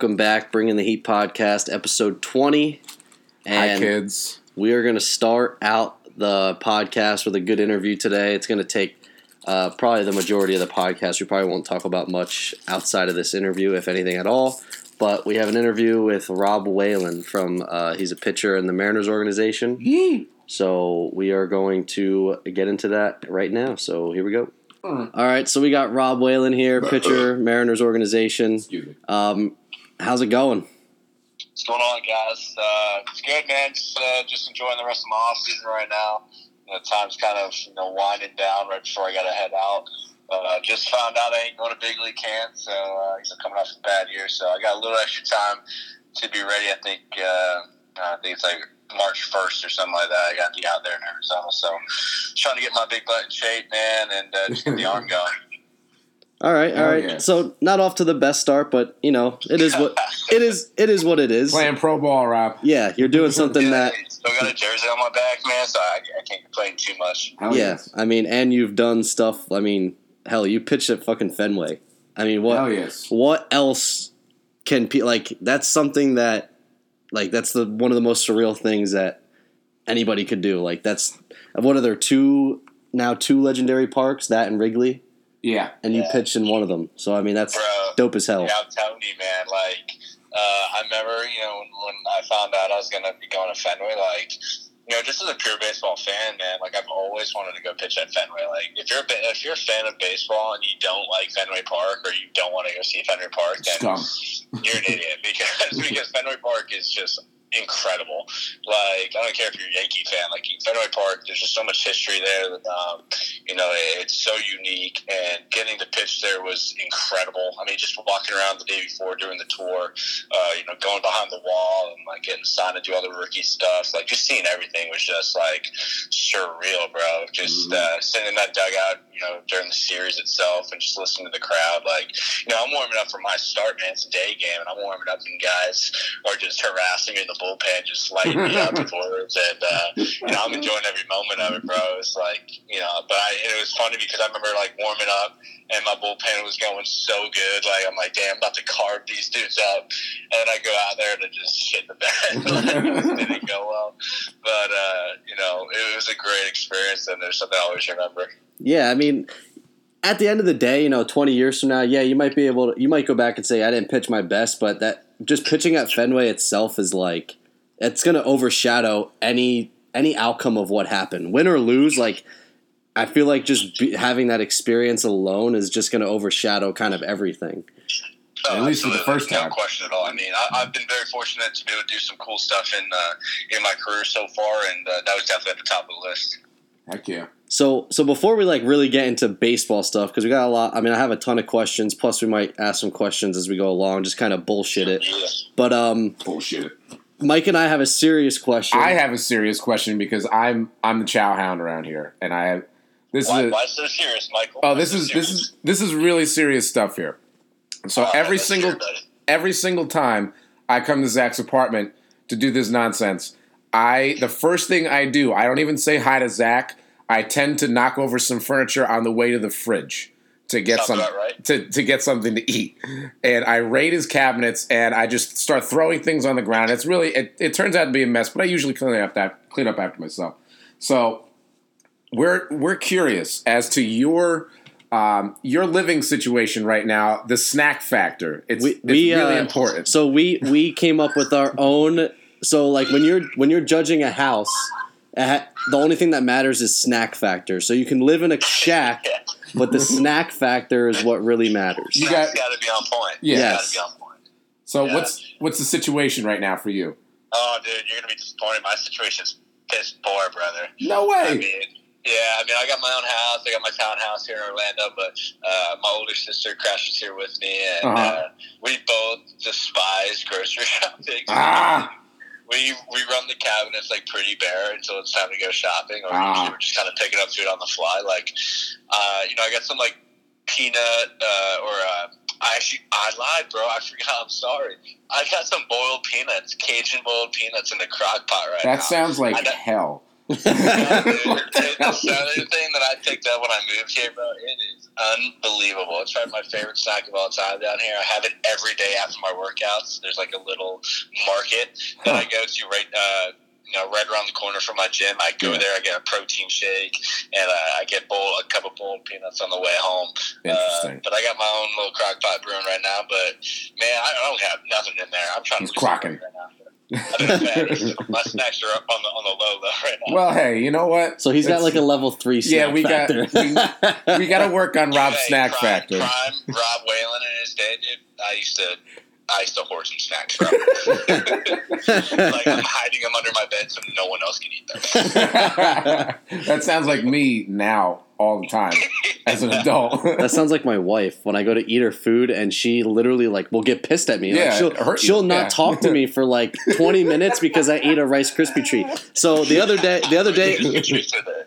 Welcome back, Bringing the Heat podcast, episode 20. Hi, kids. we are going to start out the podcast with a good interview today. It's going to take uh, probably the majority of the podcast. We probably won't talk about much outside of this interview, if anything at all. But we have an interview with Rob Whalen from, uh, he's a pitcher in the Mariners organization. So we are going to get into that right now. So here we go. Alright. So we got Rob Whalen here, pitcher, Mariners organization. Excuse me. Um, how's it going? What's going on, guys? Uh, it's good, man. Just, uh, just enjoying the rest of my off season right now. You know, time's kind of you know winding down right before I got to head out. Uh, just found out I ain't going to big league camp, so uh, he's coming off a bad year. So I got a little extra time to be ready. I think uh, I think it's like March first or something like that. I got to be out there in Arizona, so just trying to get my big butt in shape, man, and uh, just get the arm going. All right, all Hell right. yeah. So not off to the best start, but you know it is what it is. It is what it is. Playing pro ball, Rob. Yeah, you're doing something Yeah, that. still got a jersey on my back, man, so I, I can't complain too much. Hell Yeah, yes. I mean, and you've done stuff. I mean, hell, you pitched at fucking Fenway. I mean, what? Hell yes. What else can pe- like? That's something that, like, that's the one of the most surreal things that anybody could do. Like, that's what are there two now two legendary parks that and Wrigley, Yeah. and you Yeah. pitched in one of them. So I mean, that's Bro. dope as hell. Yeah, I'm telling you, man. Like, uh, I remember, you know, when, when I found out I was gonna be going to Fenway, like, you know, just as a pure baseball fan, man, like I've always wanted to go pitch at Fenway. Like, if you're a, if you're a fan of baseball and you don't like Fenway Park or you don't want to go see Fenway Park, then Scum. you're an idiot because because Fenway Park is just incredible. Like I don't care if you're a Yankee fan, like Fenway Park, there's just so much history there. That, um, you know, it's so unique, and getting to pitch there was incredible. I mean, just walking around the day before doing the tour, uh, you know, going behind the wall and like getting signed to do all the rookie stuff, like just seeing everything was just like surreal, bro. Just Mhm. uh, sitting in that dugout, you know, during the series itself, and just listening to the crowd, like you know, I'm warming up for my start, man. It's a day game, and I'm warming up, and guys are just harassing me in the bullpen, just lighting me up with words, and uh, you know, I'm enjoying every moment of it, bro. It's like, you know, but I, it was funny because I remember like warming up, and my bullpen was going so good. Like I'm like, damn, I'm about to carve these dudes up, and then I go out there to just shit the bed. like, didn't go well, but uh, you know, it was a great experience, and there's something I always remember. Yeah, I mean, at the end of the day, you know, 20 years from now, yeah, you might be able to, you might go back and say, I didn't pitch my best, but that just pitching at Fenway itself is like, it's going to overshadow any any outcome of what happened, win or lose. Like, I feel like just be, having that experience alone is just going to overshadow kind of everything. At least for the absolutely. first time. No question at all. I mean, I, I've been very fortunate to be able to do some cool stuff in uh, in my career so far, and uh, that was definitely at the top of the list. Heck yeah. So, so before we like really get into baseball stuff, because we got a lot. I mean, I have a ton of questions. Plus, we might ask some questions as we go along, just kind of bullshit it. Yeah. But um, Bullshit. Mike and I have a serious question. I have a serious question because I'm I'm the chow hound around here, and I have this Why, is why so serious, Michael? oh Why this so is this is this is really serious stuff here. So Oh, every single every single time I come to Zach's apartment to do this nonsense, I the first thing I do, I don't even say hi to Zach. I tend to knock over some furniture on the way to the fridge to get Sounds some right. to, to get something to eat. And I raid his cabinets and I just start throwing things on the ground. It's really it, it turns out to be a mess, but I usually clean up that clean up after myself. So we're we're curious as to your um, your living situation right now, the snack factor. It's, we, it's we really uh, important. So we we came up with our own. So like when you're when you're judging a house, the only thing that matters is snack factor. So you can live in a shack, but the snack factor is what really matters. You got- got to be on point. Yeah. Yes. got to be on point. So Yeah. what's what's the situation right now for you? Oh, dude, you're gonna be disappointed. My situation's piss poor, brother. No I way. mean, yeah, I mean, I got my own house. I got my townhouse here in Orlando, but uh, my older sister crashes here with me, and Uh-huh. uh, we both despise grocery shopping. Ah. We we run the cabinets like pretty bare until it's time to go shopping, or Ah. we're just kind of picking up food on the fly. Like, uh, you know, I got some like peanut uh, or. Uh, I actually, I lied, bro. I forgot. I'm sorry. I got some boiled peanuts, Cajun boiled peanuts in the crock pot right now. That sounds like I know- hell. the southern thing that I picked up when I moved here, bro, it is unbelievable. It's probably my favorite snack of all time down here. I have it every day after my workouts. There's like a little market that I go to right. Uh, you know, right around the corner from my gym. I go Yeah. there, I get a protein shake, and uh, I get bowl a cup of boiled peanuts on the way home. Interesting. Uh, but I got my own little crock pot brewing right now. But man, I don't have nothing in there. I'm trying He's to lose crocking. right now. I've been fat. my snacks are up on the on the low though right now. Well, hey, you know what? So he's got like a level three snack Yeah, we got- factor. we got to work on Rob's Hey, snack prime, factor. Prime Rob Whalen in his day, dude. I used to, I used to hoard some snacks, bro. like I'm hiding them under my bed so no one else can eat them. that sounds like me now all the time as an adult. That sounds like my wife when I go to eat her food and she literally like will get pissed at me. Like, Yeah, she'll hurt she'll not Yeah. talk to me for like 20 minutes because I ate a Rice Krispie treat. So the other day, the other day,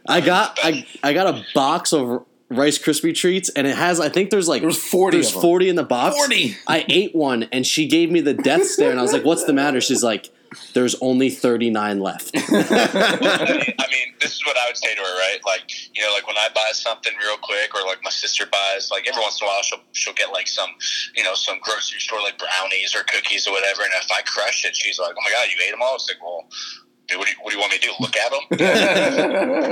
I got I, I got a box of Rice Krispie treats and it has I think there's like There was 40 there's 40 in the box. 40. I ate one and she gave me the death stare and I was like, "What's the matter?" She's like, "There's only 39 left." I mean, this is what I would say to her, right? Like, you know, like when I buy something real quick, or like my sister buys, like every once in a while, she'll she'll get like some, you know, some grocery store like brownies or cookies or whatever. And if I crush it, she's like, "Oh my god, you ate them all!" It's like, well. Dude, what, do you, what do you want me to do? Look at them?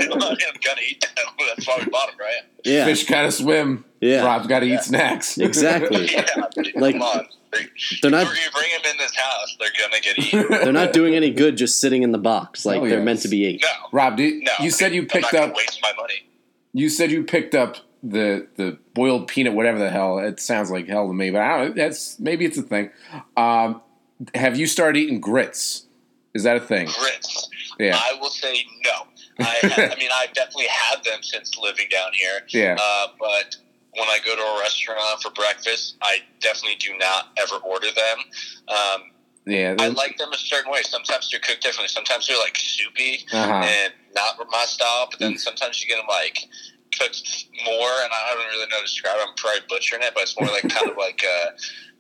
I'm gonna eat them. That's why we bought them, right? Yeah. Fish gotta swim. Yeah. Rob's gotta Yeah. eat snacks. Exactly. Yeah, dude, Like, come on. They're not you bring them in this house, they're gonna get eaten. they're not doing any good just sitting in the box. Like Oh, they're yes. meant to be ate. No, Rob, do, no. you said you I'm picked not up. Waste my money. You said you picked up the the boiled peanut, whatever the hell. It sounds like hell to me, but I don't. That's maybe it's a thing. Um, have you started eating grits? Is that a thing? grits. Yeah. I will say no. I, I mean, I definitely had them since living down here. Yeah. Uh, but when I go to a restaurant for breakfast, I definitely do not ever order them. Um, Yeah. I like them a certain way. Sometimes they're cooked differently. Sometimes they're like soupy Uh-huh. and not my style. But then sometimes you get them like cooked more, and I don't really know how to describe. it. I'm probably butchering it, but it's more like kind of like uh,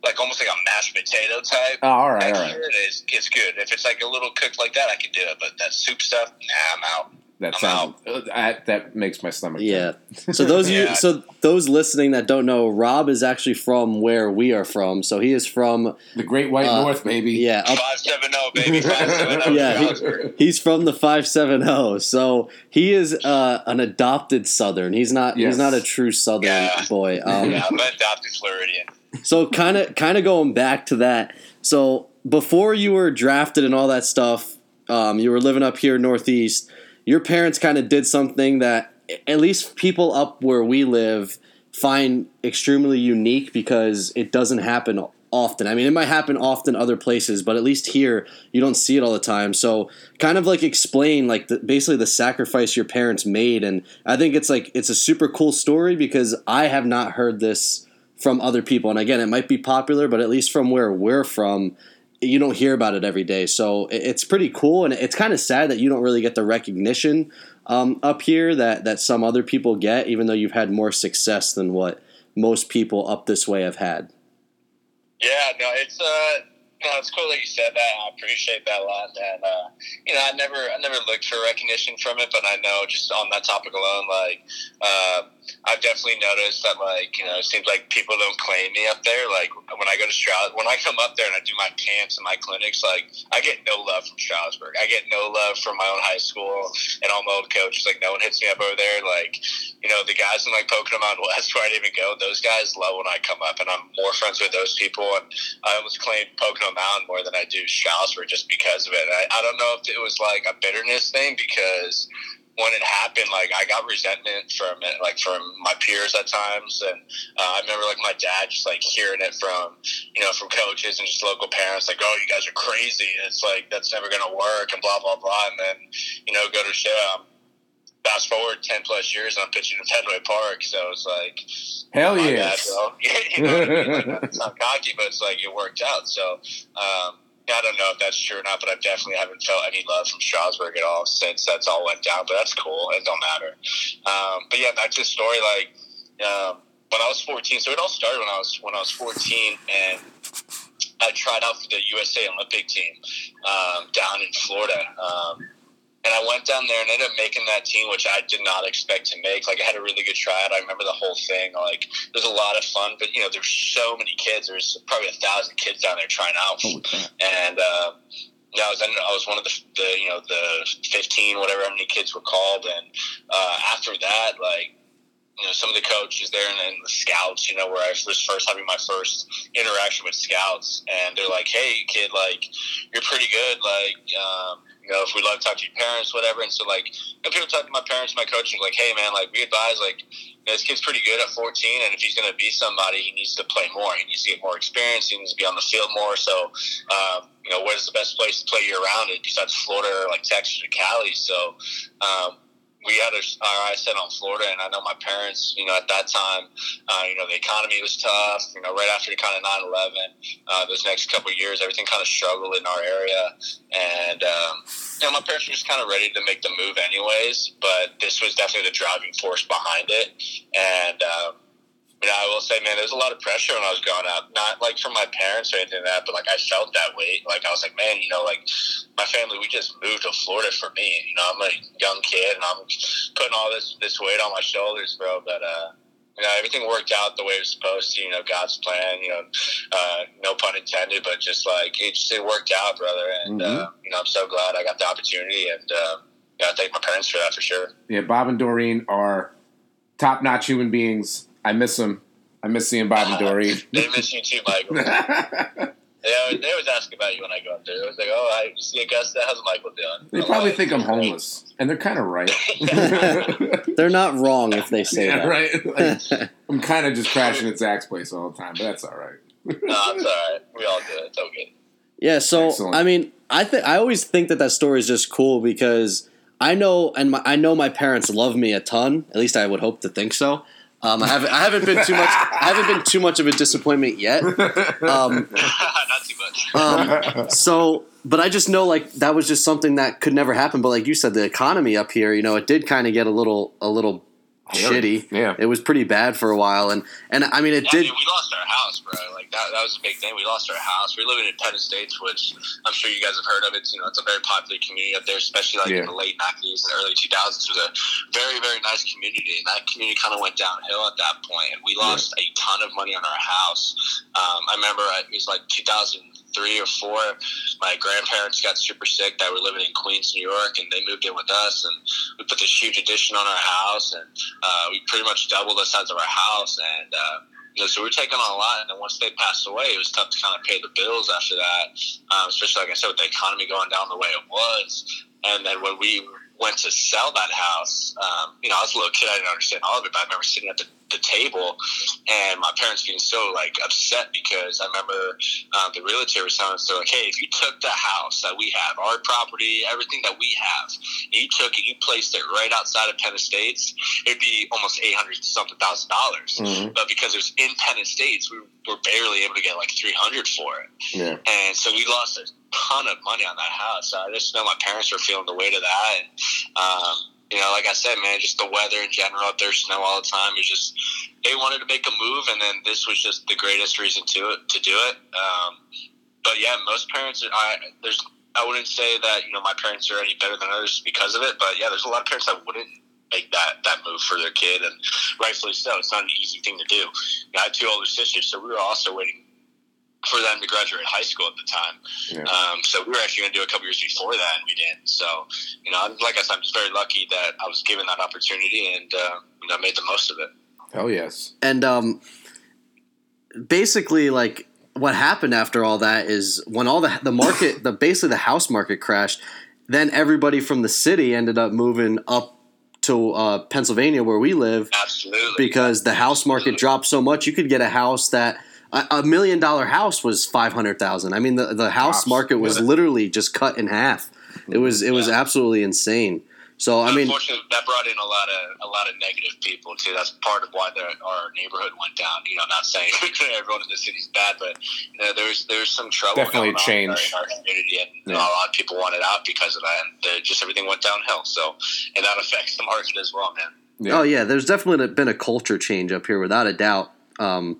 like almost like a mashed potato type. Oh, all right, all right. It is, It's good. If it's like a little cooked like that, I can do it. But that soup stuff, nah, I'm out. That I'm sounds. uh, that, that makes my stomach. Yeah. turn. So those of you, so those listening that don't know, Rob is actually from where we are from. So he is from the Great White Uh, North, baby. yeah, up, Five seven zero, baby. Five seven zero. Yeah, he- he's from the 570. So he is uh, an adopted southern. He's not Yes. he's not a true southern Yeah. boy. Um, yeah, I'm an adopted Floridian. So kind of kind of going back to that. So before you were drafted and all that stuff, um, you were living up here northeast. Your parents kind of did something that at least people up where we live find extremely unique because it doesn't happen often. I mean, it might happen often other places, but at least here you don't see it all the time. So kind of like explain like the, basically the sacrifice your parents made and I think it's like it's a super cool story because I have not heard this from other people. And again, it might be popular, but at least from where we're from, you don't hear about it every day. So it's pretty cool, and it's kind of sad that you don't really get the recognition um, up here that that some other people get, even though you've had more success than what most people up this way have had. Yeah, no, it's uh, no, it's cool that you said that. I appreciate that a lot. And uh, you know, I never, I never looked for recognition from it, but I know just on that topic alone, like, uh, I've definitely noticed that, like, you know, it seems like people don't claim me up there. Like when I go to Stroud, when I come up there and I do my camps and my clinics, like, I get no love from Stroudsburg. I get no love from my own high school and all my old coaches. Like, no one hits me up over there. Like, you know, the guys in like Mountain West where I didn't even go, those guys love when I come up, and I'm more friends with those people. And I almost claim Pocono Mountain more than I do Stroudsburg just because of it. I, I don't know if it was like a bitterness thing because when it happened, like I got resentment from it, like from my peers at times, and uh, I remember like my dad just like hearing it from you know from coaches and just local parents, like, "Oh, you guys are crazy. It's like that's never gonna work," and blah blah blah. And then you know go to show. Um, fast forward ten plus years, and I'm pitching in Fenway Park, so it's like Hell yeah. bad, you know I mean? Like, it's not cocky, but it's like it worked out. So um, I don't know if that's true or not, but I definitely haven't felt any love from Stroudsburg at all since that's all went down. But that's cool. It don't matter. Um, but yeah, back to the story. Like um, when I was 14, so it all started when I was when I was 14, and I tried out for the USA Olympic team um, down in Florida. And I went down there and ended up making that team, which I did not expect to make. Like I had a really good tryout. I remember the whole thing. Like it was a lot of fun, but you know, there's so many kids. There's probably a thousand kids down there trying out, and. Uh, yeah, I was I was one of the, the you know the fifteen whatever how many kids were called, and uh, after that, like you know, some of the coaches there and, and the scouts, you know, where I was first having my first interaction with scouts, and they're like, "Hey, kid, like, you're pretty good. Like, um, you know, if we'd love to talk to your parents, whatever." And so, like, know, people talk to my parents, my coach, and like, "Hey, man, like, we advise, like, you know, this kid's pretty good at 14, and if he's going to be somebody, he needs to play more. He needs to get more experience. He needs to be on the field more. So, um, you know, where's the best place to play year round? Besides Florida or like Texas or Cali. So, um, we had our, our eyes set on Florida, and I know my parents, you know, at that time, uh, you know, the economy was tough. You know, right after kind of 9 11, uh, those next couple of years, everything kind of struggled in our area. And, um, you know, my parents were just kind of ready to make the move anyways, but this was definitely the driving force behind it. And, um, yeah, I will say, man, there's a lot of pressure when I was growing up. Not like from my parents or anything like that, but like I felt that weight. Like I was like, man, you know, like my family, we just moved to Florida for me. You know, I'm a young kid and I'm putting all this this weight on my shoulders, bro. But uh, you know, everything worked out the way it was supposed to. You know, God's plan. You know, uh, no pun intended, but just like it just it worked out, brother. And mm-hmm. uh, you know, I'm so glad I got the opportunity, and uh, yeah, I thank my parents for that for sure. Yeah, Bob and Doreen are top notch human beings I miss him. I miss seeing Bob and Doreen. they miss you too, Michael. they, always, they always ask about you when I go up there. They was like, "Oh, I see Augusta. How's Michael doing?" They I'm probably like, think I'm homeless, and they're kind of right. they're not wrong if they say yeah, that. Right? Like, I'm kind of just crashing at Zach's place all the time, but that's all right. no, it's all right. We all do it. It's okay. Yeah. So Excellent. I mean, I think I always think that that story is just cool because I know, and my, I know my parents love me a ton. At least I would hope to think so. Um, I haven't I haven't been too much I haven't been too much of a disappointment yet. Um, Not too much. Um, so, but I just know like that was just something that could never happen. But like you said, the economy up here, you know, it did kind of get a little a little shitty. Yeah, it was pretty bad for a while, and and I mean it yeah, did. Dude, we lost our house, bro. Like that, that was a big thing. We lost our house. We're living in Penn Estates, which I'm sure you guys have heard of. It's you know it's a very popular community up there, especially like yeah. in the late '90s and early 2000s. It was a very very nice community, and that community kind of went downhill at that point. And we lost yeah. a ton of money on our house. Um, I remember it was like 2000 three or four, my grandparents got super sick. That were living in Queens, New York, and they moved in with us, and we put this huge addition on our house, and uh, we pretty much doubled the size of our house, and uh, you know, so we were taking on a lot, and then once they passed away, it was tough to kind of pay the bills after that, um, especially like I said, with the economy going down the way it was, and then when we went to sell that house, um, you know, I was a little kid, I didn't understand all of it, but I remember sitting at the the table, and my parents being so like upset because I remember um, the realtor was telling us, they're like, "Hey, if you took the house that we have, our property, everything that we have, you took it, you placed it right outside of Penn Estates, it'd be almost eight hundred something thousand dollars. Mm-hmm. But because it was in Penn Estates, we were barely able to get like three hundred for it, yeah. and so we lost a ton of money on that house. I just know my parents were feeling the weight of that. And, um, you know, like I said, man, just the weather in general up there, snow all the time. It's just they wanted to make a move, and then this was just the greatest reason to it to do it. Um, but yeah, most parents, I there's I wouldn't say that you know my parents are any better than others because of it, but yeah, there's a lot of parents that wouldn't make that that move for their kid, and rightfully so. It's not an easy thing to do. I had two older sisters, so we were also waiting for them to graduate high school at the time. Yeah. Um, so we were actually going to do a couple years before that, and we didn't. So, you know, like I said, I'm just very lucky that I was given that opportunity and uh, you know made the most of it. Oh yes. And um, basically, like what happened after all that is when all the the market, the basically the house market crashed. Then everybody from the city ended up moving up to uh, Pennsylvania, where we live. Absolutely. Because the house market dropped so much, you could get a house that a, million dollar house was five hundred thousand. I mean, the the house Gosh, market was yeah. literally just cut in half. It was it was yeah. absolutely insane. So I mean, unfortunately, that brought in a lot of a lot of negative people too. That's part of why the, our neighborhood went down. You know, I'm not saying everyone in the city's bad, but you know, there's there's some trouble definitely change in our, in our community, and yeah. a lot of people wanted out because of that, and the, just everything went downhill. So, and that affects the market as well, man. Yeah. Oh yeah, there's definitely been a culture change up here, without a doubt. Um,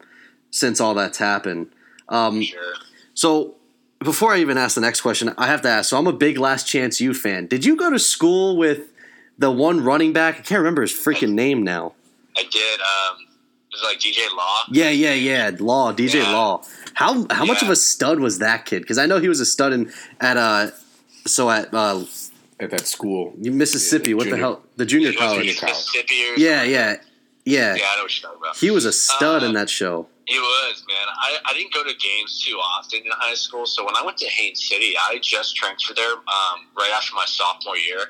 since all that's happened. Um, sure. So before I even ask the next question, I have to ask. So I'm a big Last Chance U fan. Did you go to school with the one running back? I can't remember his freaking name now. I did. Um, it was like DJ Law. Yeah, yeah, yeah. Law, DJ Yeah. Law. How how much of a stud was that kid? Because I know he was a stud in at uh so at uh At that school. Mississippi. Yeah, what the hell? The junior He went to college. college. Mississippi or Yeah, yeah, yeah. Yeah, I know what you're talking about. He was a stud Uh, in that show. He was, man. I, I didn't go to games too often in high school. So when I went to Haines City, I just transferred there um, right after my sophomore year.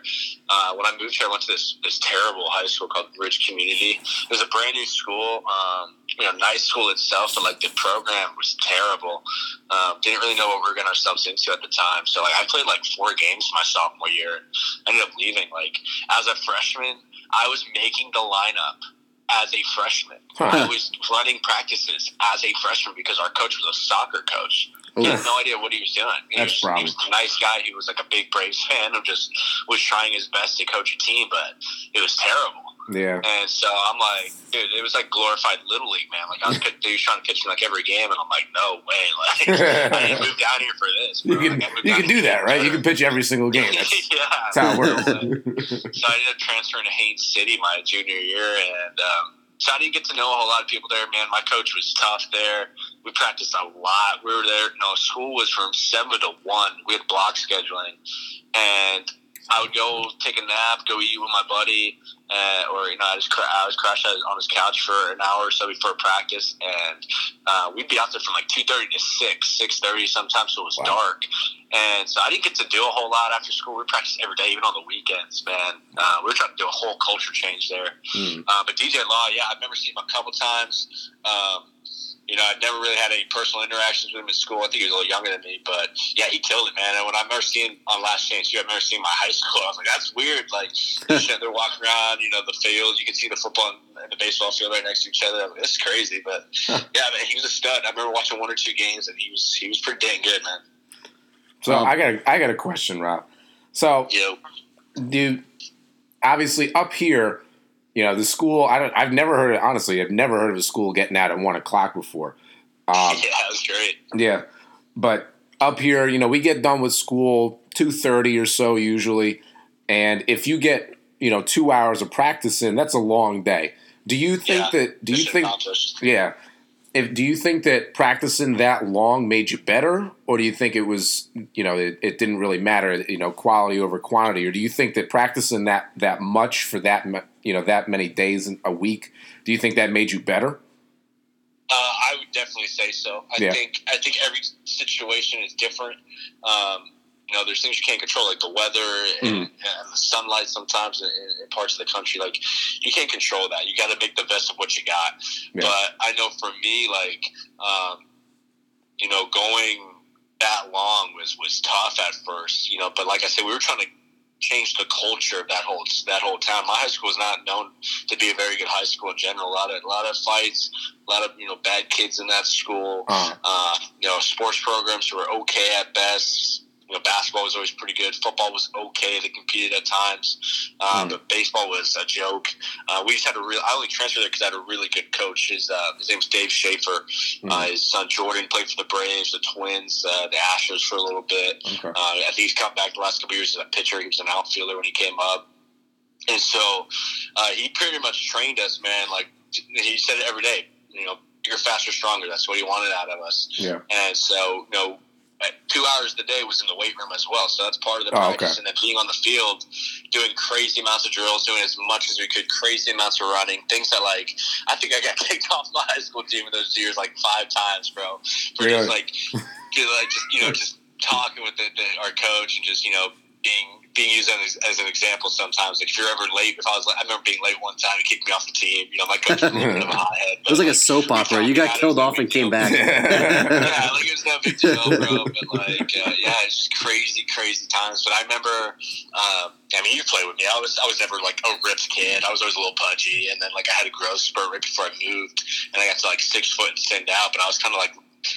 Uh, when I moved here, I went to this, this terrible high school called Ridge Community. It was a brand new school, um, you know, nice school itself, but like the program was terrible. Um, didn't really know what we were getting ourselves into at the time. So like I played like four games my sophomore year. and Ended up leaving. Like as a freshman, I was making the lineup as a freshman. I was running practices as a freshman because our coach was a soccer coach. He had no idea what he was doing. He, That's was, he was a nice guy. He was like a big Braves fan who just was trying his best to coach a team, but it was terrible. Yeah. And so I'm like, dude, it was like glorified little league, man. Like I was, he was trying to pitch me like every game, and I'm like, no way, like I didn't move down here for this. You can Like, you can do that, right? You can pitch every single game. That's, yeah, that's how it works. so I ended up transferring to Haines City my junior year, and um, so I didn't get to know a whole lot of people there. Man, my coach was tough there. We practiced a lot. We were there. No, school was from seven to one. We had block scheduling, and I would go take a nap, go eat with my buddy, uh, or you know, I just I was crash out on his couch for an hour or so before practice, and uh, we'd be out there from like two thirty to six, six thirty sometimes, so it was Wow. dark. And so I didn't get to do a whole lot after school. We practiced every day, even on the weekends, man. Uh, we were trying to do a whole culture change there. Uh, but DJ Law, yeah, I've never seen him a couple times. Um, you know, I'd never really had any personal interactions with him in school. I think he was a little younger than me, but yeah, he killed it, man. And when I remember seeing on Last Chance U I remember seeing my high school. I was like, that's weird. Like, they're walking around, you know, the field. You can see the football and the baseball field right next to each other. I was like, this is crazy, but yeah, man, he was a stud. I remember watching one or two games, and he was he was pretty dang good, man. So Um, I got a, I got a question, Rob. So You know, do obviously up here, you know, the school. I don't. I've never heard. Of, honestly, I've never heard of a school getting out at one o'clock before. Um, yeah, that was great. yeah, but up here, you know, we get done with school two thirty or so usually, and if you get you know two hours of practice in, that's a long day. Do you think Yeah, that? Do you think? Yeah. If, do you think that practicing that long made you better, or do you think it was, you know, it, it didn't really matter, you know, quality over quantity, or do you think that practicing that that much for that, you know, that many days a week, do you think that made you better? Uh, I would definitely say so. I Yeah. think I think every situation is different. Um, you know, there's things you can't control, like the weather and, Mm. and the sunlight. Sometimes in, in parts of the country, like you can't control that. You got to make the best of what you got. Yeah. But I know for me, like um, you know, going that long was was tough at first. You know, but like I said, we were trying to change the culture of that whole that whole town. My high school was not known to be a very good high school in general. A lot of a lot of fights, a lot of you know bad kids in that school. Uh, Uh, you know, sports programs were okay at best. You know, basketball was always pretty good. Football was okay. They competed at times, uh, Hmm. but baseball was a joke. Uh, we just had a real. I only transferred there because I had a really good coach. His uh, his name was Dave Schafer. Uh, his son Jordan played for the Braves, the Twins, uh, the Astros for a little bit. okay. Uh, I think he's come back the last couple years as a pitcher. He was an outfielder when he came up, and so uh, he pretty much trained us, man. Like he said it every day. You know, you're faster, stronger. That's what he wanted out of us. Yeah. And so, you know, two hours a day was in the weight room as well. So that's part of the Oh, practice. okay. And then being on the field, doing crazy amounts of drills, doing as much as we could, crazy amounts of running, things that like I think I got kicked off my high school team in those years like five times, bro. For Really? just like, know, like just you know, just talking with the, the, our coach and just you know being being used as, as an example sometimes. Like if you're ever late, if I was, I remember being late one time, he kicked me off the team. You know, my coach was a little bit of a hothead. It was like a soap opera. You got killed off and came back. yeah, like it was no big deal, bro. But like, uh, yeah, it's just crazy, crazy times. But I remember, um, I mean, you played with me. I was, I was never like a ripped kid. I was always a little pudgy, and then like I had a growth spurt right before I moved, and I got to like six foot and thinned out. But I was kind of like,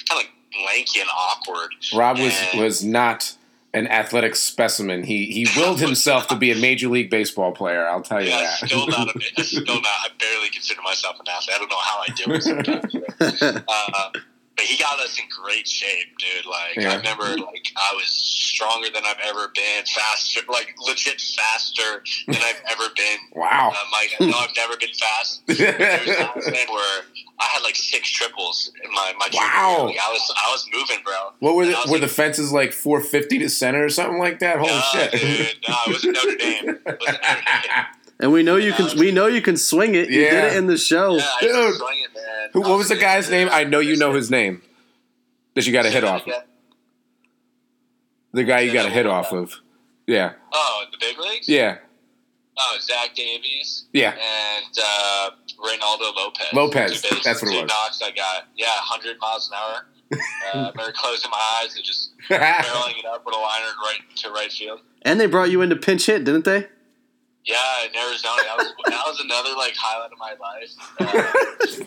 kind of like lanky and awkward. Rob was And- was not an athletic specimen. He he willed himself to be a major league baseball player. I'll tell you Yeah, that. still not a, still not. I barely consider myself an athlete. I don't know how I do it sometimes. uh, but he got us in great shape, dude. Like Yeah. I remember, like I was stronger than I've ever been, faster, like legit faster than I've ever been. Wow. I'm like, no, I've never been fast. There was times, man, where I had like six triples in my my Wow. Like, I was I was moving, bro. What were the, was were like, the fences like 450 to center or something like that? Holy no, shit! dude, no, it wasn't Notre Dame. It wasn't Notre Dame. And we know you can. We know you can swing it. You did it in the show. Yeah, I Dude. swing it, man. Who, what was the guy's name? I know you know his name. That you got a hit off. of. The guy you got a hit off of. Yeah. Oh, the big leagues. Yeah. Oh, Zach Davies Yeah. and uh, Reynaldo Lopez. Lopez, Two that's what it two was. Knocks I got. Yeah, 100 miles an hour. Uh, I remember closing my eyes and just barreling it up with a liner right to right field. And they brought you in to pinch hit, didn't they? Yeah, in Arizona, that was that was another like highlight of my life.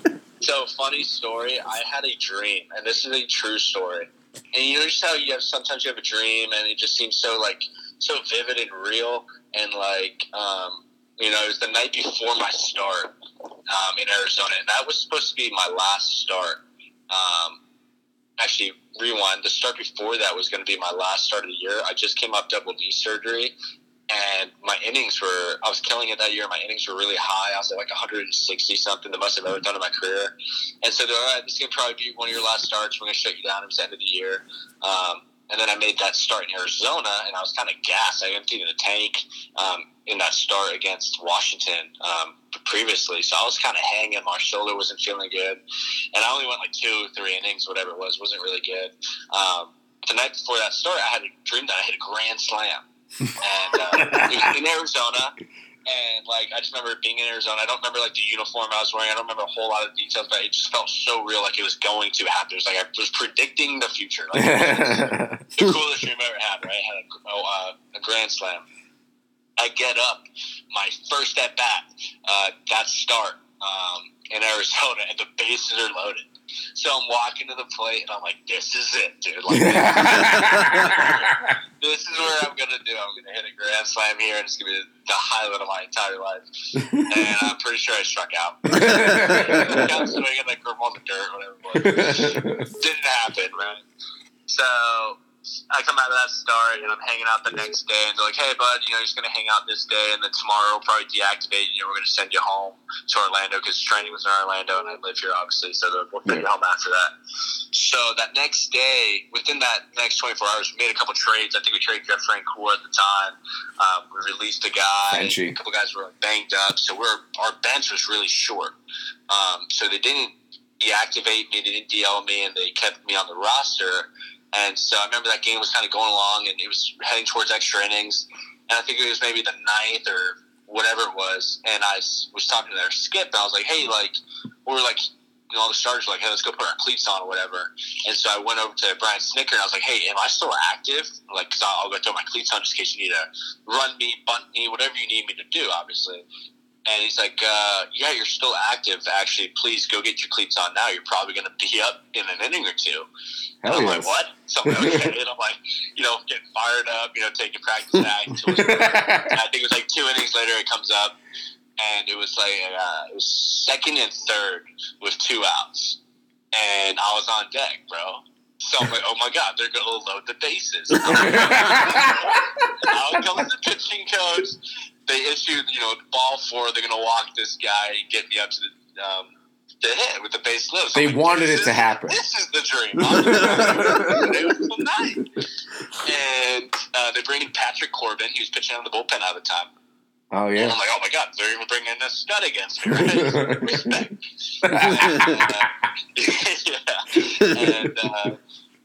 Uh, so funny story. I had a dream, and this is a true story. And you know just how you have sometimes you have a dream, and it just seems so like so vivid and real, and like um, you know it was the night before my start um, in Arizona, and that was supposed to be my last start. Um, actually, rewind. The start before that was going to be my last start of the year. I just came off double knee surgery, and my innings were I was killing it that year. My innings were really high. I was at like 160 something, the most I've ever done in my career. And so they're all right. This is gonna probably be one of your last starts. We're gonna shut you down. It was the end of the year. Um, and then I made that start in Arizona, and I was kind of gassed. I emptied the tank um, in that start against Washington um, previously, so I was kind of hanging. My shoulder wasn't feeling good, and I only went like two, three innings, whatever it was. wasn't really good. Um, the night before that start, I had a dream that I hit a grand slam, and uh, it was in Arizona. And like I just remember being in Arizona. I don't remember like the uniform I was wearing. I don't remember a whole lot of details, but it just felt so real, like it was going to happen. It was like I was predicting the future. Like the coolest dream I ever had. Right, I had a, oh, uh, a grand slam. I get up, my first at bat, uh, that start um, in Arizona, and the bases are loaded. So I'm walking to the plate, and I'm like, "This is it, dude! Like, this is where I'm gonna do. I'm gonna hit a grand slam here, and it's gonna be the highlight of my entire life." And I'm pretty sure I struck out. I was swinging like on the dirt, whatever it was didn't happen, right? So I come out of that start and I'm hanging out the next day, and they're like, "Hey, bud, you know, you're just gonna hang out this day, and then tomorrow we'll probably deactivate you. Know, we're gonna send you home to Orlando because training was in Orlando, and I live here, obviously, so we'll send you home after that." So that next day, within that next 24 hours, we made a couple trades. I think we traded Jeff Francoeur at the time. Um, we released a guy. A couple guys were banged up, so we're our bench was really short. Um, so they didn't deactivate me, they didn't DL me, and they kept me on the roster. And so I remember that game was kind of going along, and it was heading towards extra innings. And I think it was maybe the ninth or whatever it was. And I was talking to their skip, and I was like, "Hey, like, we were like." You know, all the starters were like, hey, let's go put our cleats on or whatever. And so I went over to Brian Snitker and I was like, hey, am I still active? Like, cause I'll, I'll go throw my cleats on just in case you need to run me, bunt me, whatever you need me to do, obviously. And he's like, uh, yeah, you're still active. Actually, please go get your cleats on now. You're probably going to be up in an inning or two. And I'm yes. like, what? So I'm like, okay. and I'm like, you know, getting fired up, you know, taking practice back. until it's- and I think it was like two innings later, it comes up, and it was like uh, it was second and third with two outs, and I was on deck, bro. So I'm like, oh my god, they're gonna load the bases. Out comes the pitching coach. They issued, you know, ball four. They're gonna walk this guy, and get me up to the um, the hit with the base loaded. So They like, wanted this it to happen. This is the dream. it was the night. And uh, they bring in Patrick Corbin. He was pitching on the bullpen at the time. oh And yeah. I'm like, oh my god, they're even bringing in a stud against me, right? Respect. and, uh, yeah. And uh,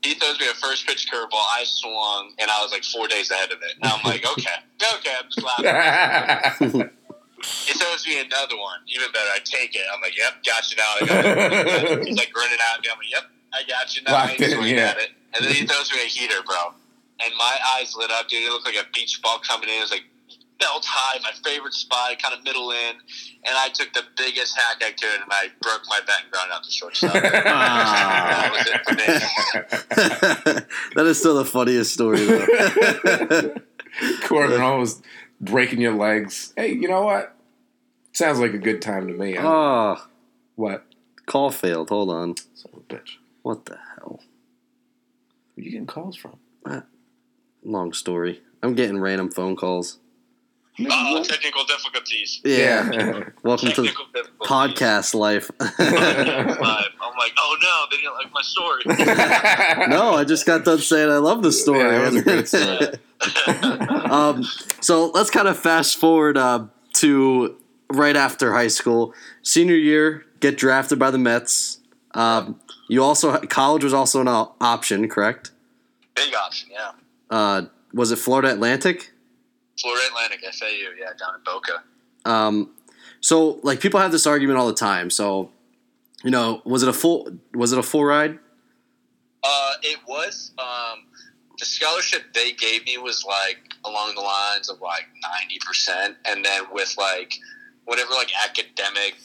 he throws me a first pitch curveball. I swung, and I was like four days ahead of it. And I'm like, okay, okay, I'm just laughing. He throws me another one, even better. I take it. I'm like, yep, got you now. I got. He's like grinning at me. I'm like, yep, I got you now. Locked swinging yeah. at it. And then he throws me a heater, bro. And my eyes lit up, dude. It looked like a beach ball coming in. It was like belt high, my favorite spot, kind of middle in. And I took the biggest hack I could, and I broke my bat and ground out the shortstop. that was it for me. that is still the funniest story, though. Corbin almost breaking your legs. Hey, you know what? Sounds like a good time to me. oh, What? call failed. Hold on. Son of a bitch. What the hell? Where you getting calls from? Long story. I'm getting random phone calls. Oh, technical difficulties. Yeah. Welcome to the Technical difficulties. podcast life. I'm like, oh no, they didn't like my story. no, I just got done saying I love the story. Yeah, that was a great story. um, so let's kind of fast forward uh, to right after high school, senior year, get drafted by the Mets. Um, you also college was also an option, correct? Big option, yeah. Uh, was it Florida Atlantic? Florida Atlantic, FAU, yeah, down in Boca. Um, so like people have this argument all the time. So you know, was it a full was it a full ride? Uh, it was. Um, the scholarship they gave me was like along the lines of like ninety percent, and then with like whatever like academic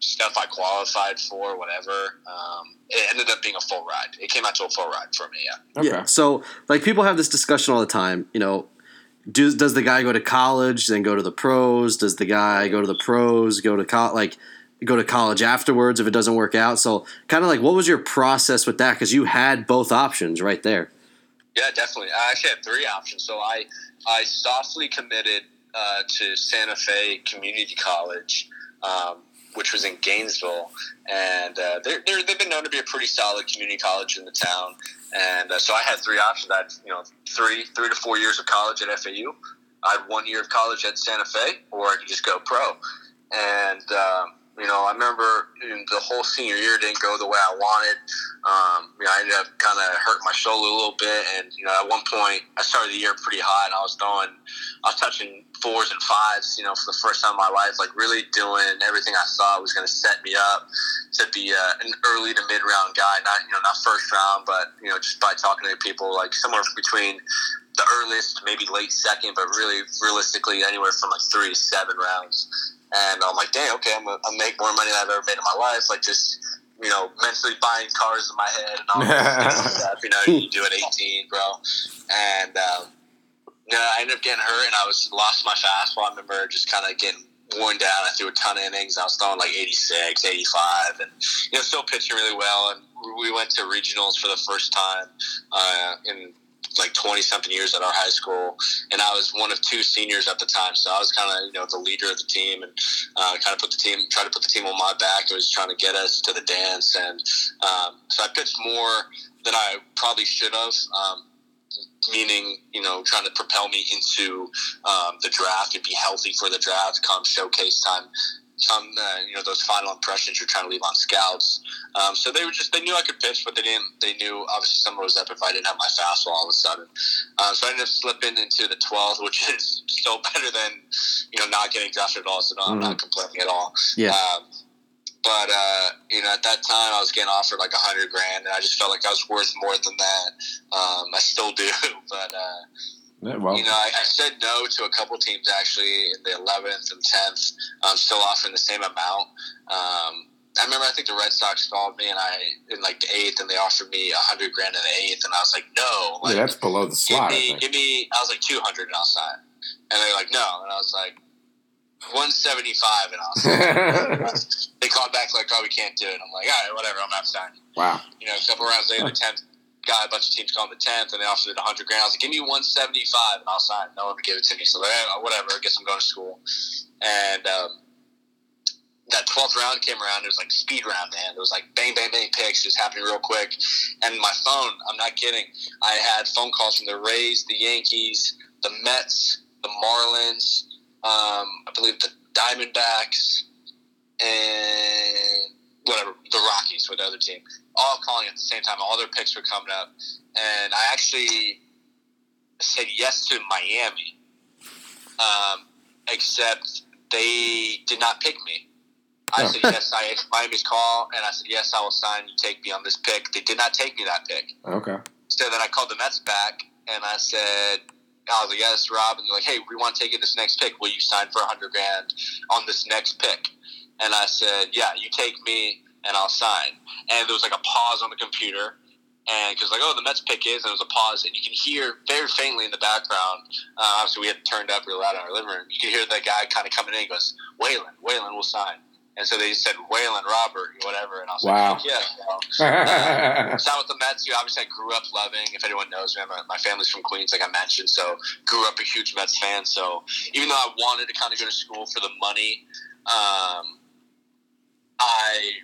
stuff I qualified for, whatever, um, it ended up being a full ride. It came out to a full ride for me. Yeah. Okay. Yeah. So like people have this discussion all the time. You know, does does the guy go to college then go to the pros? Does the guy go to the pros go to co- like go to college afterwards if it doesn't work out? So kind of like what was your process with that? Because you had both options right there. Yeah, definitely. I actually had three options. So I I softly committed uh, to Santa Fe Community College, um, which was in Gainesville, and uh, they're, they've been known to be a pretty solid community college in the town. And uh, so I had three options. I had you know three three to four years of college at FAU. I had one year of college at Santa Fe, or I could just go pro. And um, you know, I remember the whole senior year didn't go the way I wanted. Um, you know, I ended up kind of hurting my shoulder a little bit, and you know, at one point, I started the year pretty hot, and I was throwing, I was touching fours and fives, you know, for the first time in my life, like really doing everything I thought was going to set me up to be uh, an early to mid round guy, not you know, not first round, but you know, just by talking to people, like somewhere between the earliest, maybe late second, but really realistically anywhere from like three to seven rounds. And I'm like, dang, okay, I'm gonna, make more money than I've ever made in my life. Like just, you know, mentally buying cars in my head and all this stuff. You know, you do at 18, bro. And um, know, I ended up getting hurt, and I was lost my fastball. I remember just kind of getting worn down. I threw a ton of innings. I was throwing like 86, 85, and you know, still pitching really well. And we went to regionals for the first time uh, in like 20 something years at our high school and i was one of two seniors at the time so i was kind of you know the leader of the team and uh, kind of put the team tried to put the team on my back i was trying to get us to the dance and um, so i pitched more than i probably should have um, meaning you know trying to propel me into um, the draft and be healthy for the draft come showcase time come uh, you know those final impressions you're trying to leave on scouts. Um, so they were just they knew I could pitch but they didn't they knew obviously someone was up if I didn't have my fastball all of a sudden. Uh, so I ended up slipping into the 12th which is still better than you know not getting drafted at all so no, I'm not complaining at all. Yeah. um, but uh, you know, at that time, I was getting offered like a hundred grand, and I just felt like I was worth more than that. Um, I still do, but uh, Yeah, well, you know, I, I said no to a couple teams actually in the eleventh and tenth. I'm still offering the same amount. Um, I remember, I think the Red Sox called me, and I in like the eighth, and they offered me a hundred grand in the eighth, and I was like, no, yeah, that's below the give slot. I me, give me. I was like two hundred, and I'll sign. And they're like, no, and I was like. 175 and I'll they called back like, "Oh, we can't do it." I'm like, "All right, whatever. I'm not signing." wow. You know, a couple rounds later, the tenth guy, a bunch of teams called the tenth, and they offered it 100 grand. I was like, "Give me 175 and I'll sign." No one would give it to me, so eh, whatever. I guess I'm going to school. And um, that 12th round came around. It was like speed round, man. It was like bang, bang, bang picks, just happening real quick. And my phone, I'm not kidding. I had phone calls from the Rays, the Yankees, the Mets, the Marlins. Um, I believe the Diamondbacks and whatever the Rockies were the other team, all calling at the same time. All their picks were coming up, and I actually said yes to Miami, um, except they did not pick me. I Oh. said yes. I answered Miami's call, and I said yes. I will sign. You take me on this pick. They did not take me that pick. Okay. So then I called the Mets back and I said, I was like, yes, Rob. And they're like, hey, we want to take you this next pick. Will you sign for a 100 grand on this next pick? And I said, yeah, you take me and I'll sign. And there was like a pause on the computer. And because like, oh, the Mets pick is, and there was a pause, and you can hear very faintly in the background. Uh, obviously, we had turned up real loud in our living room. You can hear that guy kind of coming in. He goes, "Whalen, Whalen will sign." And so they just said Whalen Robert, whatever, and I was Wow. like, yeah. So, uh, so with the Mets, you obviously I grew up loving. If anyone knows me, my, my family's from Queens, like I mentioned, so grew up a huge Mets fan. So even though I wanted to kind of go to school for the money, um, I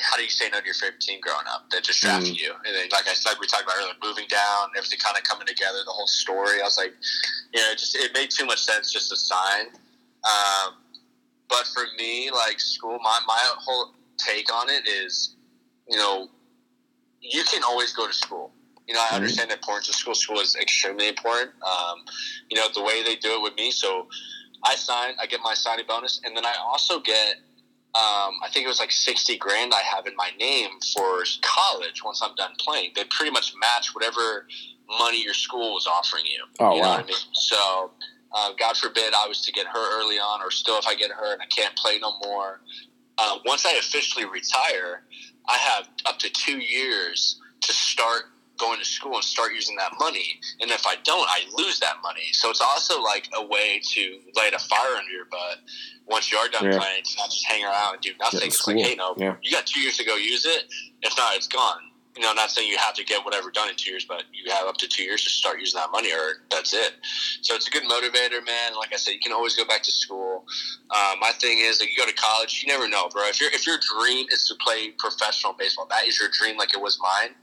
how do you say no to your favorite team growing up that just drafted Mm. you? And then, like I said, we talked about earlier, moving down, everything kind of coming together, the whole story. I was like, you know, it just it made too much sense just to sign. Um, but for me, like school, my my whole take on it is, you know, you can always go to school. You know, I Mhm. understand the importance of school. School is extremely important. Um, you know, the way they do it with me. So I sign, I get my signing bonus, and then I also get, um, I think it was like 60 grand I have in my name for college once I'm done playing. They pretty much match whatever money your school was offering you. Oh, you know wow. what I mean? So, uh, God forbid I was to get hurt early on, or still if I get hurt and I can't play no more. Uh, once I officially retire, I have up to two years to start going to school and start using that money. And if I don't, I lose that money. So it's also like a way to light a fire under your butt once you are done Yeah. playing, to not just hang around and do nothing. It's like, hey, no, Yeah. you got two years to go use it. If not, it's gone. You know, not saying you have to get whatever done in two years, but you have up to two years to start using that money, or that's it. So it's a good motivator, man. Like I said, you can always go back to school. Uh, my thing is, like, you go to college, you never know, bro. If your if your dream is to play professional baseball, that is your dream, like it was mine.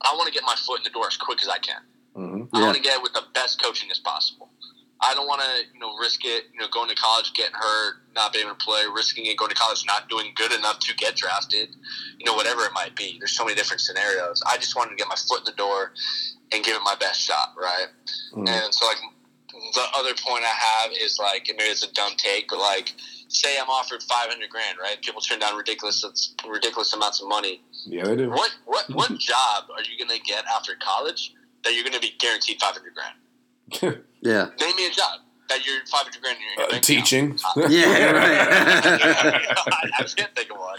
I want to get my foot in the door as quick as I can. hmm I want to get with the best coaching as possible. I don't want to, you know, risk it, you know, going to college, getting hurt, not being able to play, risking it, going to college, not doing good enough to get drafted, you know, whatever it might be. There's so many different scenarios. I just wanted to get my foot in the door and give it my best shot, right? Mhm. And so, like, the other point I have is like, and maybe it's a dumb take, but like, say I'm offered 500 grand, right? People turn down ridiculous, ridiculous amounts of money. Yeah, they do. What what what job are you going to get after college that you're going to be guaranteed 500 grand? Yeah. Name me a job that you're 500 grand in your Uh, bank teaching. Yeah, account. right. I, I can't think of one.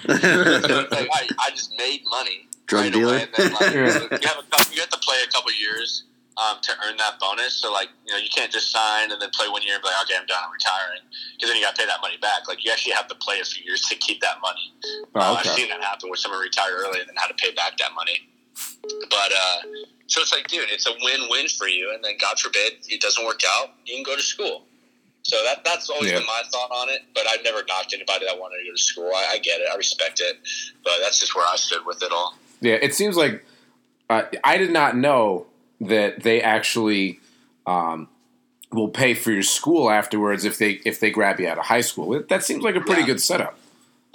Like, I, I just made money Drug right dealer. away, and then like, you have a couple, you have to play a couple years um, to earn that bonus. So like you know you can't just sign and then play one year and be like okay I'm done I'm retiring because then you got to pay that money back. Like you actually have to play a few years to keep that money. Oh, Uh, I've seen that happen where someone retired early and then had to pay back that money. But uh, so it's like, dude, it's a win-win for you. And then God forbid it doesn't work out, you can go to school. So that that's always Yeah. been my thought on it. But I've never knocked anybody that wanted to go to school. I, I get it, I respect it, but that's just where I stood with it all. Yeah, it seems like uh, I did not know that they actually um, will pay for your school afterwards if they if they grab you out of high school. It, that seems like a pretty Yeah. good setup.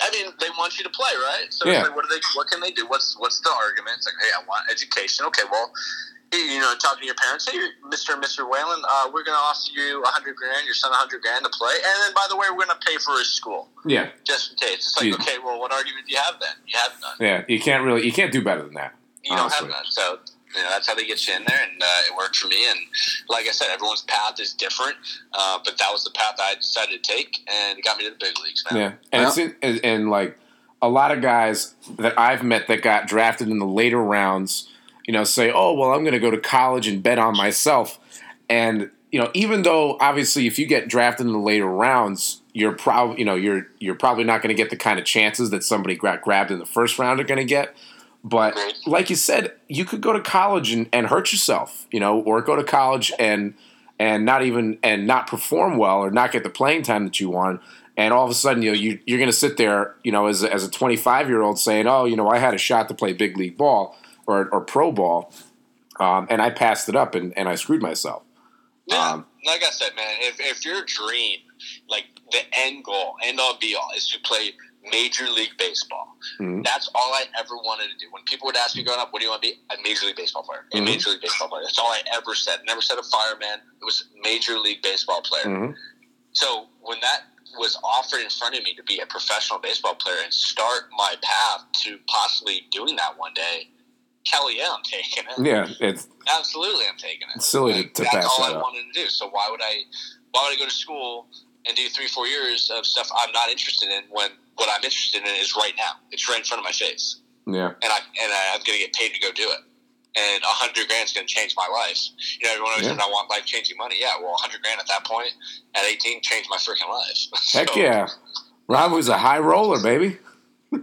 I mean, they want you to play, right? So Yeah. like, what do they? What can they do? What's what's the argument? It's like, hey, I want education. Okay, well, you know, talking to your parents, hey, Mister and Mister Whalen, uh, we're going to offer you a hundred grand, your son a hundred grand to play, and then by the way, we're going to pay for his school Yeah, just in case. It's like, okay, well, what argument do you have then? You have none. yeah. You can't really you can't do better than that. You don't have none. So. You know, that's how they get you in there, and uh, it worked for me. And like I said, everyone's path is different, uh, but that was the path I decided to take, and it got me to the big leagues, man. Yeah, and in, and, and like a lot of guys that I've met that got drafted in the later rounds, you know, say, "Oh, well, I'm going to go to college and bet on myself." And you know, even though obviously if you get drafted in the later rounds, you're probably you know you're you're probably not going to get the kind of chances that somebody got grabbed in the first round are going to get. But like you said, you could go to college and, and hurt yourself, you know, or go to college and and not even and not perform well or not get the playing time that you want. And all of a sudden, you know, you, you're going to sit there, you know, as, a- as a 25 year old saying, "Oh, you know, I had a shot to play big league ball or, or pro ball, um, and I passed it up and, and I screwed myself." Yeah, Um, like I said, man, if, if your dream, like the end goal, end all be all, is to play Major League Baseball, Mhm. that's all I ever wanted to do. When people would ask me growing up, what do you want to be? A Major League Baseball player. A Mhm. Major League Baseball player. That's all I ever said. Never said a fireman. It was Major League Baseball player. Mhm. So when that was offered in front of me to be a professional baseball player and start my path to possibly doing that one day, hell yeah, I'm taking it. Yeah, it's Absolutely, I'm taking it. It's silly to- Like, to That's pass all that I up. wanted to do. So why would I? Why would I go to school and do three, four years of stuff I'm not interested in when what I'm interested in is right now? It's right in front of my face, yeah, and I and I, I'm going to get paid to go do it. And a hundred grand is going to change my life. You know, everyone always Yeah. says I want life changing money. Yeah, well, a hundred grand at that point at 18 changed my freaking life. heck So, yeah. Rob was a high roller, baby.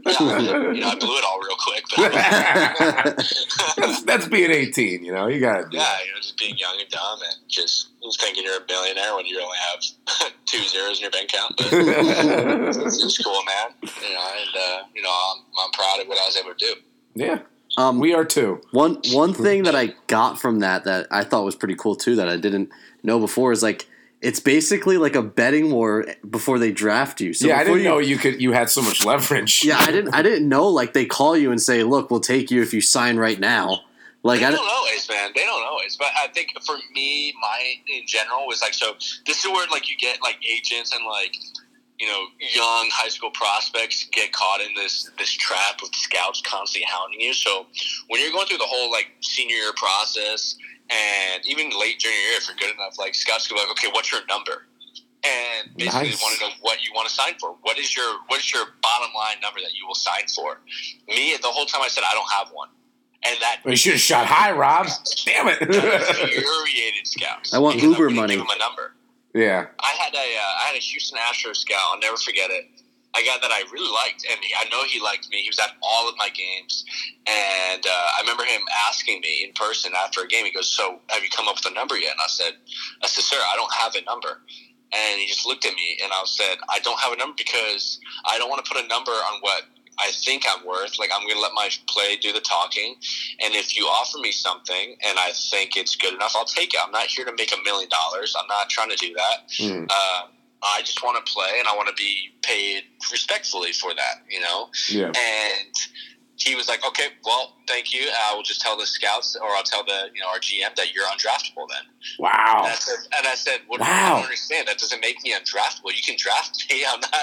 Yeah, you know, I blew it all real quick. But that's, that's being 18, you know. You got to do yeah, you know, just being young and dumb and just thinking you're a billionaire when you only have two zeros in your bank account. But it's, it's cool, man. You know, and uh, you know, I'm, I'm proud of what I was able to do. yeah, Um, we are too. One one thing that I got from that that I thought was pretty cool too that I didn't know before is like it's basically like a betting war before they draft you. So yeah, I before didn't you, know you could. You had so much leverage. Yeah, I didn't I didn't know like they call you and say, "Look, we'll take you if you sign right now." Like They I don't always, man. They don't always. But I think for me, my in general was like so. This is where like you get like agents and like you know young high school prospects get caught in this this trap with scouts constantly hounding you. So when you're going through the whole like senior year process and even late junior year, if you're good enough, like scouts go like, okay, what's your number? And basically Nice. want to know what you want to sign for. What is your what is your bottom line number that you will sign for? Me, the whole time I said I don't have one, and that Well, you should have shot high, Rob. Damn it. infuriated scouts. I want because Uber wouldn't money. Give him a number. yeah. I had a uh, I had a Houston Astros scout. I'll never forget it. A guy that I really liked, and I know he liked me. He was at all of my games, and uh, I remember him asking me in person after a game. He goes, "So, have you come up with a number yet?" And I said, "I said, sir, I don't have a number." And he just looked at me, and I said, "I don't have a number because I don't want to put a number on what I think I'm worth. Like I'm going to let my play do the talking, and if you offer me something and I think it's good enough, I'll take it. I'm not here to make a million dollars. I'm not trying to do that. Mm. Uh, I just want to play and I want to be paid respectfully for that, you know? Yeah. And he was like, okay, well, thank you. I will just tell the scouts or I'll tell the, you know, our GM that you're undraftable then. Wow. And I said, and I said what, I Wow. don't understand. That doesn't make me undraftable. You can draft me. I'm not,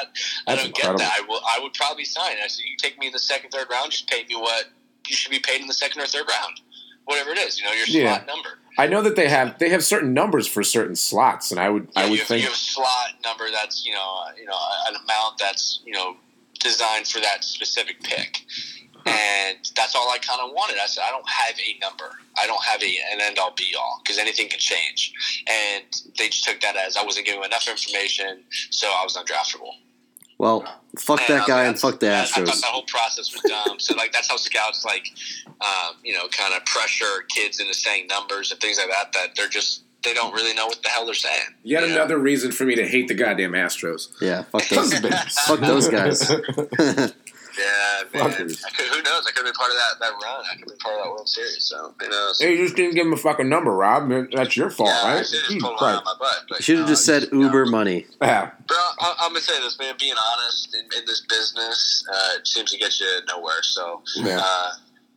I don't incredible. get that. I will, I would probably sign. I said, you take me in the second, third round, just pay me what you should be paid in the second or third round. Whatever it is, you know, your Yeah. slot number. I know that they have they have certain numbers for certain slots, and I would I would you, have, think you have a slot number that's you know you know an amount that's you know designed for that specific pick, and that's all I kind of wanted. I said I don't have a number. I don't have a an end all be all because anything can change, and they just took that as I wasn't giving enough information, so I was undraftable. Well, fuck And, that guy and fuck the Astros. I thought Astros. that whole process was dumb. so like that's how scouts like, um, you know, kind of pressure kids into saying numbers and things like that. That they're just they don't really know what the hell they're saying. yet you know? another reason for me to hate the goddamn Astros. Yeah, fuck those. Sons fuck those guys. Yeah, man. Fuckers. I could, who knows? I could be part of that, that run. I could be part of that World Series. So who knows? Hey, you just didn't give him a fucking number, Rob. That's your fault, yeah, I right? should have just pulled one out of my butt. But, should have no, just said you know. Uber money. Yeah. Bro, I, I'm gonna say this, man. Being honest in, in this business uh, it seems to get you nowhere. So, Yeah. uh,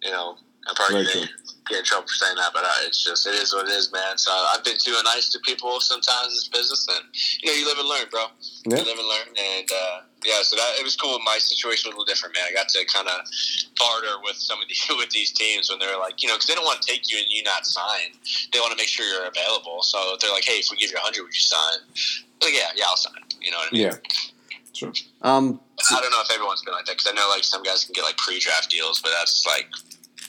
you know, I'm probably Very gonna get in trouble for saying that, but uh, it's just it is what it is, man. So I've been too nice to people sometimes in this business, and you know, you live and learn, bro. Yeah. You live and learn, and uh, yeah. So that it was cool. My situation was a little different, man. I got to kind of barter with some of these with these teams when they're like, you know, because they don't want to take you and you not sign. They want to make sure you're available. So they're like, hey, if we give you a hundred, would you sign? Like, yeah, yeah, I'll sign. You know what I mean? Yeah. Sure. Um, I don't know if everyone's been like that because I know like some guys can get like pre-draft deals, but that's like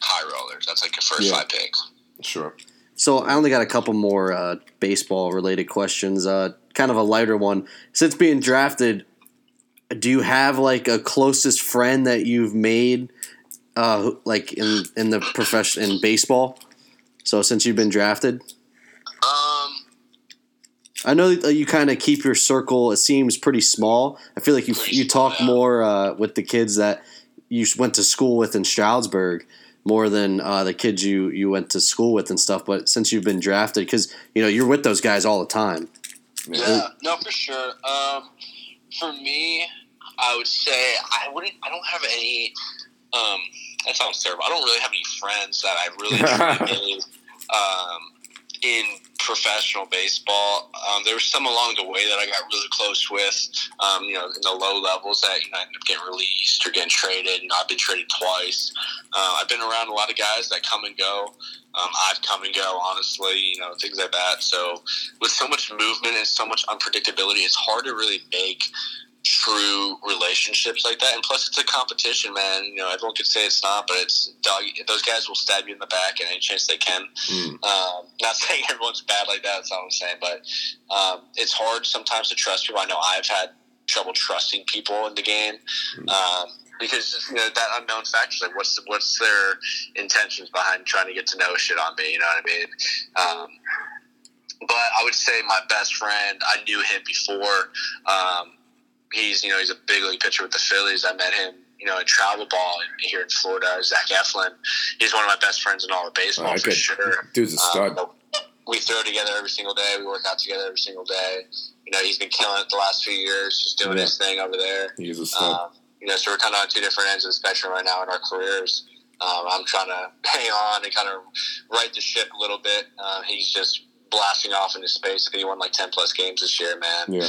high rollers. That's like your first Yeah. five picks. Sure. So I only got a couple more uh, baseball related questions. Uh, kind of a lighter one. Since being drafted, do you have like a closest friend that you've made, uh, like in in the profession in baseball? So since you've been drafted, Um, I know that you kind of keep your circle. It seems pretty small. I feel like you you talk more uh, with the kids that you went to school with in Stroudsburg more than uh, the kids you you went to school with and stuff. But since you've been drafted, because you know you're with those guys all the time. yeah, no, for sure. Um, for me, I would say I wouldn't. I don't have any. Um, that sounds terrible. I don't really have any friends that I really um, in professional baseball. Um, there were some along the way that I got really close with. Um, you know, in the low levels that you know I ended up getting released or getting traded. And I've been traded twice. Uh, I've been around a lot of guys that come and go. Um, I've come and go, honestly, you know, things like that. So, with so much movement and so much unpredictability, it's hard to really make true relationships like that. And plus, it's a competition, man. You know, everyone could say it's not, but it's dog. Those guys will stab you in the back at any chance they can. Mm. Um, not saying everyone's bad like that. That's not what I'm saying, but um, it's hard sometimes to trust people. I know I've had trouble trusting people in the game. Um, because you know that unknown factor, like what's what's their intentions behind trying to get to know shit on me? You know what I mean? Um, but I would say my best friend, I knew him before. Um, he's you know he's a big league pitcher with the Phillies. I met him you know in travel ball here in Florida. Zach Eflin, he's one of my best friends in all of baseball Oh, for sure. Dude's a stud. Um, we throw together every single day. We work out together every single day. You know, he's been killing it the last few years, just doing Yeah. his thing over there. He's a stud. Um, you know, so we're kind of on two different ends of the spectrum right now in our careers. Um, I'm trying to hang on and kind of right the ship a little bit. Uh, he's just blasting off into space. I think he won like ten plus games this year, man. yeah.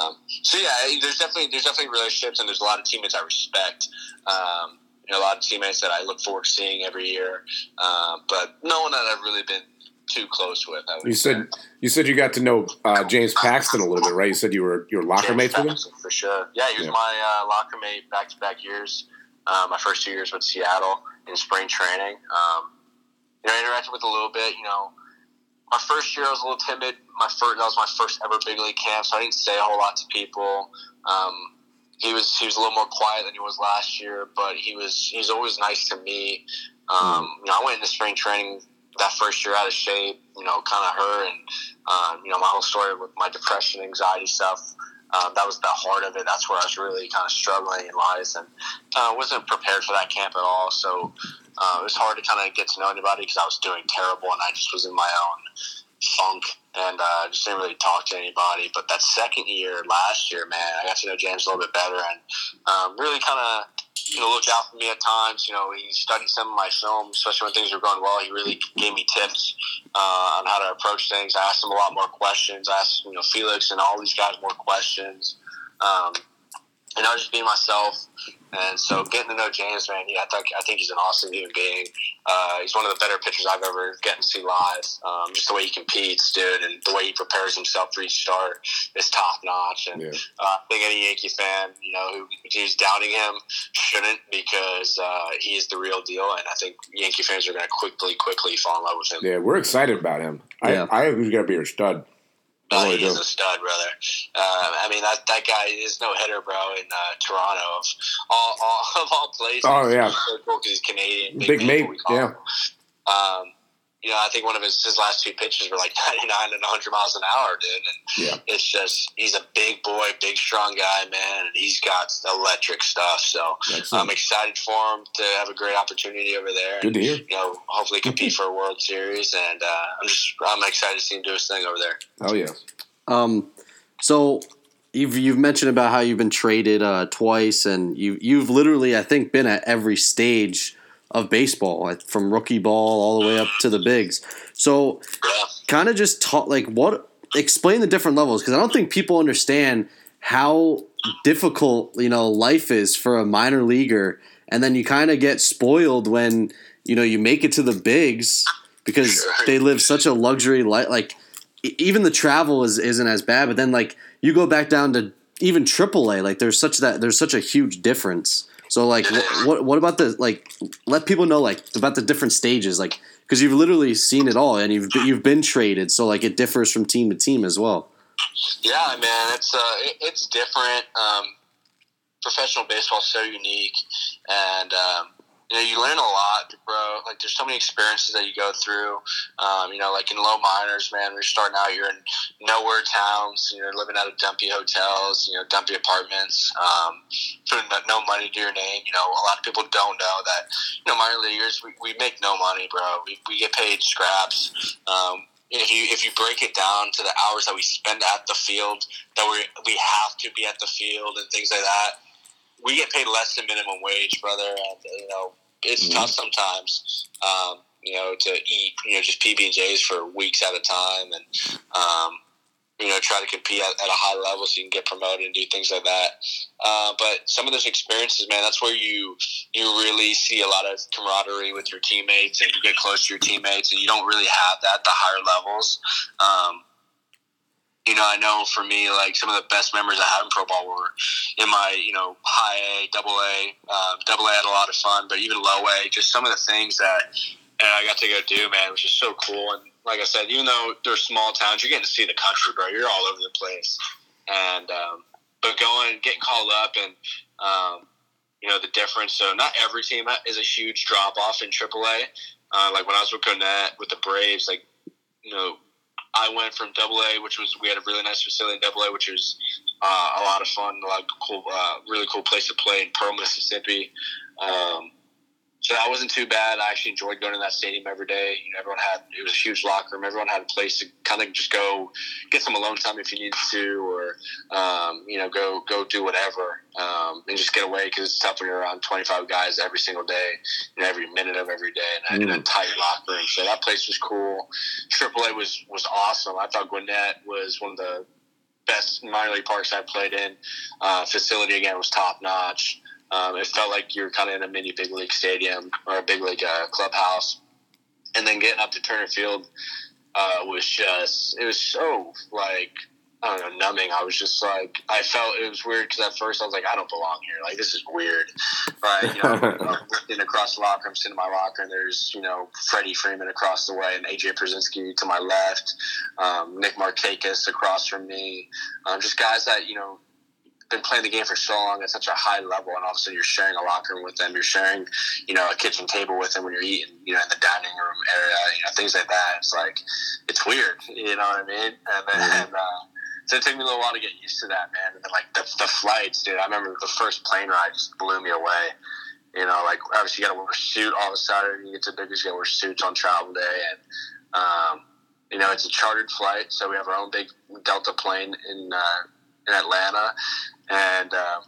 Um, so yeah, there's definitely there's definitely relationships, and there's a lot of teammates I respect. Um, you know, a lot of teammates that I look forward to seeing every year, um, but no one that I've really been too close with. You say. said you said you got to know uh, James Paxton a little bit, right? You said you were you were locker James mates with him. For sure. Yeah, he was Yeah. my uh, locker mate back to back years. Uh, my first two years with Seattle in spring training. Um, you know, I interacted with a little bit. You know, my first year I was a little timid. My first that was my first ever big league camp, so I didn't say a whole lot to people. Um, he was he was a little more quiet than he was last year, but he was he's always nice to me. Um, you know, I went into spring training that first year out of shape. You know, kind of hurt, and um, you know my whole story with my depression, anxiety stuff. Um, that was the heart of it. That's where I was really kind of struggling in life, and uh, wasn't prepared for that camp at all. So uh, it was hard to kind of get to know anybody because I was doing terrible, and I just was in my own funk, and uh, just didn't really talk to anybody. But that second year, last year, man, I got to know James a little bit better, and um, really kind of you know looked out for me at times. You know, he studied some of my film, especially when things were going well. He really gave me tips uh, on how to approach things. I asked him a lot more questions. I asked you know Felix and all these guys more questions. Um, and I was just being myself. And so getting to know James, man, yeah, I think I think he's an awesome human being. Uh, he's one of the better pitchers I've ever gotten to see live. Um, just the way he competes, dude, and the way he prepares himself for each start is top notch. And Yeah. uh, I think any Yankee fan, you know, who, who's doubting him shouldn't because uh, he is the real deal. And I think Yankee fans are going to quickly, quickly fall in love with him. Yeah, we're excited about him. Yeah. I I think he's gonna be a stud. Uh, really he is do. a stud, brother. Uh, I mean, that that guy is no hitter, bro. In uh, Toronto, of all, all of all places. Oh, yeah. He's so cool he's Canadian. Big mate, we call yeah. Um, you know, I think one of his his last two pitches were like 99 and 100 miles an hour, dude. And Yeah. it's just he's a big boy, big strong guy, man, and he's got electric stuff. So Excellent. I'm excited for him to have a great opportunity over there. Good to hear. You know, hopefully compete for a World Series, and uh, I'm just I'm excited to see him do his thing over there. Oh yeah. Um, so you've you've mentioned about how you've been traded uh, twice, and you you've literally I think been at every stage of baseball, from rookie ball all the way up to the bigs. So kind of just talk like what explain the different levels because I don't think people understand how difficult you know life is for a minor leaguer, and then you kind of get spoiled when you know you make it to the bigs because they live such a luxury life. Like even the travel is isn't as bad, but then like you go back down to even AAA, like there's such that there's such a huge difference. So like what what about the like let people know like about the different stages like because you've literally seen it all and you've been, you've been traded so like it differs from team to team as well. Yeah, man, it's uh, it, it's different. Um, professional baseball is so unique, and um, you know you learn a lot, bro. Like there's so many experiences that you go through. Um, you know, like in low minors, man, you're starting out, you're in nowhere towns. You're living out of dumpy hotels, you know, dumpy apartments, um, putting no- no money to your name. You know, a lot of people don't know that. You know, minor leaguers, we, we make no money, bro. We, we get paid scraps. Um, if you if you break it down to the hours that we spend at the field, that we we have to be at the field and things like that, we get paid less than minimum wage, brother. And you know it's Mhm. tough sometimes. Um, you know to eat you know just PB and J's for weeks at a time, and um, you know try to compete at, at a high level so you can get promoted and do things like that. Uh, but some of those experiences, man, that's where you you really see a lot of camaraderie with your teammates, and you get close to your teammates, and you don't really have that at the higher levels. Um, you know, I know for me, like some of the best memories I had in pro ball were in my, you know, high A, double A. Um, double A had a lot of fun, but even low A, just some of the things that and I got to go do, man, which is so cool. And like I said, even though they're small towns, you're getting to see the country, bro. You're all over the place, and um, but going getting called up and um, you know the difference. So not every team is a huge drop off in AAA. Uh, like when I was with Gwinnett with the Braves, like you know I went from Double A, which was we had a really nice facility in Double A, which was uh, a lot of fun, a lot of cool, uh, really cool place to play in Pearl, Mississippi. Um, so that wasn't too bad. I actually enjoyed going to that stadium every day. You know, everyone had it was a huge locker room. Everyone had a place to kind of just go get some alone time if you needed to, or um, you know, go go do whatever um, and just get away because it's tough when you're around 25 guys every single day, know, every minute of every day, and mm. in a tight locker room. So that place was cool. AAA was was awesome. I thought Gwinnett was one of the best minor league parks I played in. Uh, facility again was top notch. Um, it felt like you're kind of in a mini big league stadium or a big league uh, clubhouse. And then getting up to Turner Field uh, was just, it was so like, I don't know, numbing. I was just like, I felt it was weird because at first I was like, I don't belong here. Like, this is weird. Right. You know, I'm looking across the locker, I'm sitting in my locker, and there's, you know, Freddie Freeman across the way and AJ Pierzynski to my left, um, Nick Markakis across from me. Um, just guys that, you know, been playing the game for so long at such a high level, and all of a sudden you're sharing a locker room with them, you're sharing, you know, a kitchen table with them when you're eating, you know, in the dining room area, you know, things like that. It's like it's weird, you know what I mean? And then mm-hmm. uh, so it took me a little while to get used to that, man. And then like the, the flights, dude. I remember the first plane ride just blew me away. You know, like obviously you got to wear a suit all of a sudden. You get to Vegas, you got to wear suits on travel day, and um, you know it's a chartered flight, so we have our own big Delta plane in uh, in Atlanta, and um,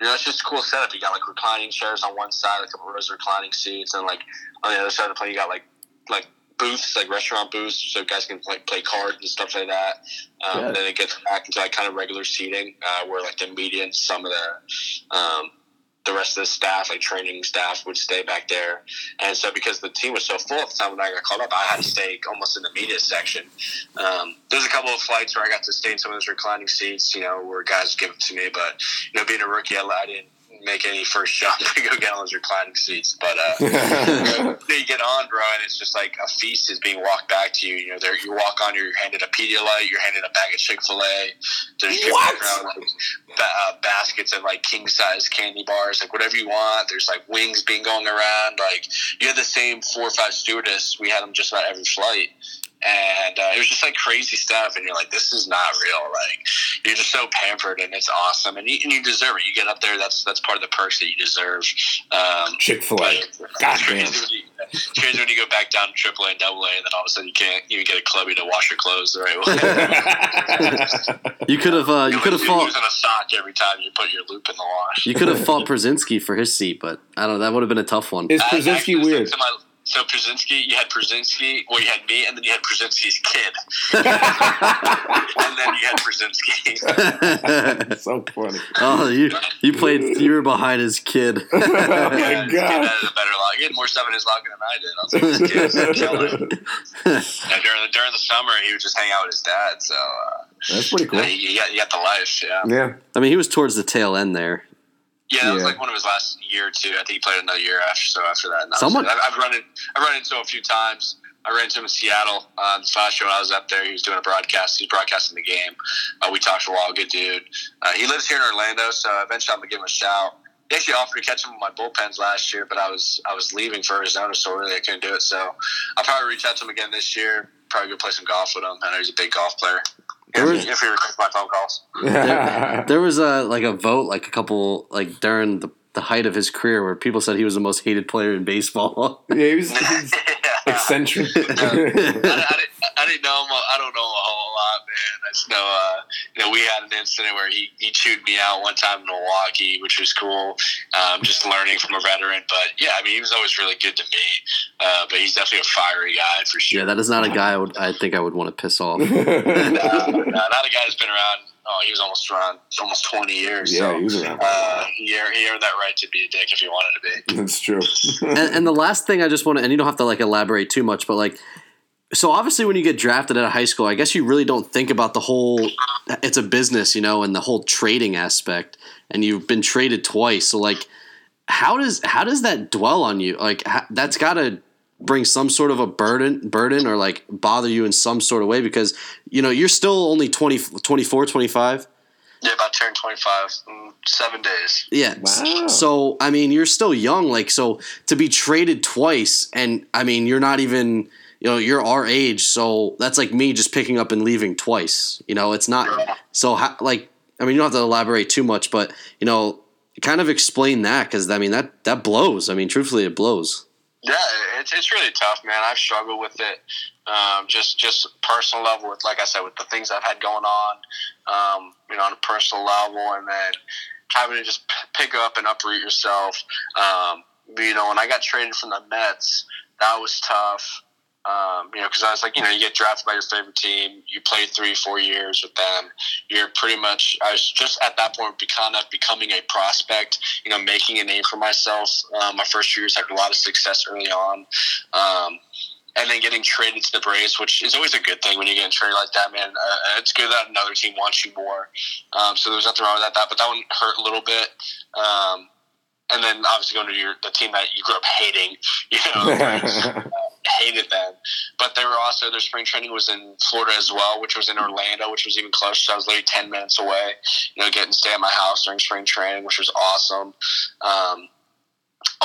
you know it's just a cool setup. You got like reclining chairs on one side, a couple rows of reclining seats, and like on the other side of the plane, you got like like booths, like restaurant booths, so guys can like play cards and stuff like that. Um, yeah. Then it gets back into like kind of regular seating, uh, where like the media and some of the um, the rest of the staff, like training staff, would stay back there. And so because the team was so full at the time when I got called up, I had to stay almost in the media section. Um, there's a couple of flights where I got to stay in some of those reclining seats, you know, where guys give it to me. But you know, being a rookie, I, I didn't make any first jump to go get on those reclining seats. But uh, you get on, bro, and it's just like a feast is being walked back to you. You know, there you walk on, you're handed a Pedialyte, you're handed a bag of Chick Fil A. There's around like uh, baskets of like king size candy bars, like whatever you want. There's like wings being going around. Like you had the same four or five stewardess. We had them just about every flight and uh, it was just like crazy stuff and you're like this is not real like you're just so pampered and it's awesome and you, and you deserve it you get up there that's that's part of the perks that you deserve um, chick-fil-a god damn it's crazy when you go back down to AAA and AA, and then all of a sudden you can't even get a clubby to wash your clothes the right way. you could have, uh, you could have fought using a sock every time you put your loop in the wash. You could have fought Pierzynski for his seat, but I don't know. That would have been a tough one. Is Pierzynski weird? My, so Pierzynski, you had Pierzynski, well, you had me, and then you had Pierzynski's kid, and then you had Pierzynski. so funny. Oh, you you played. You were behind his kid. oh my yeah, god! He had a better lock. He had more stuff in his locker than I did. I was like, this kid's killing. and during the during the summer, he would just hang out with his dad. So uh, that's pretty cool. Yeah, you, got, you got the life. Yeah. Yeah. I mean, he was towards the tail end there. Yeah, that yeah. was like one of his last year or two. I think he played another year after. So after that, Someone, I've, I've run it. I've run into him a few times. I ran into him in Seattle um, this last year when I was up there. He was doing a broadcast. He's broadcasting the game. Uh, we talked for a while. Good dude. Uh, he lives here in Orlando, so eventually I'm gonna give him a shout. He actually offered to catch him with my bullpens last year, but I was I was leaving for Arizona, so really I couldn't do it. So I'll probably reach out to him again this year. Probably go play some golf with him. I know he's a big golf player. There was, if he requests my phone calls. there, there was a like a vote like a couple like during the the height of his career where people said he was the most hated player in baseball. yeah, he was, he was eccentric. I, I, didn't, I, didn't, know him. I don't know him a man. I just know, uh, you know, we had an incident where he, he chewed me out one time in Milwaukee, which was cool. Um, just learning from a veteran. But yeah, I mean, he was always really good to me. Uh, but he's definitely a fiery guy for sure. Yeah, that is not a guy I would. I think I would want to piss off. no, no, not a guy that's been around oh, he was almost around almost twenty years. Yeah, so, he was around. Uh, he, earned, he earned that right to be a dick if he wanted to be. That's true. and, and the last thing I just want to, and you don't have to like elaborate too much, but like so obviously when you get drafted out of high school i guess you really don't think about the whole it's a business you know and the whole trading aspect and you've been traded twice so like how does how does that dwell on you like that's got to bring some sort of a burden burden or like bother you in some sort of way because you know you're still only 20 24 25 Yeah, about turn 25 in seven days. Yeah. Wow. So I mean, you're still young. Like so to be traded twice, and I mean, you're not even. You know, you're our age, so that's like me just picking up and leaving twice. You know, it's not so like. I mean, you don't have to elaborate too much, but you know, kind of explain that because I mean that that blows. I mean, truthfully, it blows. Yeah, it's, it's really tough, man. I've struggled with it, um, just just personal level. With like I said, with the things I've had going on, um, you know, on a personal level, and then having to just pick up and uproot yourself. Um, you know, when I got traded from the Mets, that was tough. Um, you know, because I was like, you know, you get drafted by your favorite team, you play three, four years with them. You're pretty much. I was just at that point, kind of becoming a prospect. You know, making a name for myself. Um, my first few years had a lot of success early on. Um, and then getting traded to the Braves, which is always a good thing when you get traded like that, man. Uh, it's good that another team wants you more. Um, so there's nothing wrong with that, that, but that one hurt a little bit. Um, and then obviously going to your the team that you grew up hating, you know, hated them. But they were also their spring training was in Florida as well, which was in Orlando, which was even closer. So I was literally ten minutes away. You know, getting to stay at my house during spring training, which was awesome. Um,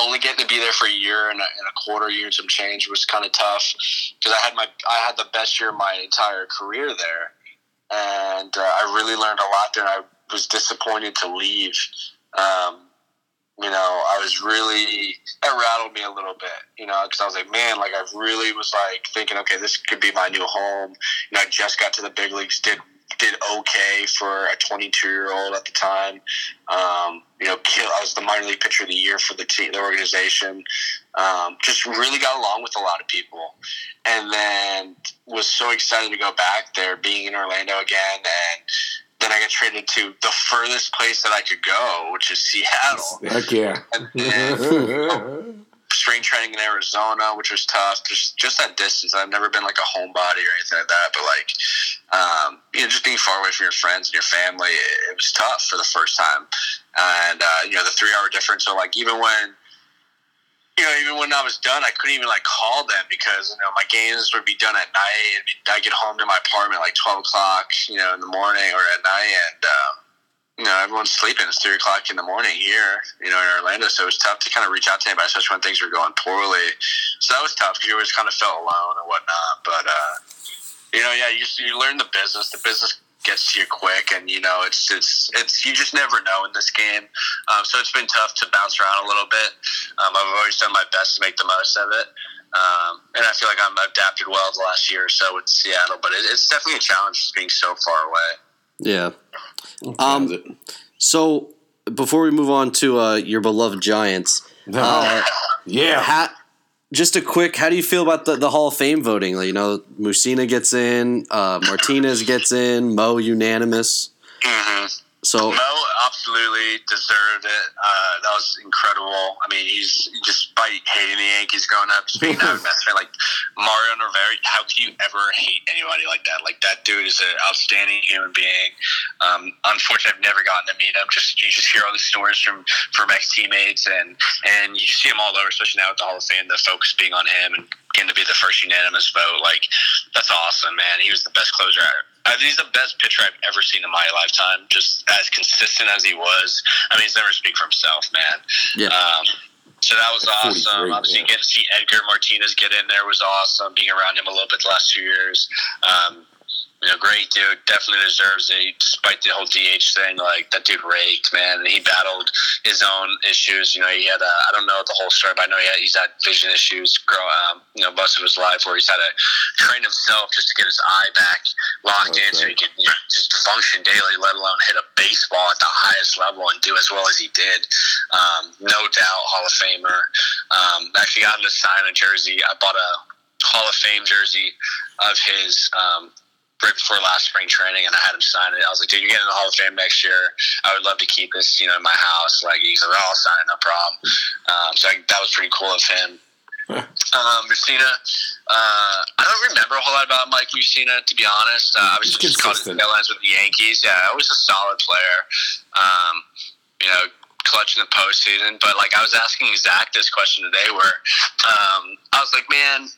only getting to be there for a year and a, and a quarter, year and some change was kind of tough because I had my I had the best year of my entire career there, and uh, I really learned a lot there. And I was disappointed to leave. Um, you know, I was really that rattled me a little bit, you know, because I was like, man, like I really was like thinking, okay, this could be my new home. You know, I just got to the big leagues, did did okay for a 22 year old at the time. Um, you know, kill, I was the minor league pitcher of the year for the team, the organization. Um, just really got along with a lot of people, and then was so excited to go back there, being in Orlando again, and then I got traded to the furthest place that I could go, which is Seattle. Heck yeah. And then spring training in Arizona, which was tough. Just just that distance. I've never been like a homebody or anything like that, but like um, you know, just being far away from your friends and your family, it, it was tough for the first time. And uh, you know, the three hour difference. So like even when you know, even when I was done, I couldn't even like call them because you know my games would be done at night, and I get home to my apartment like twelve o'clock, you know, in the morning or at night, and um, you know everyone's sleeping. It's three o'clock in the morning here, you know, in Orlando, so it was tough to kind of reach out to anybody, especially when things were going poorly. So that was tough because you always kind of felt alone and whatnot. But uh, you know, yeah, you you learn the business. The business gets to you quick, and you know it's it's it's you just never know in this game. Um, so it's been tough to bounce around a little bit. Um, I've always done my best to make the most of it, um, and I feel like I'm adapted well the last year or so with Seattle. But it, it's definitely a challenge just being so far away. Yeah. Um, so before we move on to uh, your beloved Giants, uh, yeah. ha- just a quick, how do you feel about the, the Hall of Fame voting? You know, Mussina gets in, uh, Martinez gets in, Mo unanimous. Mm-hmm. So Mo absolutely deserved it. Uh, that was incredible. I mean, he's just despite hating the Yankees growing up, just being a Mets fan, like Mariano Rivera. How can you ever hate anybody like that? Like that dude is an outstanding human being. Um, unfortunately, I've never gotten to meet him. Just you just hear all these stories from from ex teammates, and and you see him all over, especially now with the Hall of Fame. The focus being on him and getting to be the first unanimous vote. Like that's awesome, man. He was the best closer. I, he's the best pitcher I've ever seen in my lifetime. Just as consistent as he was. I mean, he's never speak for himself, man. Yeah. Um, so that was 43, awesome. Obviously, yeah. getting to see Edgar Martinez get in there was awesome. Being around him a little bit the last two years. Um, you know, great dude. Definitely deserves it, despite the whole DH thing. Like that dude raked, man. And he battled his own issues. You know, he had a, I don't know the whole story, but I know he had, he's had vision issues. Grow, um, you know, most of his life, where he's had to train himself just to get his eye back locked in, so he could you know, just function daily, let alone hit a baseball at the highest level and do as well as he did. Um, no doubt, Hall of Famer. Um, actually, got him to sign a jersey. I bought a Hall of Fame jersey of his um, right before last spring training, and I had him sign it. I was like, dude, you're getting in the Hall of Fame next year. I would love to keep this, you know, in my house. Like, he's like, oh, I'll sign it, no problem. Um, so I, that was pretty cool of him. Um, Mussina, uh, I don't remember a whole lot about Mike Mussina, to be honest. Uh, I was just caught his tail with the Yankees. Yeah, I was a solid player. Um, you know, clutch in the postseason. But like I was asking Zach this question today, where um, I was like, man,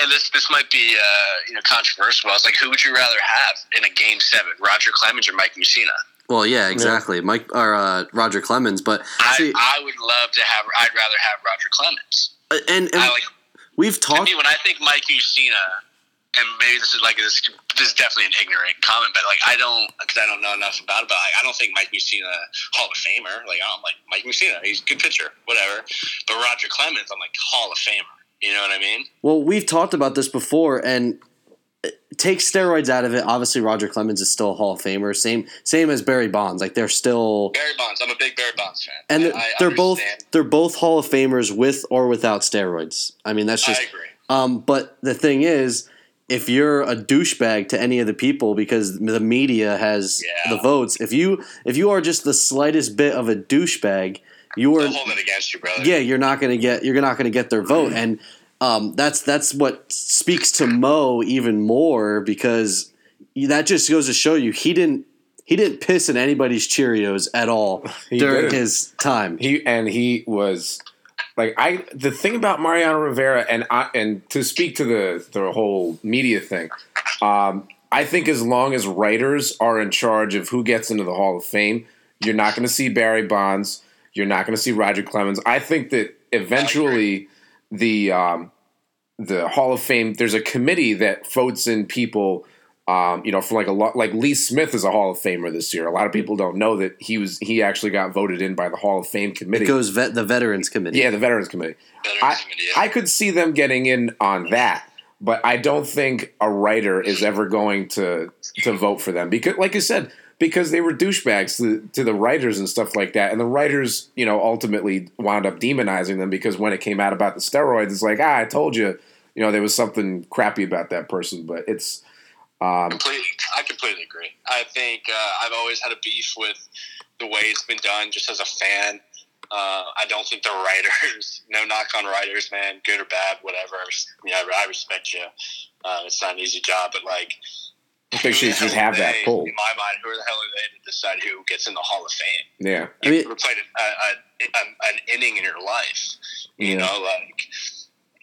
and this this might be uh, you know controversial. I was like, who would you rather have in a game seven, Roger Clemens or Mike Mussina? Well, yeah, exactly. Mike or uh, Roger Clemens, but see, I, I would love to have. I'd rather have Roger Clemens. and, and I like. we've To talked. me, when I think Mike Mussina, and maybe this is like this, this is definitely an ignorant comment, but like I don't because I don't know enough about it. But like, I don't think Mike Mussina Hall of Famer. Like I'm like Mike Mussina, he's a good pitcher, whatever. But Roger Clemens, I'm like Hall of Famer. You know what I mean? Well, we've talked about this before, and uh, take steroids out of it. Obviously, Roger Clemens is still a Hall of Famer. Same, same as Barry Bonds. Like they're still, Barry Bonds, I'm a big Barry Bonds fan, and they're, both they're both Hall of Famers with or without steroids. I mean, that's just. I agree. Um, but the thing is, if you're a douchebag to any of the people because the media has Yeah. the votes, if you if you are just the slightest bit of a douchebag, you are They'll hold it against you, brother. yeah, you're not going to get you're not going to get their vote, and um, that's that's what speaks to Mo even more because that just goes to show you he didn't he didn't piss in anybody's Cheerios at all during didn't. his time. He and he was like I. The thing about Mariano Rivera and I, and to speak to the the whole media thing, um, I think as long as writers are in charge of who gets into the Hall of Fame, you're not going to see Barry Bonds. You're not going to see Roger Clemens. I think that eventually the um, the Hall of Fame. There's a committee that votes in people. Um, you know, for like a lot, like Lee Smith is a Hall of Famer this year. A lot of people don't know that he was he actually got voted in by the Hall of Fame committee. It goes vet, the Veterans Committee. yeah, the Veterans Committee. Veterans I, Committee, yeah. I could see them getting in on that, but I don't think a writer is ever going to to vote for them because, like I said, because they were douchebags to, to the writers and stuff like that, and the writers, you know, ultimately wound up demonizing them because when it came out about the steroids, it's like, ah, I told you, you know, there was something crappy about that person, but it's. Um, Completely, I completely agree. I think uh, I've always had a beef with the way it's been done, just as a fan. Uh, I don't think the writers, no knock on writers, man, good or bad, whatever. You know, I respect you. Uh, it's not an easy job, but like, I think she who the should hell have are that pull. In my mind, who the hell are they to decide who gets in the Hall of Fame? Yeah, I mean, You ever played a, a, a, an inning in your life. You Yeah. know, like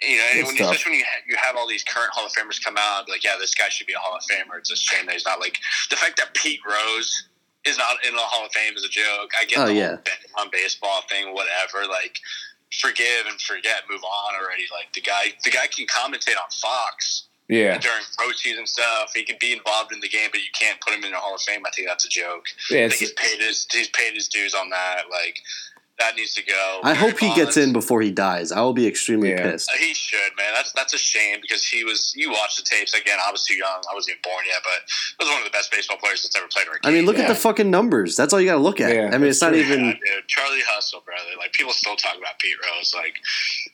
you know, and when, tough. especially when you ha- you have all these current Hall of Famers come out, like, yeah, this guy should be a Hall of Famer. It's a shame that he's not. Like the fact that Pete Rose is not in the Hall of Fame is a joke. I get Oh, the yeah. whole betting on baseball thing, whatever. Like, forgive and forget, move on already. Like the guy, the guy can commentate on Fox yeah, during pro season stuff. He can be involved in the game, but you can't put him in the Hall of Fame. I think that's a joke. yeah. I think he's paid his he's paid his dues on that. Like that needs to go. I hope he gets in before he dies. I will be extremely Yeah. pissed. uh, He should, man. That's that's a shame because he was. You watch the tapes again. I was too young. I wasn't even born yet, but he was one of the best baseball players that's ever played our I mean, look Yeah. at the fucking numbers. That's all you got to look at. Yeah, I mean, it's not true. even. Yeah, dude, Charlie Hustle, brother. Like people still talk about Pete Rose. Like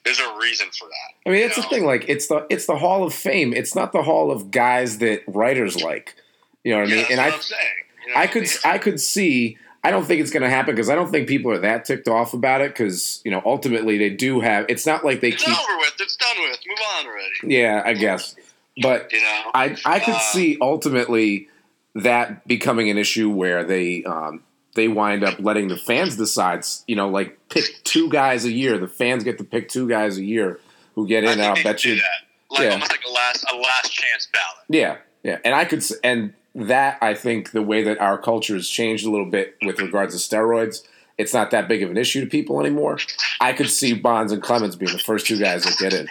there's a reason for that. I mean, that's you the thing. Like, it's the it's the Hall of Fame. It's not the Hall of guys that writers like. You know what I mean? that's And what I I'm saying. You know I what could mean? I could see. I don't think it's going to happen because I don't think people are that ticked off about it because you know ultimately they do have. It's not like they It's keep. over with. It's done with. Move on already. Yeah, I guess, but You know. I I could Uh, see ultimately that becoming an issue where they um, they wind up letting the fans decide. You know, like pick two guys a year. The fans get to pick two guys a year who get I in. think I'll they bet you. that. Like Yeah. almost like a last a last chance ballot. Yeah, yeah, and I could, and that I think the way that our culture has changed a little bit with regards to steroids, it's not that big of an issue to people anymore. I could see Bonds and Clemens being the first two guys that get in,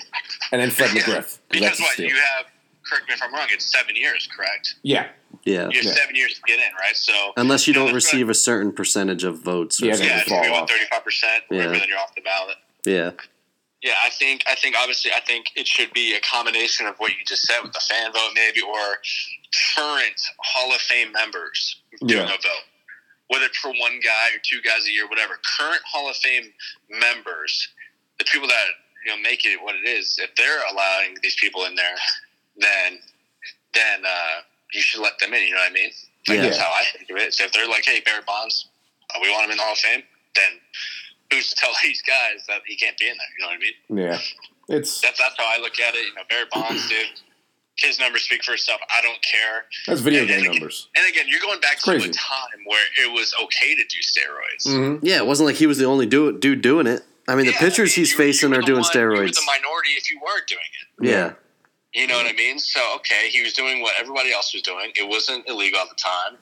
and then Fred McGriff. 'cause Because that's what you have. Correct me if I'm wrong. It's seven years, correct? yeah, Yeah. You have Yeah. seven years to get in, right? So Unless you Yeah, don't that's right. receive a certain percentage of votes. Or Yeah, yeah, they you want thirty five percent, Yeah. then you're off the ballot. Yeah. Yeah, I think I think obviously I think it should be a combination of what you just said with the fan vote, maybe, or current Hall of Fame members doing Yeah. a vote. Whether it's for one guy or two guys a year, whatever. Current Hall of Fame members, the people that you know make it what it is, if they're allowing these people in there, then then uh, you should let them in. You know what I mean? Like Yeah. that's how I think of it. So if they're like, "Hey, Barry Bonds, uh, we want him in the Hall of Fame," then who's to tell these guys that he can't be in there? You know what I mean? yeah. It's That's that's how I look at it. You know, Barry Bonds, dude. His numbers speak for itself. I don't care. that's video And- game and again- numbers. And again, you're going back It's to crazy. a time where it was okay to do steroids. hmm Yeah, it wasn't like he was the only do- dude doing it. I mean, the pitchers I mean, he's you were- you facing were are doing one- You were steroids. the minority if you weren't doing it. Yeah. You know what I mean? So okay, he was doing what everybody else was doing. It wasn't illegal at the time.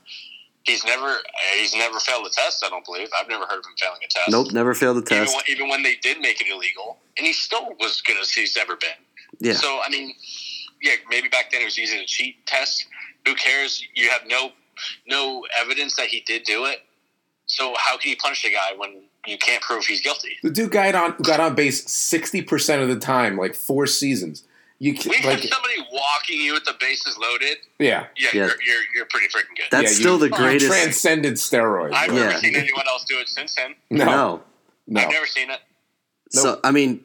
He's never he's never failed a test. I don't believe. I've never heard of him failing a test. Nope, never failed the Even test. when, even when they did make it illegal, and he still was good as he's ever been. Yeah. So I mean, yeah, maybe back then it was easy to cheat test. Who cares? You have no no evidence that he did do it. So how can you punish a guy when you can't prove he's guilty? The dude got on got on base sixty percent of the time, like four seasons. You We can, have like somebody walking you with the bases loaded. yeah, Yeah, Yeah. You're, you're you're pretty freaking good. That's yeah, still the greatest. You transcended steroids. I've. Yeah. never seen anyone else do it since then. no, no. no, I've never seen it. So I mean,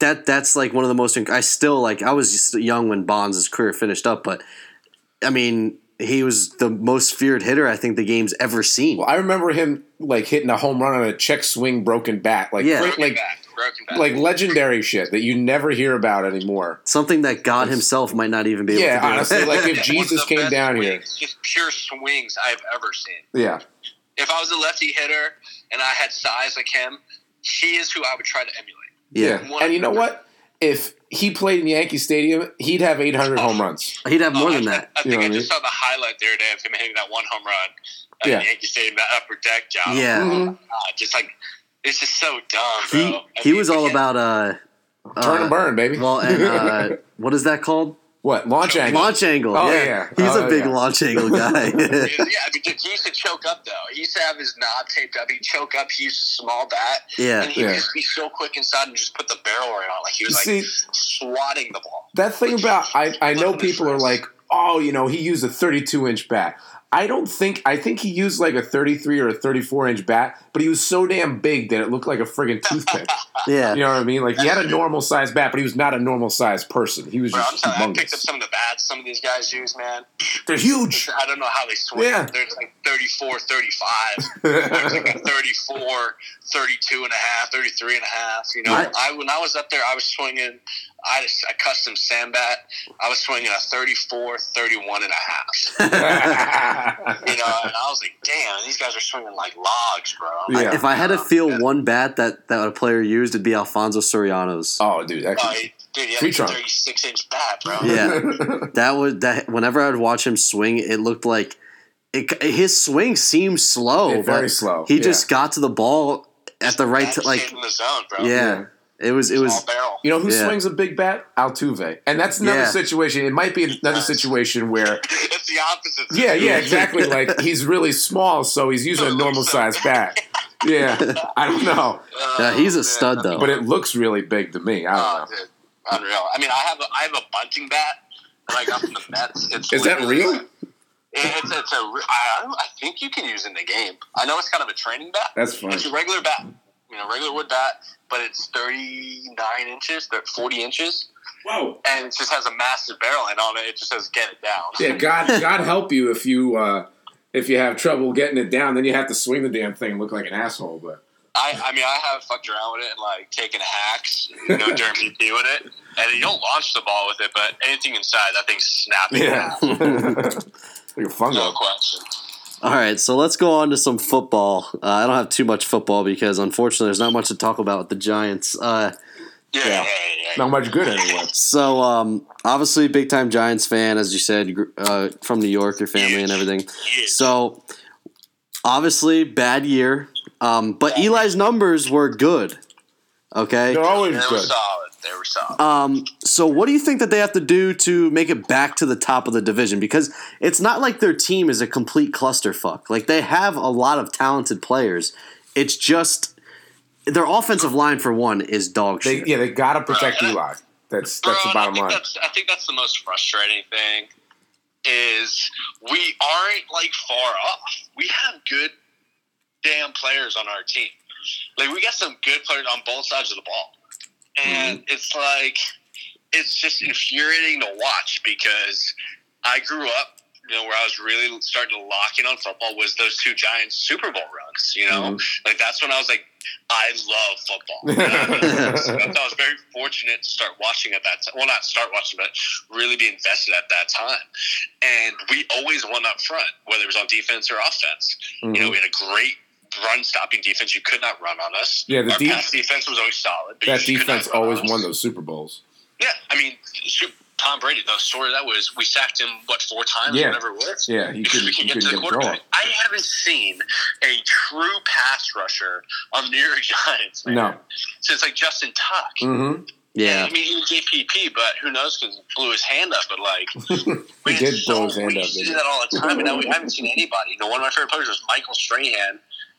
that that's like one of the most. inc- I still like. I was just young when Bonds' career finished up, but I mean, he was the most feared hitter I think the game's ever seen. Well, I remember him like hitting a home run on a check swing broken bat, like Yeah. Broken like back. Like legendary shit that you never hear about anymore. Something that God Himself might not even be able Yeah, to do. honestly, like if Yeah, one of Jesus the came best down here, swings, just pure swings I've ever seen. yeah, If I was a lefty hitter and I had size like him, he is who I would try to emulate. yeah, One- And you know what? If he played in Yankee Stadium, he'd have 800 home runs. He'd have more Oh, than I, that. I You know think I what I just saw the highlight the other day of him hitting that one home run at Yeah. Yankee Stadium, that upper deck job. Yeah. Mhm. Uh, just like it's just so dumb, He bro. I he mean, was all about uh, Turn uh, and burn, baby. Well, and uh, what is that called? what launch angle? Launch angle. Oh, yeah. yeah. he's Oh, a big yeah. launch angle guy. Yeah, I mean, dude, he used to choke up though. He used to have his knob taped up. He'd choke up. He used a small bat, yeah, and he'd Yeah. just be so quick inside and just put the barrel right on, like he was like See- swatting the ball. That thing about I, I know people are like, oh, you know, he used a 32 inch bat. I don't think I think he used like a 33 or a 34 inch bat, but he was so damn big that it looked like a friggin' toothpick. yeah. You know what I mean? Like he had a normal sized bat, but he was not a normal sized person. He was Bro, I'm just telling you, I picked up some of the bats some of these guys use, man. They're huge. I don't know how they swing. Yeah. There's like 34, 35. There's like a 34, 32 and a half, 33 and a half. You know, I- I, when I was up there, I was swinging, I had a, a custom Sam Bat. I was swinging a 34, 31 and a half. You know, and I was like, damn, these guys are swinging like logs, bro. Yeah. If I had to feel one bat that, that a player used, it'd be Alfonso Soriano's. oh, dude, Uh, actually, dude, yeah, Tree like a trunk. 36 inch bat, bro. Yeah. That would that. Whenever I'd watch him swing, it looked like it, his swing seemed slow, Yeah, very but slow, He yeah. just got to the ball at the right Bat t- like in the zone, bro. yeah. It was it was. You know who Yeah. swings a big bat? Altuve, and that's another Yeah. situation. It might be another situation where it's the opposite. Yeah, yeah, exactly. Like he's really small, so he's using a normal sized bat. Yeah, I don't know, Uh, Yeah, he's a man. stud, though. but it looks really big to me. I Oh, don't know. dude, unreal. I mean, I have a, I have a bunting bat that I got from the Mets. It's Is that real? It- It's it's a. re- I, I think you can use it in the game. I know it's kind of a training bat. That's fine. It's a regular bat, you know, regular wood bat, but it's thirty nine inches, they're forty inches, Whoa! and it just has a massive barrel end on it. It just says "Get it down." Yeah, God, God help you if you uh, if you have trouble getting it down. Then you have to swing the damn thing and look like an asshole. But I, I mean, I have fucked around with it and like taken hacks, you know, during BP with it, and you don't launch the ball with it, but anything inside, that thing's snapping. in yeah, half. like a fungo. no question. all right. So let's go on to some football. Uh, I don't have too much football because unfortunately there's not much to talk about with the Giants. Uh, Yeah, Yeah. Not much good anyway. so um, obviously big time Giants fan, as you said, uh, from New York, your family and everything. So obviously bad year, um, but Eli's numbers were good. Okay. They're always they were good. solid. They were solid. Um, so what do you think that they have to do to make it back to the top of the division? Because it's not like their team is a complete clusterfuck. Like they have a lot of talented players. It's just their offensive line for one is dog They, shit. yeah, they gotta protect Right. Eli. That's Bro, that's the and bottom I think line. That's, I think that's the most frustrating thing is we aren't like far off. We have good damn players on our team. Like we got some good players on both sides of the ball, and Mm-hmm. it's like it's just infuriating to watch because I grew up. You know, where I was really starting to lock in on football was those two Giants Super Bowl runs. You know, Mm-hmm. like that's when I was like, I love football. You know? So I was very fortunate to start watching at that time. Well, not start watching, but really be invested at that time. And we always won up front, whether it was on defense or offense. You know, Mhm. we had a great run stopping defense. You could not run on us. Yeah, the Our def- pass defense was always solid. That you could not defense always won those Super Bowls. Yeah, I mean, Tom Brady, the story that was we sacked him what four times, Yeah. whatever it was. Yeah, he because couldn't, we he can get couldn't to the get quarterback. it. I haven't seen a true pass rusher on the New York Giants man, No. since like Justin Tuck. Mm-hmm. Yeah. I mean, he was JPP, but who knows? Because blew his hand up. But like, we did so, blow his hand we up. used to didn't do that all the time, and now we haven't seen anybody. You know, one of my favorite players was Michael Strahan.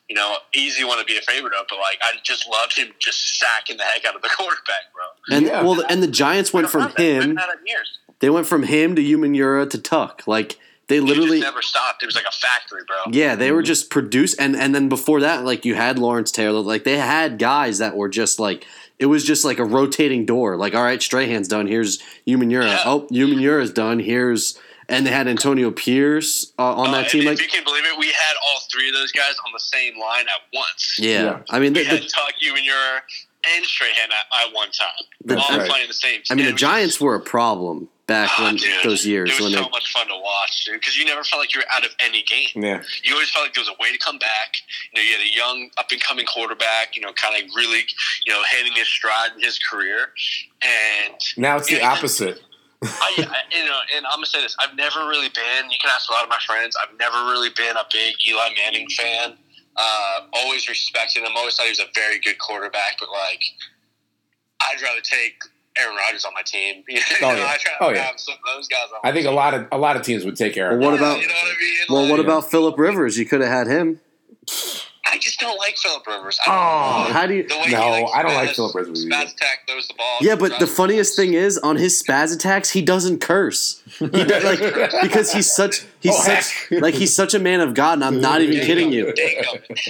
You know, easy one to be a favorite of, but like, I just loved him just sacking the heck out of the quarterback, bro. And Yeah. well, and the Giants went from I don't know, man. We him. haven't had it in years. They went from him to Umenyiora to Tuck. Like they literally. just never stopped. It was like a factory, bro. Yeah, they were mm-hmm. just produce and and then before that, like you had Lawrence Taylor, like they had guys that were just like it was just like a rotating door. Like, all right, Strahan's done. Here's Umenyiora. Yeah. Oh, Umenyiora's done. Here's and they had Antonio Pierce uh, on Uh, that and team. if Like, you can believe it, we had all three of those guys on the same line at once. yeah. Yeah. I mean, the, We had the, Tuck, you and your and Strahan at, at one time, That's all right. playing the same. I mean, the team. Giants were a problem back Ah, when dude. those years It was when so they. much fun to watch, dude, because you never felt like you were out of any game. Yeah. You always felt like there was a way to come back. You know, you had a young, up and coming quarterback. You know, kind of really, you know, hitting his stride in his career. And Now it's the Yeah. opposite. I, I, you know, and I'm gonna say this: I've never really been. You can ask a lot of my friends. I've never really been a big Eli Manning fan. Uh, always respected him. Always thought he was a very good quarterback. But like, I'd rather take Aaron Rodgers on my team. You know, Oh, yeah. I'd rather Oh, yeah. have some of those guys on. I think a lot of a lot of teams would take Aaron. Well, what about- You know what I mean? Well, Like, what about Philip Rivers? You could have had him. I just don't like Philip Rivers. Oh, I don't oh. know. How do you? The way No, he, I don't like Philip Rivers either. Spaz attack throws the ball. Yeah, but the Spaz- funniest thing is, on his spaz attacks, he doesn't curse. He does, like because he's such he's Oh, such heck. like he's such a man of God, and I'm not even kidding you.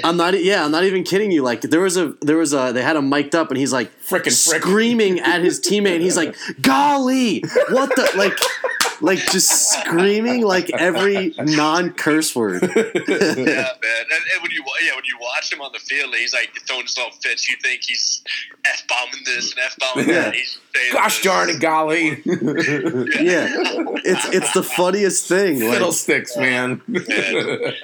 I'm not. Yeah, I'm not even kidding you. Like there was a there was a they had him mic'd up, and he's like Frickin' frick. screaming at his teammate, and he's like, "Golly, what the like." Like just screaming like every non-curse word. yeah, man. And, and when you yeah when you watch him on the field, he's like throwing his little fits. You think he's f bombing this and f bombing Yeah. that. He's saying Gosh this. darn it, golly. Yeah, it's it's the funniest thing. Like, Fiddlesticks, man.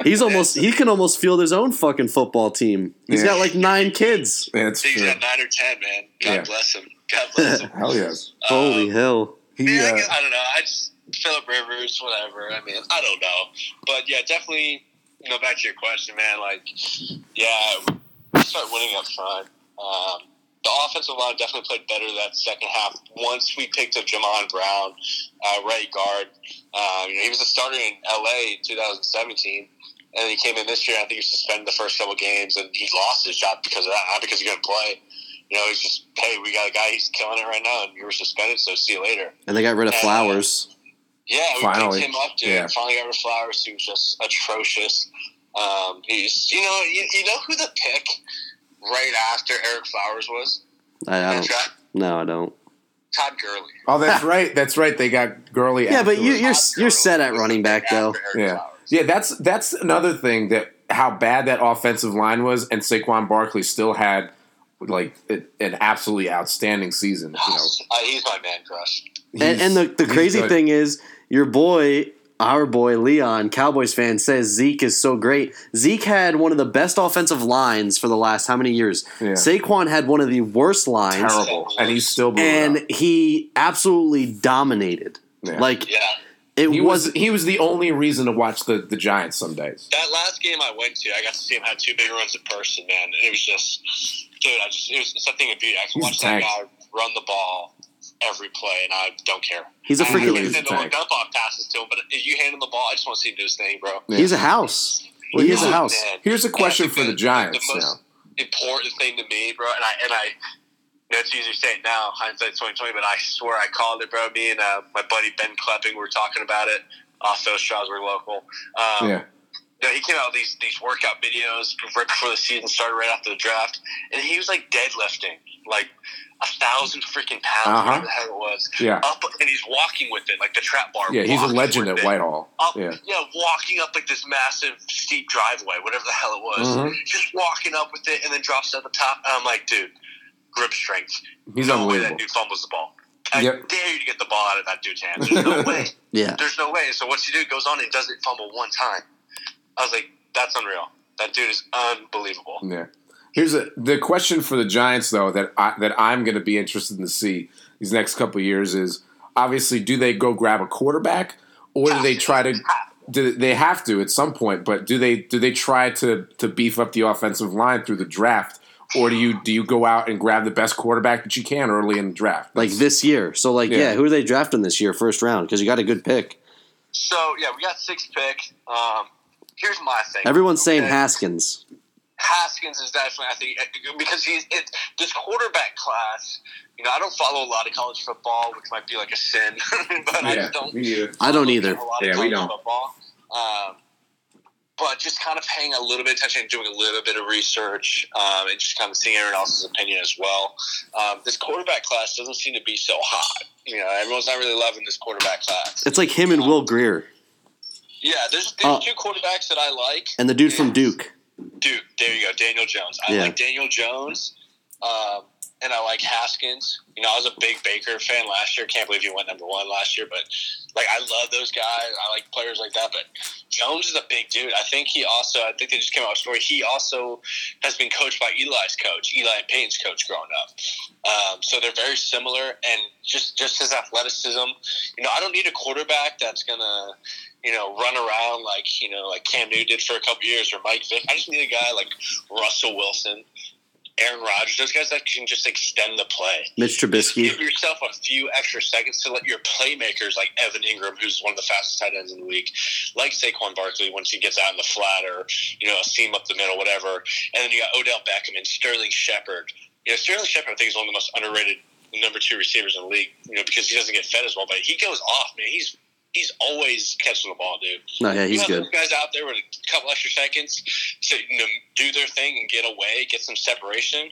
he's almost he can almost field his own fucking football team. He's Yeah. got like nine kids. That's He's true. got nine or ten, man. God Yeah. bless him. God bless him. Hell yes. Holy Um, hell! He, yeah, I, uh, guess- I don't know. I just Philip Rivers, whatever. I mean, I don't know, but yeah, definitely. You know, back to your question, man. Like, yeah, we start winning up front. Um, the offensive line definitely played better that second half. Once we picked up Jamon Brown, uh, right guard, um, you know, he was a starter in LA in 2017. And he came in this year. I think he was suspended the first couple games, and he lost his job because of that, not because he couldn't play. You know, he's just, hey, we got a guy. He's killing it right now, and you were suspended, so see you later. And they got rid of Flowers. Yeah, we Finally. picked him up, dude. Yeah. Finally got rid Flowers, who was just atrocious. Um, he's, you know, you, you know who the pick right after Ereck Flowers was? I, I don't. draft? No, I don't. Todd Gurley. oh, that's right. That's right. They got Gurley. Yeah, but you, afterwards. you're Todd you're Gurley set at running back though. Ereck Yeah. Flowers. Yeah, that's that's another thing that how bad that offensive line was, and Saquon Barkley still had like a- an absolutely outstanding season. You know, Uh, he's my man crush. And, and the, the crazy thing is, your boy, our boy Leon, Cowboys fan, says Zeke is so great. Zeke had one of the best offensive lines for the last how many years? Yeah. Saquon had one of the worst lines, terrible, and he's still blew and out. he absolutely dominated. Yeah. Like Yeah. it he was. was he was the only reason to watch the, the Giants some days. That last game I went to, I got to see him have two big runs in person, man. It was just, dude, I just, it was something of beauty. I can He's watch that guy run the ball every play, and I don't care. He's a I freaking. can't He's a tank. dump off passes to him, but if you hand him the ball, I just want to see him do his thing, bro. Yeah. He's a house. Well, he is a house. Man. Here's a question That's for the the- Giants the now. most- important thing to me, bro. And I and I, you know, it's easy to say it now, hindsight twenty twenty. But I swear I called it, bro. Me and uh, my buddy Ben Klepping were talking about it off those Stroudsburg local. Um, Yeah, you know, he came out with these these workout videos right before the season started, right after the draft, and he was like deadlifting like a thousand freaking pounds, Uh-huh. whatever the hell it was. yeah, Up and he's walking with it, like the trap bar. yeah. He's a legend at. Whitehall. Up, Yeah, yeah, walking up like this massive steep driveway, whatever the hell it was. Mhm. Just walking up with it and then drops it at the top. And I'm like, dude, grip strength. he's no way unbelievable. that dude fumbles the ball. I Yep. dare you to get the ball out of that dude's hands. There's no way. Yeah. There's no way. So what's he do? Goes on and does it fumble one time. I was like, that's unreal. That dude is unbelievable. Yeah. Here's a the question for the Giants though that I, that I'm going to be interested in to see these next couple of years is obviously, do they go grab a quarterback, or do they try to? Do they have to at some point? But do they do they try to to beef up the offensive line through the draft, or do you do you go out and grab the best quarterback that you can early in the draft? Like this year. So like yeah, Yeah. who are they drafting this year, first round? Because you got a good pick. So yeah, we got six pick. Um, here's my thing. Everyone's saying Haskins. Haskins is definitely, I think, because he's it, this quarterback class. You know, I don't follow a lot of college football, which might be like a sin, but I just don't. I don't either. A lot of Yeah, we don't. Football. Um, but just kind of paying a little bit of attention, and doing a little bit of research, um, and just kind of seeing everyone else's opinion as well. Um, this quarterback class doesn't seem to be so hot. You know, everyone's not really loving this quarterback class. It's like him and Will Grier Yeah, there's, there's Uh, two quarterbacks that I like. and the dude from Duke. Dude, there you go, Daniel Jones. I Yeah. like Daniel Jones, um, and I like Haskins. You know, I was a big Baker fan last year. Can't believe he went number one last year, but like I love those guys. I like players like that. But Jones is a big dude. I think he also. I think they just came out a story. He also has been coached by Eli's coach, Eli and Peyton's coach, growing up. Um, so they're very similar, and just just his athleticism. You know, I don't need a quarterback that's gonna you know, run around like you know, like Cam Newton did for a couple years, or Mike Vick. I just need a guy like Russell Wilson, Aaron Rodgers, those guys that can just extend the play. Mitch Trubisky. Give yourself a few extra seconds to let your playmakers, like Evan Engram, who's one of the fastest tight ends in the league, like Saquon Barkley, once he gets out in the flat or you know a seam up the middle, whatever. And then you got Odell Beckham and Sterling Shepard. You know, Sterling Shepard, I think, is one of the most underrated number two receivers in the league. You know, because he doesn't get fed as well, but he goes off, man. He's he's always catching the ball, dude. No, yeah, You he's have good. guys out there with a couple extra seconds to you know, do their thing and get away, get some separation.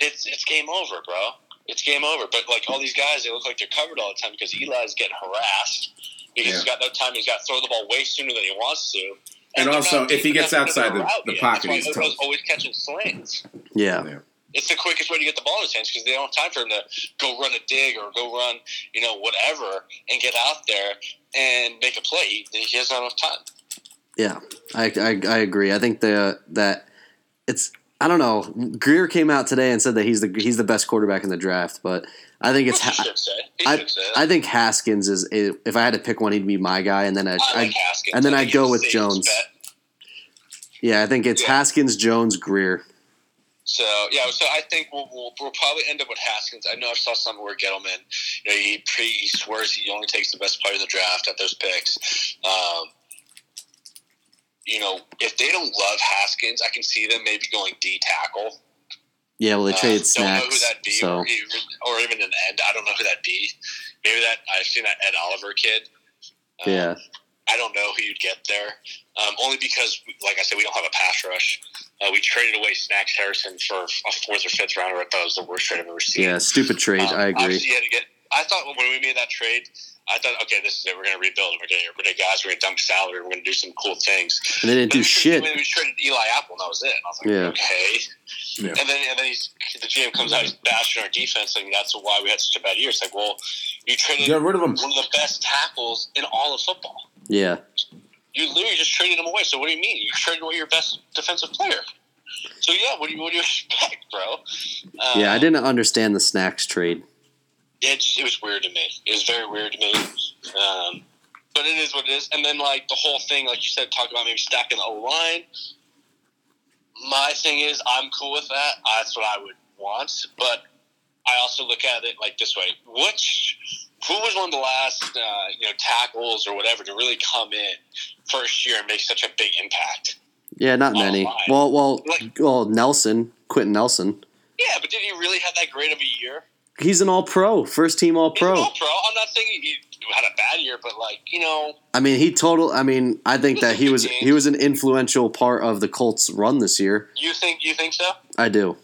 It's it's game over, bro. It's game over. But like all these guys, they look like they're covered all the time because Eli's getting harassed because he's got no time. He's got to throw the ball way sooner than he wants to. And they're also, not if he gets outside the- the pocket, he's always catching slants. Yeah. It's the quickest way to get the ball in his hands because they don't have time for him to go run a dig or go run, you know, whatever, and get out there and make a play. He, he doesn't have enough time. Yeah, I, I, I agree. I think the that it's I don't know. Grier came out today and said that he's the he's the best quarterback in the draft, but I think it's He ha- should say. He I, should say that. I think Haskins is, is if I had to pick one, he'd be my guy, and then I, I I like Haskins. and then I I'd go with Jones. bet. yeah, I think it's Yeah. Haskins, Jones, Grier. So yeah, so I think we'll, we'll, we'll probably end up with Haskins. I know I saw somewhere where Gettleman, you know, he, pre, he swears he only takes the best player in the draft at those picks. Um, you know, if they don't love Haskins, I can see them maybe going D tackle. Yeah, well they Uh, traded don't know who that'd be, so or, even, or even an end. I don't know who that'd be. Maybe that I've seen that Ed Oliver kid. Um, yeah, I don't know who you'd get there. Um, only because, like I said, we don't have a pass rush. Uh, we traded away Snacks Harrison for a fourth or fifth rounder. I thought it was the worst trade I've ever seen. yeah, stupid trade. Um, I agree. You had to get. I thought when we made that trade, I thought, okay, this is it. We're going to rebuild. We're going to get rid of guys. We're going to dump salary. We're going to do some cool things. And they didn't But do we traded- shit. We traded Eli Apple, and that was it. And I was like, Yeah. okay. Yeah. And then and then he's, the GM comes out, he's bashing our defense, and that's why we had such a bad year. It's like, well, you traded Get rid of him. one of the best tackles in all of football. Yeah, You literally just traded him away. So what do you mean? You traded away your best defensive player. So yeah, what do you what do you expect, bro? Uh, yeah, I didn't understand the snacks trade. It was weird to me. It was very weird to me. Um, but it is what it is. And then like the whole thing, like you said, talk about maybe stacking the O line. My thing is, I'm cool with that. That's what I would want. But I also look at it like this way: which who was one of the last uh, you know tackles or whatever to really come in first year and make such a big impact? Yeah, not Oh, many. Well, well, Like- well, Nelson, Quenton Nelson. Yeah, but did he really have that great of a year? He's an All Pro, first team All-Pro. all-pro. I'm not saying he had a bad year, but like you know, I mean, he total. I mean, I think that he was he was an influential part of the Colts' run this year. you think you think so? I do.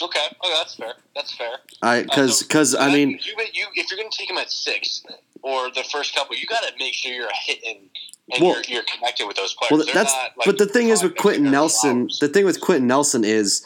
Okay, okay, that's fair. That's fair. I Uh, because because so I mean, you, you if you're going to take him at six or the first couple, you got to make sure you're hitting and Well- you're, you're connected with those players. well, They're that's not, like, but the thing is with Quenton Nelson. The thing with Quenton Nelson is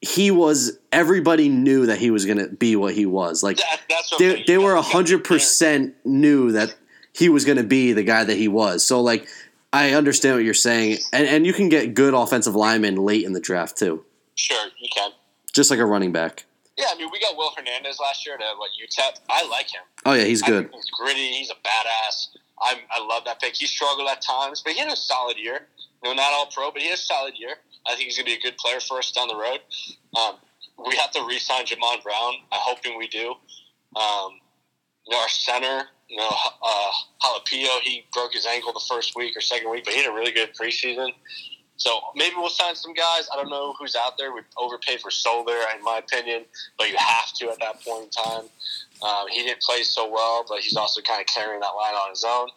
he was everybody knew that he was going to be what he was. Like That, they they were gotta- you gotta hundred percent knew that he was going to be the guy that he was. So like. I understand what you're saying, and and you can get good offensive linemen late in the draft too, Sure, you can. Just like a running back. Yeah, I mean, we got Will Hernandez last year at what UTEP. I like him. Oh yeah, he's good. he's gritty. He's a badass. I'm, I love that pick. He struggled at times, but he had a solid year. You know, not all pro, but he had a solid year. I think he's going to be a good player for us down the road. Um, we have to re-sign Jamon Brown. I'm hoping we do. Um, you know, our center, you know, uh, Halapio, he broke his ankle the first week or second week, but he had a really good preseason. So maybe we'll sign some guys. I don't know who's out there. We overpaid for Solder, in my opinion, but you have to at that point in time. Um, he didn't play so well, but he's also kind of carrying that line on his own.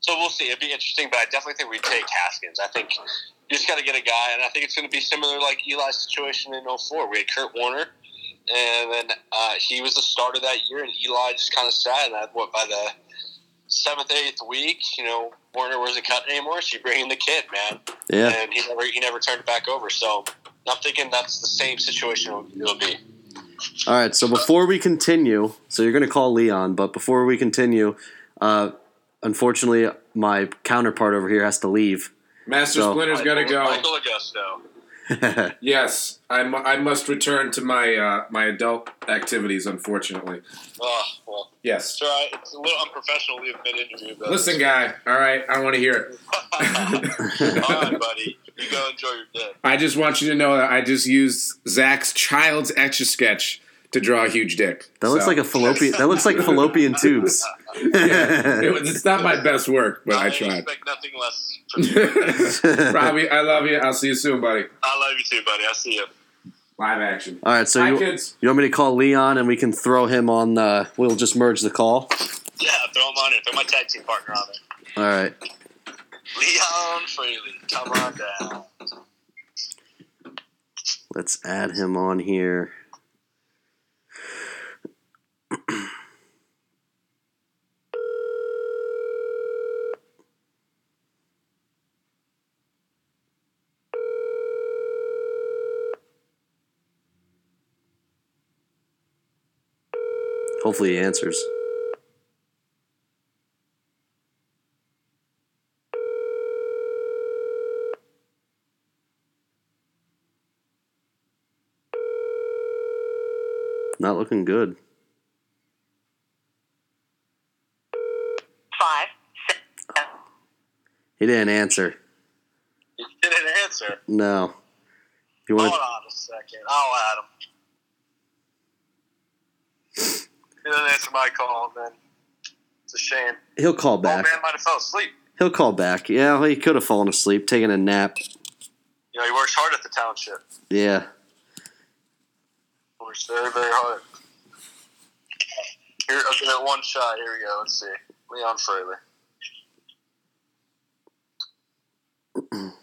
So we'll see. It'd be interesting, but I definitely think we'd take Haskins. I think you just got to get a guy, and I think it's going to be similar like Eli's situation in 04. We had Kurt Warner, and then uh, he was the starter that year, and Eli just kind of sat. And that, what by the seventh, eighth week, you know, Warner wasn't cut anymore. So you bring in the kid, man, Yeah. and he never he never turned it back over. So I'm thinking that's the same situation it'll be. All right. So before we continue, so you're going to call Leon, but before we continue, uh, unfortunately, my counterpart over here has to leave. Master So- Splinter's got to go. Michael Augusto. Yes, I, mu- I must return to my uh, my adult activities. Unfortunately, Oh well, yes. it's all right. It's a little unprofessional leave mid interview, but Listen, guy. All right, I want to hear it. all right, buddy. You go enjoy your day. I just want you to know that I just used Zach's child's etch a sketch to draw a huge dick. That looks like a fallopian. That looks like fallopian tubes. Yeah, it was, it's not my best work, but I I tried. expect nothing less. From you. Robbie, I love you. I'll see you soon, buddy. I love you too, buddy. I'll see you. Live action. All right. So Hi, you, kids. you want me to call Leon and we can throw him on the. We'll just merge the call. Yeah, throw him on it. Throw my tag team partner on there. All right. Leon Freely, come on down. Let's add him on here. Hopefully he answers. Not looking good. five, six, He didn't answer. He didn't answer. No. You want Hold on a second. I'll add him. He didn't answer my call, then it's a shame. He'll call back. man might have fell asleep. He'll call back. Yeah, he could have fallen asleep, taking a nap. You know, he works hard at the township. Yeah. Works very, very hard. Here, I'll give it one shot. Here we go. Let's see. Leon Fraley.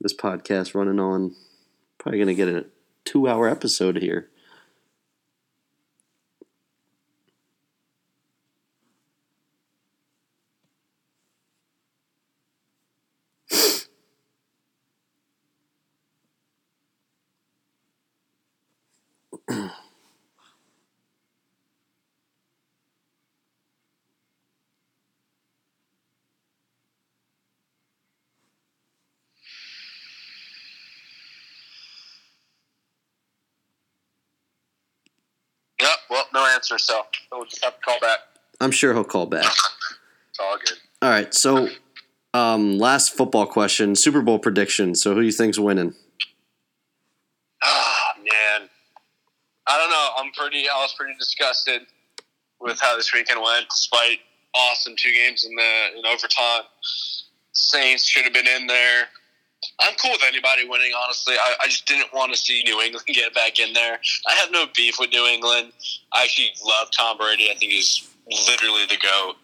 This podcast running on probably gonna get a two hour episode here. Yep. Well, no answer, so we'll just have to call back. I'm sure he'll call back. It's all good. All right, so um, last football question: Super Bowl prediction. So who do you think's winning? Ah, man. I don't know. I'm pretty. I was pretty disgusted with how this weekend went, despite awesome two games in the in overtime. Saints should have been in there. I'm cool with anybody winning. Honestly, I, I just didn't want to see New England get back in there. I have no beef with New England. I actually love Tom Brady. I think he's literally the goat.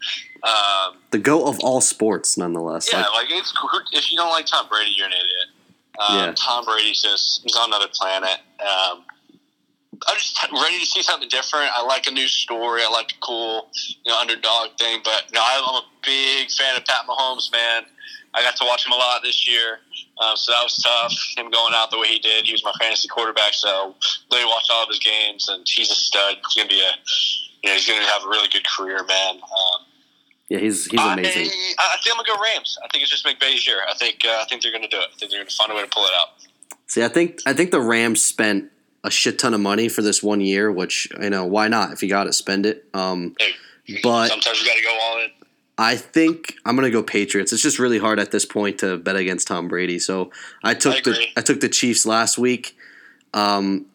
Um, The GOAT of all sports, nonetheless. yeah, Like, like it's if you don't like Tom Brady, you're an idiot. Um, Yeah. Tom Brady's just he's on another planet. Um, I'm just ready to see something different. I like a new story. I like a cool, you know, underdog thing. But no, I'm a big fan of Pat Mahomes, man. I got to watch him a lot this year, um, so that was tough. Him going out the way he did. He was my fantasy quarterback, so really watched all of his games, and he's a stud. He's gonna be a, you know, he's gonna have a really good career, man. Um, Yeah, he's he's amazing. I, I think I'm gonna go Rams. I think it's just McVay's year. I think uh, I think they're gonna do it. I think they're gonna find a way to pull it out. See, I think I think the Rams spent a shit ton of money for this one year, which you know why not? If you got it, spend it. Um, Hey, But- sometimes you got to go all in. I think I'm gonna go Patriots. It's just really hard at this point to bet against Tom Brady. So I took I the. I took the Chiefs last week, um,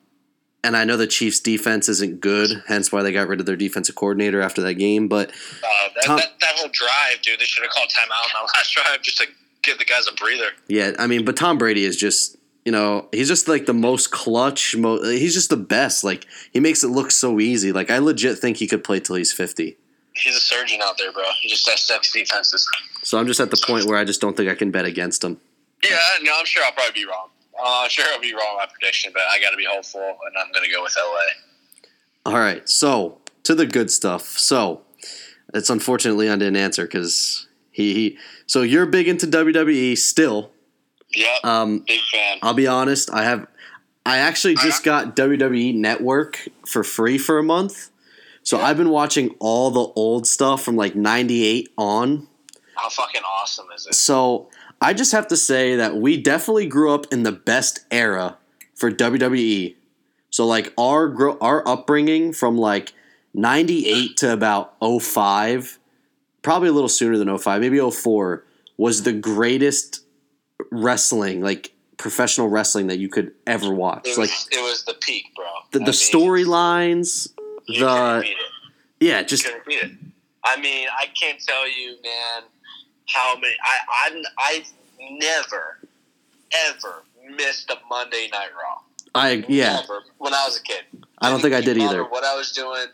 and I know the Chiefs' defense isn't good. Hence why they got rid of their defensive coordinator after that game. But Uh, that, Tom- that, that whole drive, dude. They should have called timeout on that last drive just to give the guys a breather. yeah, I mean, but Tom Brady is just you know he's just like the most clutch. Mo- he's just the best. Like he makes it look so easy. Like I legit think he could play till he's fifty. He's a surgeon out there, bro. He just dissects defenses. So I'm just at the point where I just don't think I can bet against him. Yeah, no, I'm sure I'll probably be wrong. Uh, I'm sure I'll be wrong on my prediction, but I got to be hopeful, and I'm going to go with LA. All right, so to the good stuff. So it's unfortunate Leon didn't answer because he, he. So you're big into WWE still. Yeah. Um, big fan. I'll be honest. I have. I actually just got WWE Network for free for a month. So Yeah. I've been watching all the old stuff from like '98 on. How fucking awesome is it? So I just have to say that we definitely grew up in the best era for WWE. So like our gro- our upbringing from like 98 to about 05, probably a little sooner than 05, maybe 04 was the greatest wrestling, like professional wrestling that you could ever watch. It Like it was the peak, bro. the, the storylines, You the yeah, just couldn't beat it. I mean, I can't tell you, man, how many. I I I've never, ever missed a Monday Night Raw. I yeah. Never. When I was a kid. I don't think I did either. What I was doing,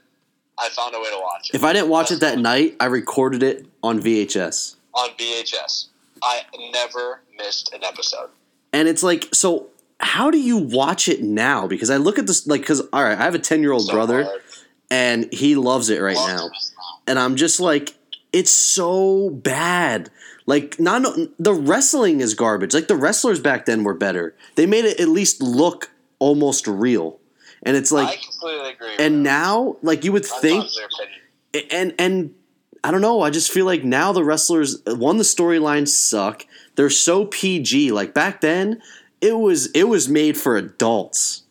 I found a way to watch it If I didn't watch it that night, I recorded it on VHS. on VHS. I never missed an episode. And it's like, so how do you watch it now? Because I look at this, like, because, all right, I have a 10 year old So brother hard. And he loves it right now. And I'm just like, it's so bad. Like, not the wrestling is garbage. Like, the wrestlers back then were better. They made it at least look almost real. And it's like, and now, like, you would think not their opinion. and and I don't know. I just feel like now the wrestlers one the storylines suck. They're so PG. Like back then, it was it was made for adults.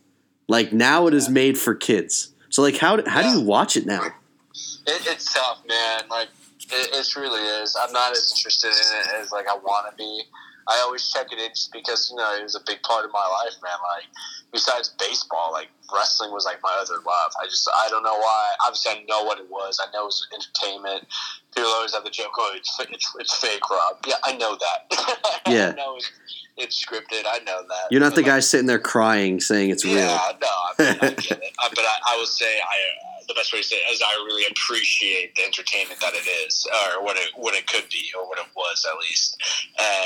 Like now it is made for kids. So like how how do you watch it now? It, it's tough, man. Like it, it really is. I'm not as interested in it as like I want to be. I always check it in just because you know it was a big part of my life, man. Like besides baseball, like wrestling was like my other love. I just I don't know why. Obviously, I know what it was. I know it was entertainment. People always have the joke, "Oh, it's it's, it's fake, Rob." Yeah, I know that. Yeah. I know it's, it's scripted. I know that. You're not the guy sitting there crying saying it's real. yeah, no, I, mean, I get it. Uh, but I, I will say, I uh, the best way to say it is I really appreciate the entertainment that it is, or what it what it could be, or what it was at least.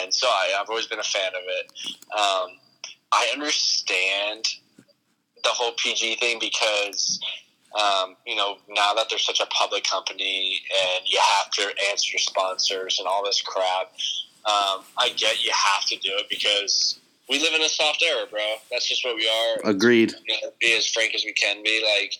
And so I, I've always been a fan of it. Um, I understand the whole PG thing because. Um, you know, now that they're such a public company and you have to answer your sponsors and all this crap, um, I get you have to do it because we live in a soft era, bro. That's just what we are. Agreed. You know, be as frank as we can be. Like,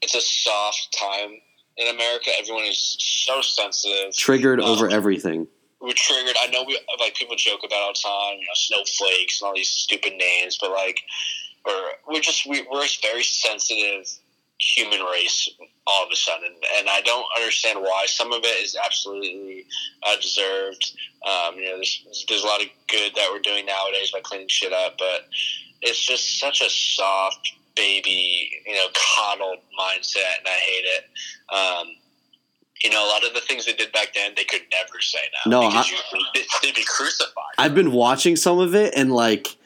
it's a soft time in America. Everyone is so sensitive. Triggered Um, over everything. We're triggered. I know we like people joke about all the time. You know, snowflakes and all these stupid names, but like, we're we're just we, we're very sensitive human race all of a sudden, and I don't understand why. Some of it is absolutely uh, deserved. Um, you know, there's there's a lot of good that we're doing nowadays by cleaning shit up, but it's just such a soft baby, you know, coddled mindset, and I hate it. Um, you know, a lot of the things they did back then, they could never say now. No, because I- you, they'd be crucified. I've been watching some of it and like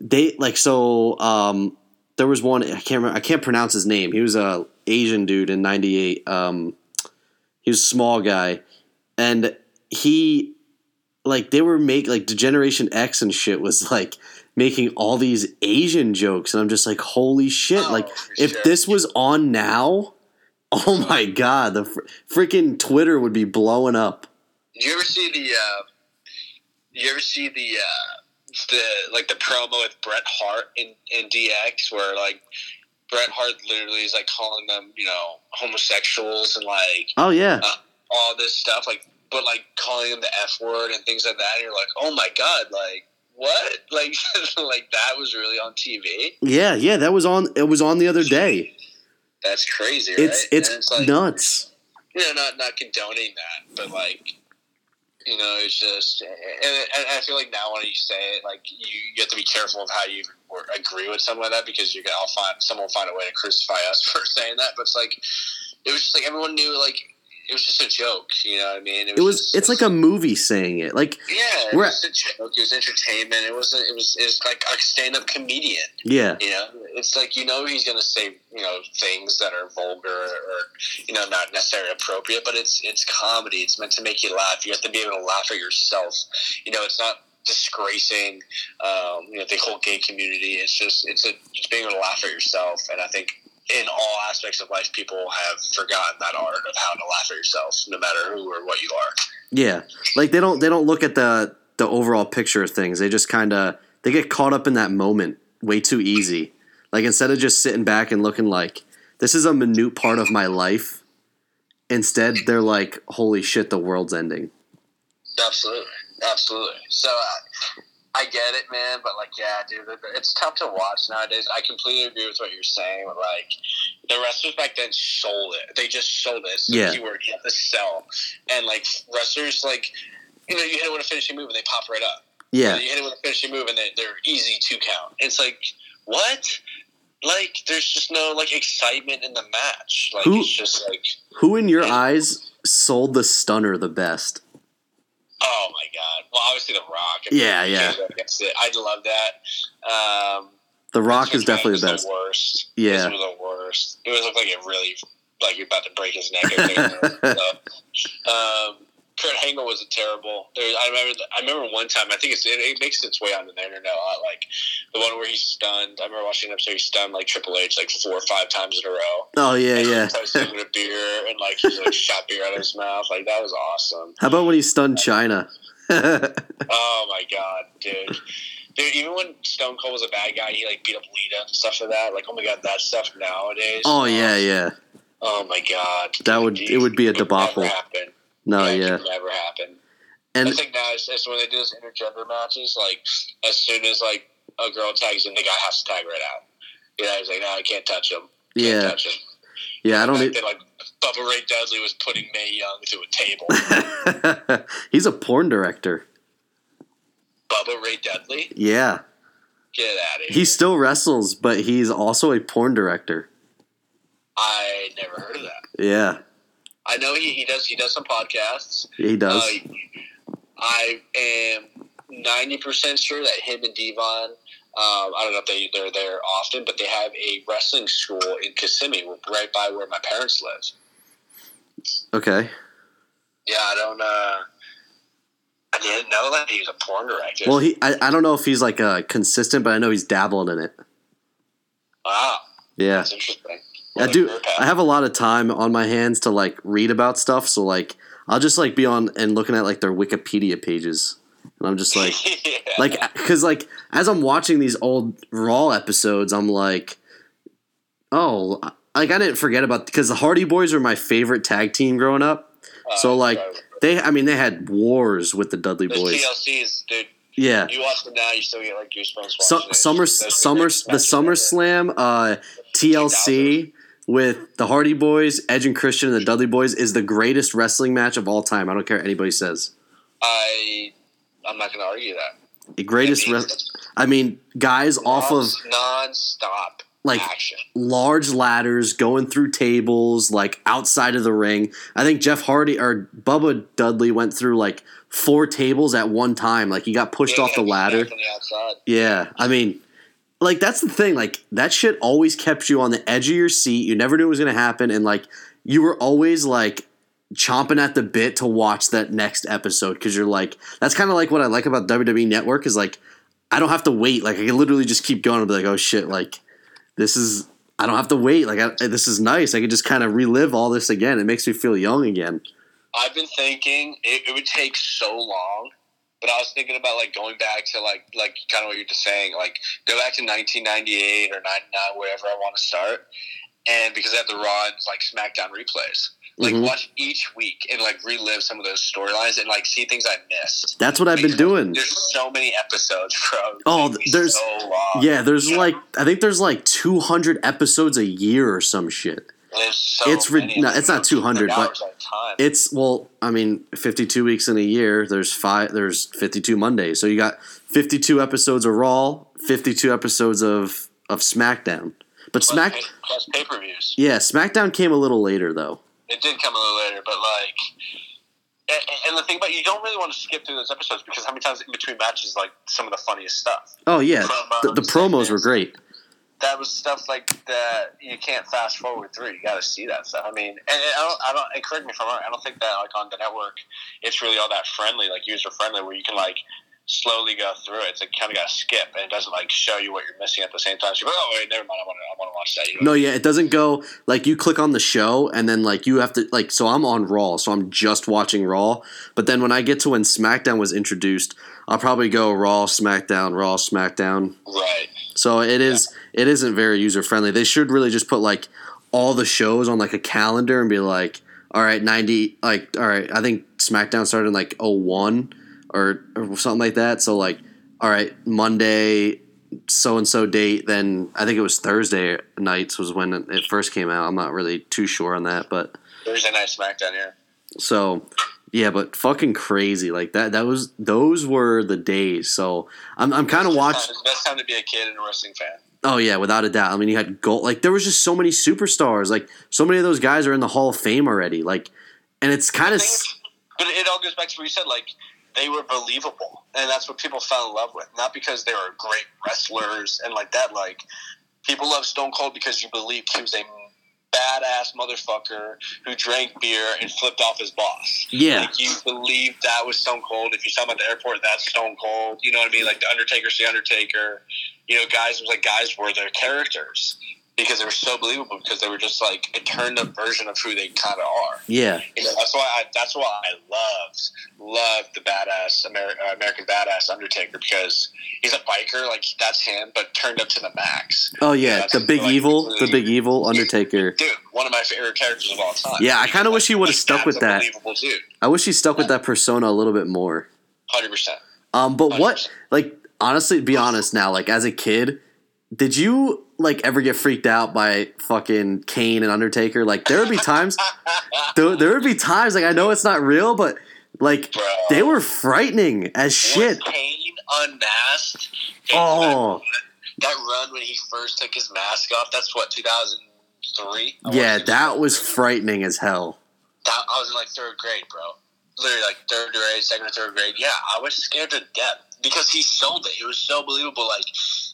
they like so um there was one I can't remember, I can't pronounce his name. He was a Asian dude in 98. Um he was a small guy and he like they were make like Generation X and shit was like making all these Asian jokes and I'm just like holy shit Oh, like if sure. this was on now oh my god the fr- freaking Twitter would be blowing up. Do you ever see the? Uh, you ever see the uh, the like the promo with Bret Hart in, in DX where like Bret Hart literally is like calling them you know homosexuals and like Oh yeah. Uh, all this stuff like but like calling them the F word and things like that. And you're like, oh my god, like what? Like like that was really on TV. Yeah, yeah, that was on. It was on the other day. That's crazy. Right? It's it's, And like, nuts. you know, not not condoning that, but like, you know, it's just, and, and I feel like now when you say it, like you, you have to be careful of how you agree with someone like that because you're gonna find someone will find a way to crucify us for saying that. But it's like it was just like everyone knew like it was just a joke. You know what I mean? It was. just- It's like a movie saying it. Like yeah, it was a joke. It was entertainment. It was it was it was like a stand up comedian. yeah, You know, it's like you know he's going to say you know things that are vulgar or you know not necessarily appropriate, but it's it's comedy. It's meant to make you laugh. You have to be able to laugh at yourself. You know, it's not disgracing um, you know the whole gay community. It's just it's a just being able to laugh at yourself. And I think in all aspects of life, people have forgotten that art of how to laugh at yourself, no matter who or what you are. yeah. Like they don't they don't look at the the overall picture of things. They just kind of they get caught up in that moment way too easy. Like instead of just sitting back and looking like this is a minute part of my life, instead they're like, holy shit, the world's ending. Absolutely, absolutely. So uh, I get it, man. But like, yeah, dude, it's tough to watch nowadays. I completely agree with what you're saying. But like, the wrestlers back then sold it. They just sold it. It's the Yeah. keyword. You have to sell. And like wrestlers, like you know, you hit it with a finishing move and they pop right up. Yeah, You hit it with a finishing move and they, they're easy to count. It's like what? Like, there's just no like excitement in the match. Like, Who- it's just like. who in your eyes sold the stunner the best? Oh my god! Well, obviously The Rock. Yeah, You yeah. can't go against it. I love that. Um, The Rock is definitely the best. worst. Yeah. This was the worst. It was looked like it really like you're about to break his neck. so, um, Kurt Angle was a terrible. There, I remember. I remember one time. I think it's, it, it makes its way onto the internet a lot. Like the one where he's stunned. I remember watching an episode. He stunned like Triple H like four or five times in a row. Oh yeah, And he yeah. started sipping a beer and like he like shot beer out of his mouth. Like that was awesome. How about when he stunned Chyna? Oh my god, dude. Dude, even when Stone Cold was a bad guy, he like beat up Lita and stuff like that. Like, oh my god, that stuff nowadays. oh yeah, yeah. Oh my god. That would- it would be a debacle. Happen. No, it yeah. never happen. And I think now it's, it's when they do those intergender matches. Like, as soon as like a girl tags in, the guy has to tag right out. You know, he's like, no, I can't touch him. Can't yeah, touch him. yeah. I don't. Then, like Bubba Ray Dudley was putting Mae Young through a table. He's a porn director. Bubba Ray Dudley, Yeah, get out of here. he still wrestles, but he's also a porn director. I never heard of that. Yeah, I know he, he does he does some podcasts. he does. Uh, I am ninety percent sure that him and Devon. Um, I don't know if they they're there often, but they have a wrestling school in Kissimmee, right by where my parents live. okay. Yeah, I don't. Uh, I didn't know that he was a porn director. Well, he. I, I don't know if he's like uh, consistent, but I know he's dabbling in it. wow, Yeah. that's interesting. I do. I have a lot of time on my hands to like read about stuff, so like I'll just like be on and looking at like their Wikipedia pages, and I'm just like, yeah. like because like as I'm watching these old Raw episodes, I'm like, oh, like I didn't forget about because the Hardy Boys were my favorite tag team growing up. Uh, so, like, right. They, I mean, they had wars with the Dudley those Boys. TLCs, dude. Yeah, You watch them now, you still get like goosebumps. Su- summer, summer, the. SummerSlam, uh, TLC with the Hardy Boys, Edge and Christian, and the Dudley Boys is the greatest wrestling match of all time. I don't care what anybody says. I I'm not going to argue that. The greatest. I mean, I mean, guys off of non-stop like action. large ladders going through tables, like outside of the ring. I think Jeff Hardy or Bubba Dudley went through like four tables at one time. Like he got pushed Yeah, off the ladder. The. Yeah, I mean, like that's the thing. Like that shit always kept you on the edge of your seat. You never knew it was gonna happen, and like you were always like chomping at the bit to watch that next episode because you're like that's kind of like what I like about WWE Network is like I don't have to wait. Like I can literally just keep going and be like, oh shit, like this is. I don't have to wait. Like I, this is nice. I can just kind of relive all this again. It makes me feel young again. I've been thinking it, it would take so long, but I was thinking about like going back to like like kind of what you're just saying, like go back to 1998 or 99, wherever I want to start, and because they have the Raw and like SmackDown replays, Like Mhm. watch each week and like relive some of those storylines and like see things I missed. That's what I've been doing. There's so many episodes, bro. Oh, there's- so long. Yeah, there's like I think there's like 200 episodes a year or some shit. There's so it's many no, it's not 200, but hours at a time. It's well, I mean, 52 weeks in a year. There's five. There's 52 Mondays, so you got 52 episodes of Raw, 52 episodes of of SmackDown. But plus Smack, pay, plus pay per views. yeah, SmackDown came a little later though. It did come a little later, but like, and, and the thing about you don't really want to skip through those episodes because how many times in between matches like some of the funniest stuff. Oh yeah, the, the promos were great. That was stuff like that you can't fast forward through. You got to see that stuff. I mean, and, I don't, I don't. And correct me if I'm wrong. I don't think that like on the network, it's really all that friendly, like user friendly, where you can like slowly go through it. It's like kind of got to skip, and it doesn't like show you what you're missing at the same time. So you're like, oh wait, never mind. I want to, I want to watch that. You know? No, yeah, it doesn't go like you click on the show and then like you have to like so I'm on Raw, so I'm just watching Raw. But then when I get to when SmackDown was introduced, I'll probably go Raw, SmackDown, Raw, SmackDown. Right. So it is it isn't very user friendly. They should really just put like all the shows on like a calendar and be like, all right, ninety like all right, I think SmackDown started in like 01 or or something like that. So like, all right, Monday so and so date, then I think it was Thursday nights was when it it first came out. I'm not really too sure on that, but Thursday night SmackDown. Yeah. so yeah, but fucking crazy like that. That was those were the days. So I'm I'm kind of watching. Best time to be a kid and a wrestling fan. Oh yeah, without a doubt. I mean, you had gold. Like there was just so many superstars. Like so many of those guys are in the Hall of Fame already. Like, and it's kind of But it all goes back to what you said. Like they were believable, and that's what people fell in love with. Not because they were great wrestlers and like that. Like people love Stone Cold because you believed he was a badass motherfucker who drank beer and flipped off his boss. yeah, Like you believed that was Stone Cold. If you saw him at the airport, that's Stone Cold. You know what I mean? Like the Undertaker's the Undertaker. You know, guys was like guys were their characters because they were so believable because they were just like a turned up version of who they kind of are. yeah, You know, that's why I, that's why I loved loved the badass Amer- uh, American badass Undertaker because he's a biker, like that's him, but turned up to the max. oh yeah, that's the big like- evil, the big evil Undertaker. Dude, one of my favorite characters of all time. Yeah, I kinda wish he would've Like, stuck with that. Dude, I wish he stuck with that persona a little bit more. hundred percent. Um, but what, 100%. like, honestly, be honest now. Like, as a kid, did you like ever get freaked out by fucking Kane and Undertaker? Like, there would be times, there, there would be times. Like, I know it's not real, but like, Bro. they were frightening as shit. When Kane unmasked. Oh. That, that run when he first took his mask off. That's what 2003. Yeah, that was frightening as hell. That, I was in like third grade, bro. Literally like third grade, second or third grade. Yeah, I was scared to death because he sold it. It was so believable. Like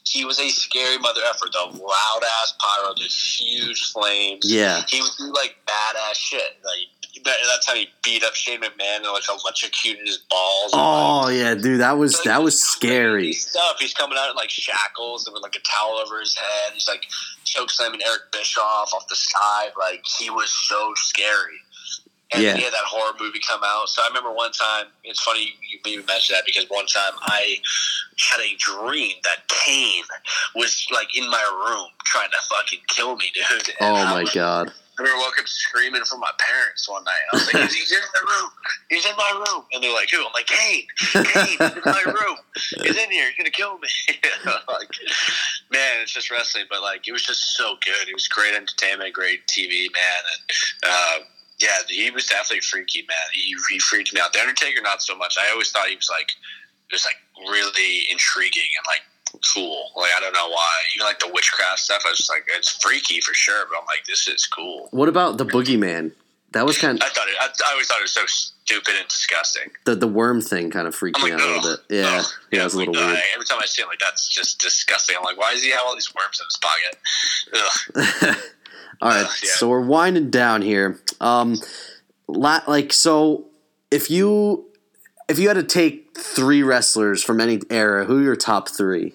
he was a scary mother effer. The loud ass pyro, the huge flames. Yeah. he was like badass shit. Like that's how he beat up Shane McMahon and like electrocuted his balls. and, like, Oh yeah, dude, that was that was scary. stuff. He's coming out in like shackles and with like a towel over his head. He's like choke slamming Eric Bischoff off the side. Like he was so scary. And Yeah. he had that horror movie come out. So I remember one time. It's funny you even mentioned that because one time I had a dream that Kane was like in my room trying to fucking kill me, dude. And Oh my was- god. I remember woke up screaming from my parents one night. I was like, he's, in my room. He's in my room. And they're like, who? I'm like, Kane. Kane, he's in my room. He's in here. He's going to kill me. like, man, it's just wrestling. But, like, it was just so good. It was great entertainment, great TV, man. And, uh, yeah, he was definitely freaky, man. He, he freaked me out. The Undertaker, not so much. I always thought he was, like, it was, like, really intriguing and, like, cool. Like, I don't know why. Even, like, the witchcraft stuff, I was just like, it's freaky for sure. But I'm like, this is cool. What about the boogeyman? That was kind I of thought it. I, I always thought it was so stupid and disgusting. the the worm thing kind of freaked I'm me like, out a little bit. Yeah, ugh. yeah, it was a little uh, weird. Every time I see it, like that's just disgusting. I'm like, why does he have all these worms in his pocket? All right, Uh, yeah. so we're winding down here. Um, la- like so, if you if you had to take three wrestlers from any era, who are your top three?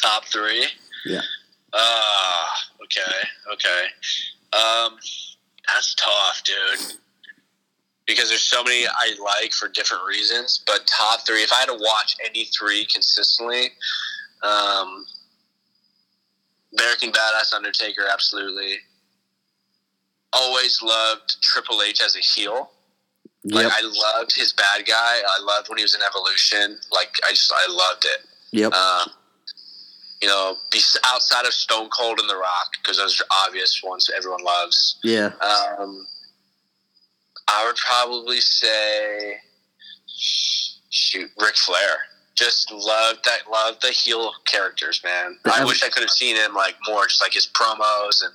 Top three. Yeah. Ah, okay, okay. Um, that's tough, dude. Because there's so many I like for different reasons, but top three. If I had to watch any three consistently, um, American Badass Undertaker, absolutely. Always loved Triple H as a heel. Like Yep. I loved his bad guy. I loved when he was in Evolution. Like I just I loved it. Yep. Um, you know, be outside of Stone Cold and The Rock because those are obvious ones everyone loves. Yeah. Um, I would probably say, shoot, Ric Flair. Just love that. Love the heel characters, man. The I ev- wish I could have seen him like more, just like his promos and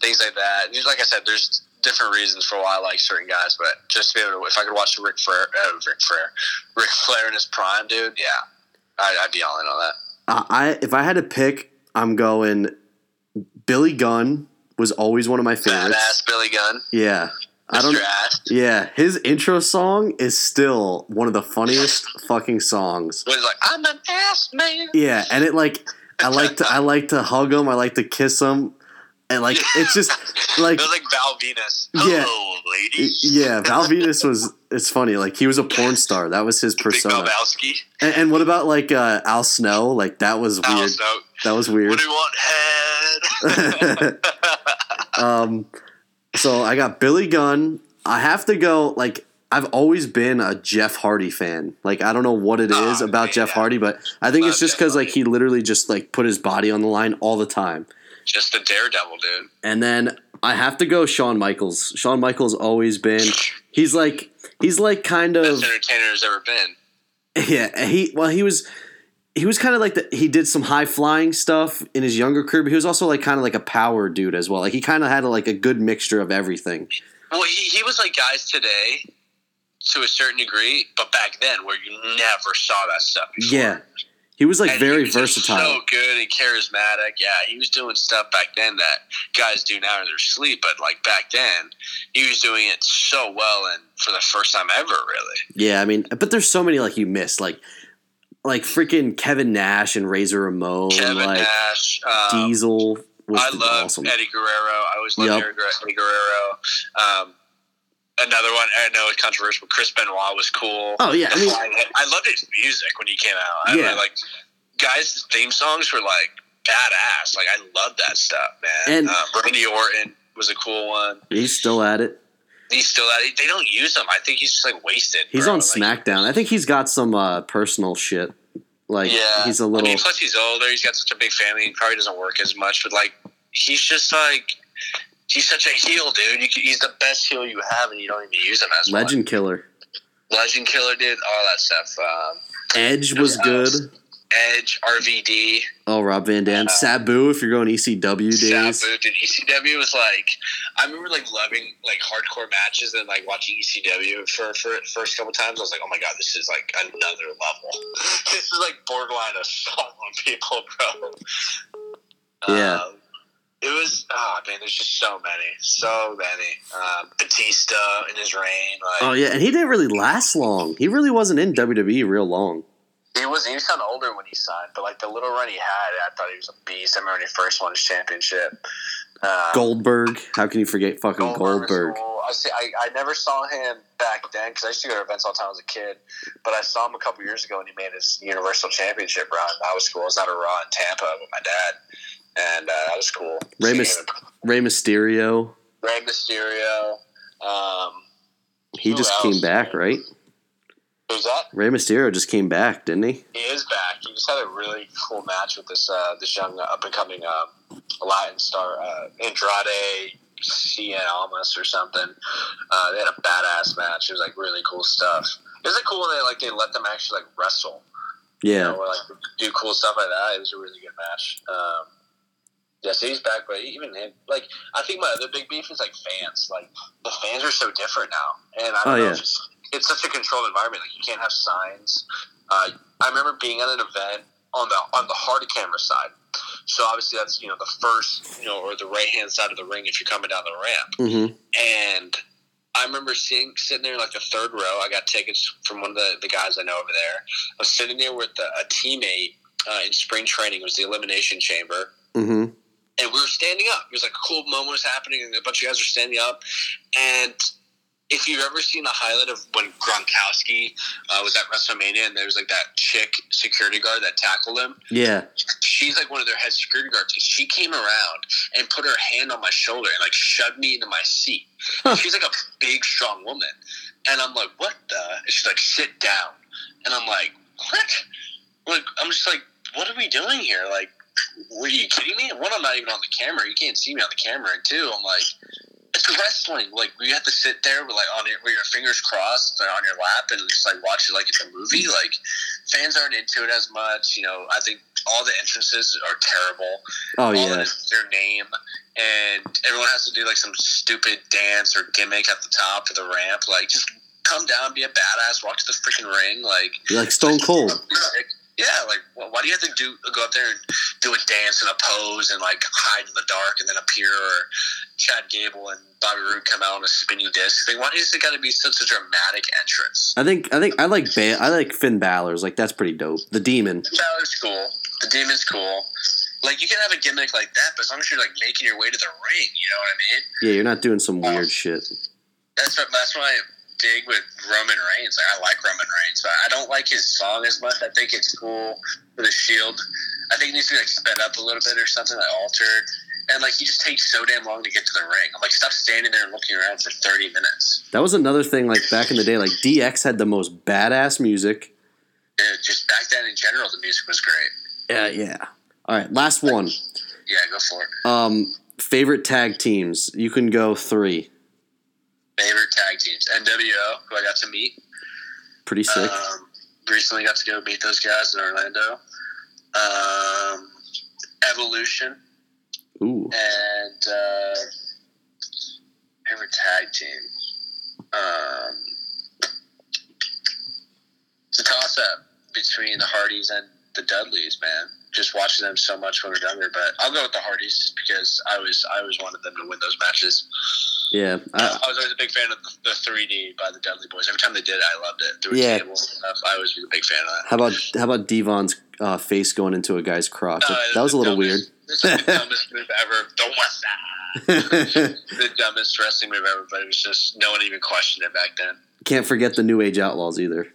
things like that. And like I said, there's different reasons for why I like certain guys, but just to be able to, if I could watch Rick Flair, uh, Ric Flair, Ric Flair in his prime, dude, yeah, I'd, I'd be all in on that. Uh, I if I had to pick, I'm going. Billy Gunn was always one of my favorites. Badass Billy Gunn, Yeah. I don't. Ass. Yeah, his intro song is still one of the funniest fucking songs. Was like, I'm an ass man. Yeah, and it like I like to I like to hug him, I like to kiss him, and like it's just like it was like Val Venis. Yeah. Hello, ladies. yeah, Val Venis was it's funny like he was a porn star that was his persona. Valvowski. And, and what about like uh, Al Snow? Like that was Al weird. Snow. That was What weird. do you want, head? um, so I got Billy Gunn. I have to go. Like I've always been a Jeff Hardy fan. Like I don't know what it is Oh, about man, Jeff yeah. Hardy, but I think Love it's just because like he literally just like put his body on the line all the time. Just a daredevil, dude. And then I have to go Shawn Michaels. Shawn Michaels always been. He's like he's like kind of Best entertainer has ever been. yeah. He well he was. He was kind of like the, he did some high flying stuff in his younger career, but he was also like kind of like a power dude as well. Like he kind of had like a good mixture of everything. Well, he, he was like guys today to a certain degree, but back then where you never saw that stuff before. Yeah, he was like And very he was versatile. So good and charismatic. Yeah, he was doing stuff back then that guys do now in their sleep, but like back then, he was doing it so well and for the first time ever, really. Yeah, I mean, but there's so many like you missed, like like freaking Kevin Nash and Razor Ramon, Kevin like Nash. Um, Diesel was I love awesome. Eddie Guerrero. I always loved Yep. Eddie Guerrero- Eddie Guerrero. Um, another one I know is controversial. Chris Benoit was cool. Oh yeah, I mean, I loved his music when he came out. Yeah. I like guys' theme songs were like badass. Like I love that stuff, man. And- uh, Randy Orton was a cool one. he's still at it. He's still at it. They don't use him. I think he's just like wasted. He's bro. on Like, SmackDown. I think he's got some uh, personal shit. Like Yeah, he's a little. mean, plus he's older. He's got such a big family. He probably doesn't work as much. But like, he's just like. He's such a heel, dude. You can, he's the best heel you have, and you don't even use him as one. Legend killer. Legend killer, dude. All that stuff. Um, Edge was good. Edge, RVD, Oh, Rob Van Dam. Sabu, if you're going ECW days. Sabu, dude. ECW was like, I remember like loving like hardcore matches and like watching ECW for for first couple times. I was like, oh my god, this is like another level. this is like borderline assault on people, bro. Yeah. Um, it was oh man, there's just so many, so many. Um, Batista in his reign, like Oh yeah, and he didn't really last long. He really wasn't in WWE real long. He was he was kind of older when he signed, but like the little run he had, I thought he was a beast. I remember when he first won his championship. Um, Goldberg. How can you forget fucking was Goldberg? cool. I, see, I I never saw him back then because I used to go to events all the time as a kid. But I saw him a couple years ago when he made his Universal Championship run. That was cool. I was at a Raw in Tampa with my dad, and uh, that was cool. Rey Seeing Mys- him. Rey Mysterio. Rey Mysterio. Um, He just else? came back, right? who's that? Rey Mysterio just came back, didn't he? He is back. He just had a really cool match with this uh, this young up and coming um, Latin star uh, Andrade Cien Almas or something. Uh, they had a badass match. It was like really cool stuff. It was like cool when they like they let them actually like wrestle. You Yeah. know, or like do cool stuff like that. It was a really good match. Um, yeah, so he's back, but even him, like, I think my other big beef is like fans. Like, the fans are so different now, and I don't Oh, know. yeah. It's, it's such a controlled environment. Like, you can't have signs. Uh, I remember being at an event on the on the hard camera side. So obviously that's you know the first you know or the right hand side of the ring if you're coming down the ramp. hmm And I remember seeing sitting there in like the third row. I got tickets from one of the, the guys I know over there. I was sitting there with a, a teammate uh, in spring training. It was the Elimination Chamber. hmm And we were standing up. It was like a cool moment was happening, and a bunch of guys were standing up. And if you've ever seen the highlight of when Gronkowski uh, was at WrestleMania and there was like that chick security guard that tackled him, Yeah. she's like one of their head security guards. And she came around and put her hand on my shoulder and like shoved me into my seat. Huh. She's like a big, strong woman, and I'm like, "What the?" And she's like, "Sit down," and I'm like, "What?" Like, I'm just like, "What are we doing here?" Like, were you kidding me? One, I'm not even on the camera. You can't see me on the camera. And two, I'm like, it's wrestling. Like we have to sit there with like on your with your fingers crossed on your lap and just like watch it like it's a movie. Like fans aren't into it as much. You know, I think all the entrances are terrible. Oh all yeah. it is is their name, and everyone has to do like some stupid dance or gimmick at the top of the ramp. Like just come down, be a badass, walk to the freaking ring. Like You're like Stone Cold. Yeah, like wh- why do you have to do go up there and do a dance and a pose and like hide in the dark and then appear or Chad Gable and Bobby Roode come out on a spinny disc? Like, why does it got to be such a dramatic entrance? I think I think I like ba- I like Finn Balor's. Like that's pretty dope. The Demon. Balor's cool. The Demon's cool. Like you can have a gimmick like that, but as long as you're like making your way to the ring, you know what I mean? Yeah, you're not doing some weird shit. That's what that's I dig with Roman Reigns. Like, I like Roman Reigns, but I don't like his song as much. I think it's cool for the Shield. I think it needs to be like sped up a little bit or something, like altered. And like he just takes so damn long to get to the ring. I'm like, stop standing there and looking around for 30 minutes. That was another thing. Like back in the day, like DX had the most badass music. Dude, just back then in general, the music was great. Yeah, yeah. All right, last one. Yeah, go for it. Um, favorite tag teams. You can go three. Favorite tag teams: NWO, who I got to meet. Pretty sick. Um, recently got to go meet those guys in Orlando. Um, Evolution. Ooh. and uh, favorite tag team. Um, it's a toss up between the Hardys and the Dudleys, man. Just watching them so much when we were younger, but I'll go with the Hardys just because I was I always wanted them to win those matches. Yeah. I, I, was always a big fan of the, the 3D by the Dudley Boys. Every time they did it, I loved it. Through Yeah. stuff, I was a big fan of that. how about how about Devon's uh, face going into a guy's crotch? Uh, that was a little dumbest- This is the dumbest move ever. Don't want that. weird. the dumbest wrestling move ever, but it was just no one even questioned it back then. Can't forget the New Age Outlaws either.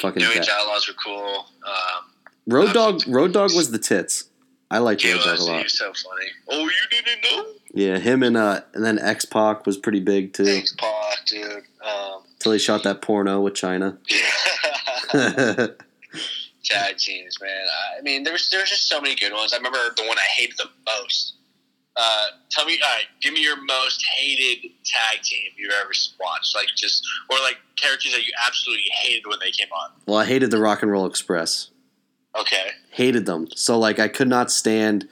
Fucking New bad. Age Outlaws were cool. Um, Road Dog. Road Dog was the tits. I liked he Road Dog a lot. was so funny. Oh, you didn't know? Yeah, him and uh, and then X Pac was pretty big too. X Pac, dude. Um, Till he shot that porno with Chyna. tag teams, man. I mean, there was there was just so many good ones. I remember the one I hated the most. Uh, tell me, all right, give me your most hated tag team you've ever watched, like just or like characters that you absolutely hated when they came on. well, I hated the Rock and Roll Express. Okay, Hated them. So like I could not stand.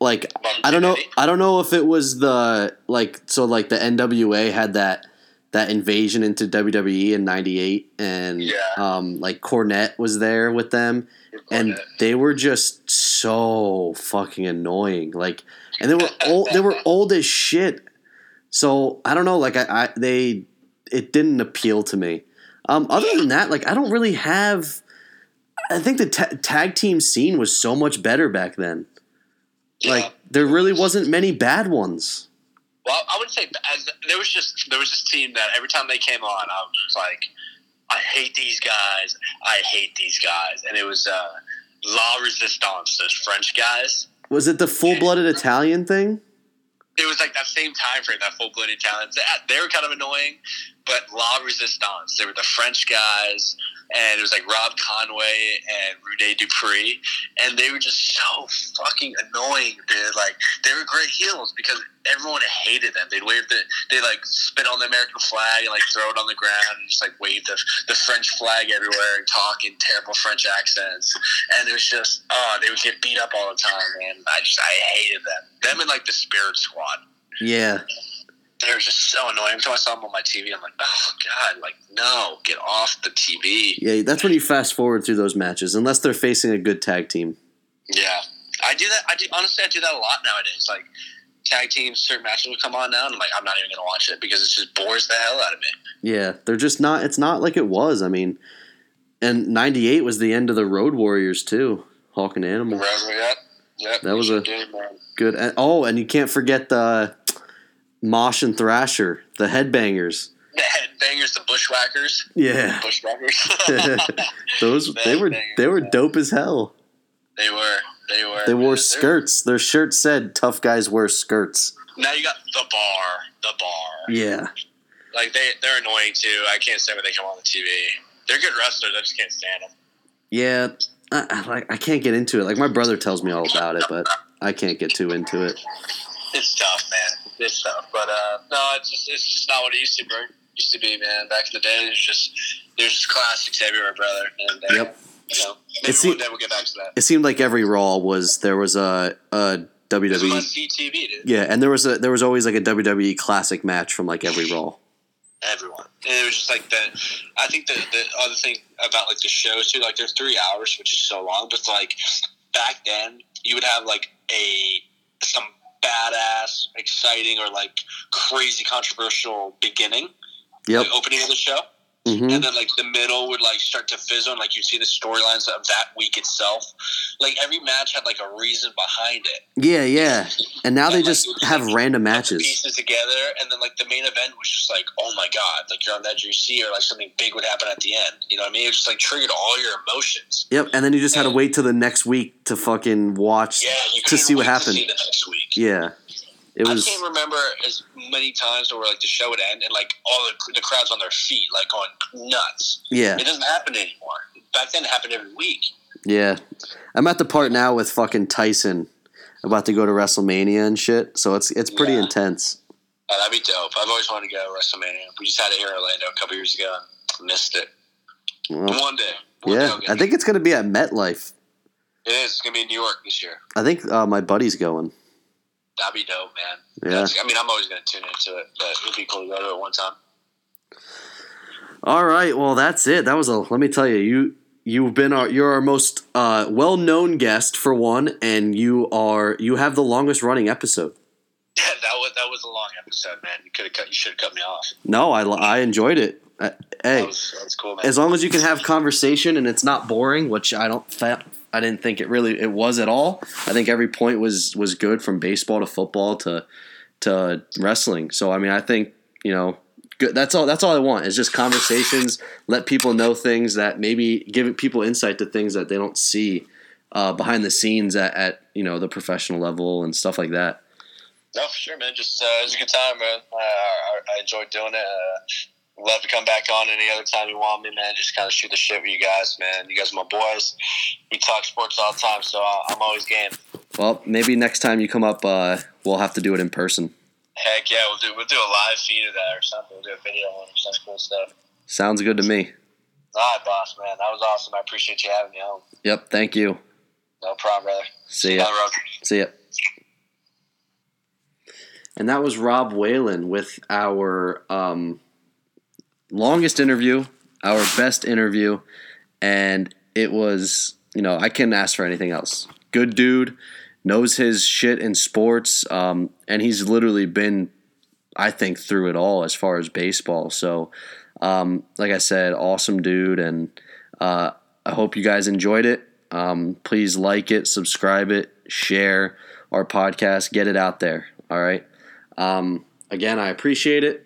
Like I don't know. I don't know if it was the like so like the NWA had that that invasion into WWE in '98, and Yeah. um like Cornette was there with them, and they were just so fucking annoying. Like, and they were old. they were old as shit. So I don't know. Like I, I they it didn't appeal to me. Um, other than that, like I don't really have. I think the ta- tag team scene was so much better back then. Like there really wasn't many bad ones. Well, I would say as, there was just there was this team that every time they came on, I was like, I hate these guys. I hate these guys, and it was uh, La Resistance, those French guys. Was it the full blooded Italian thing? It was like that same time frame, that full blooded talent. They were kind of annoying, but La Resistance, they were the French guys, and it was like Rob Conway and René Duprée, and they were just so fucking annoying, dude. Like they were great heels because everyone hated them. They'd wave the, they like spit on the American flag and like throw it on the ground and just like wave the, the French flag everywhere and talk in terrible French accents. And it was just, oh, they would get beat up all the time, man. I just, I hated them. Them and like the Spirit Squad Yeah. They were just so annoying. Every time I saw them on my TV, I'm like, oh god, like no, get off the TV. Yeah, that's when you fast forward through those matches, unless they're facing a good tag team. Yeah, I do that. I do honestly, I do that a lot nowadays. Like tag teams, certain matches will come on now, and I'm like, I'm not even gonna watch it because it just bores the hell out of me. Yeah, they're just not. It's not like it was. I mean, and '98 was the end of the Road Warriors too. Hawk and Animal, we. Yep, That was a- should do, man. good. And, oh, and you can't forget the Mosh and Thrasher, the Headbangers. the Headbangers, the Bushwhackers. Yeah, Bushwhackers. those they were they were dope as hell. they were. They were. They man. wore They're- skirts. Their shirt said "Tough guys wear skirts." Now you got the bar. The bar. Yeah, Like they, they're annoying too. I can't stand when they come on the TV. They're good wrestlers. I just can't stand them. yeah. I, I, like I can't get into it. Like my brother tells me all about it, but I can't get too into it. It's tough, man. It's stuff. But uh, no, it's just it's just not what it used to be. Used to be, man. Back in the day, there's just there's classics everywhere, brother. And uh, Yep. you know, one day we'll get back to that. It seemed like every Raw was there was a, a WWE. TV, dude. Yeah, and there was a there was always like a WWE classic match from like every Raw. everyone. And it was just like the. I think the the other thing about like the shows too, like they're three hours, which is so long, but like back then you would have like a some badass, exciting, or like crazy controversial beginning, Yep. like opening of the show, hmm and then like the middle would like start to fizzle, and like you see the storylines of that week itself. Like every match had like a reason behind it. Yeah, yeah. And now they like, just was, have like, random matches. pieces together, and then like the main event was just like, oh my god, like you're on the edge of your seat, or like something big would happen at the end. You know what I mean? It just like triggered all your emotions. Yep, and then you just had to wait till the next week to fucking watch Yeah, to see what happened. See the next week. Yeah, it was. I can't remember as many times where like the show would end and like all the, the crowd's on their feet, like going nuts. Yeah, It doesn't happen anymore. Back then, it happened every week. yeah. I'm at the part now with fucking Tyson about to go to WrestleMania and shit. So it's it's pretty Yeah. intense. Oh, that'd be dope. I've always wanted to go to WrestleMania. We just had it here in Orlando a couple years ago. Missed it. Well, One day. One yeah, I'll I think it's gonna be at MetLife. it is. It's gonna be in New York this year. I think uh, my buddy's going. That'd be dope, man. Yeah. That's- I mean, I'm always gonna tune into it, but it'd be cool to go to it one time. All right, well that's it. That was a. Let me tell you, you you've been our you're our most uh, well known guest for one, and you are you have the longest running episode. Yeah, that was that was a long episode, man. You could have cut. You should have cut me off. No, I I enjoyed it. Uh, hey, That was, that was cool, man. as long as you can have conversation and it's not boring, which I don't fa- I didn't think it really it was at all. I think every point was was good from baseball to football to to wrestling. So I mean, I think you know, good. That's all. That's all I want is just conversations. Let people know things that maybe give people insight to things that they don't see uh, behind the scenes at, at you know the professional level and stuff like that. No, for sure, man. Just uh, it was a good time, man. I, I, I enjoyed doing it. Uh, love to come back on any other time you want me, man. Just kind of shoot the shit with you guys, man. You guys are my boys. We talk sports all the time, so I'm always game. Well, maybe next time you come up, uh, we'll have to do it in person. Heck yeah, we'll do we'll do a live feed of that or something. We'll do a video on or some cool stuff. Sounds good to me. All right, boss, man. That was awesome. I appreciate you having me on. Yep. Thank you. No problem, brother. See you ya. See ya. And that was Rob Whalen with our um, longest interview, our best interview, and it was, you know, I couldn't ask for anything else. Good dude, knows his shit in sports, um, and he's literally been, I think, through it all as far as baseball. So, um, like I said, awesome dude, and uh, I hope you guys enjoyed it. Um, please like it, subscribe it, share our podcast, get it out there. All right. Um, again, I appreciate it.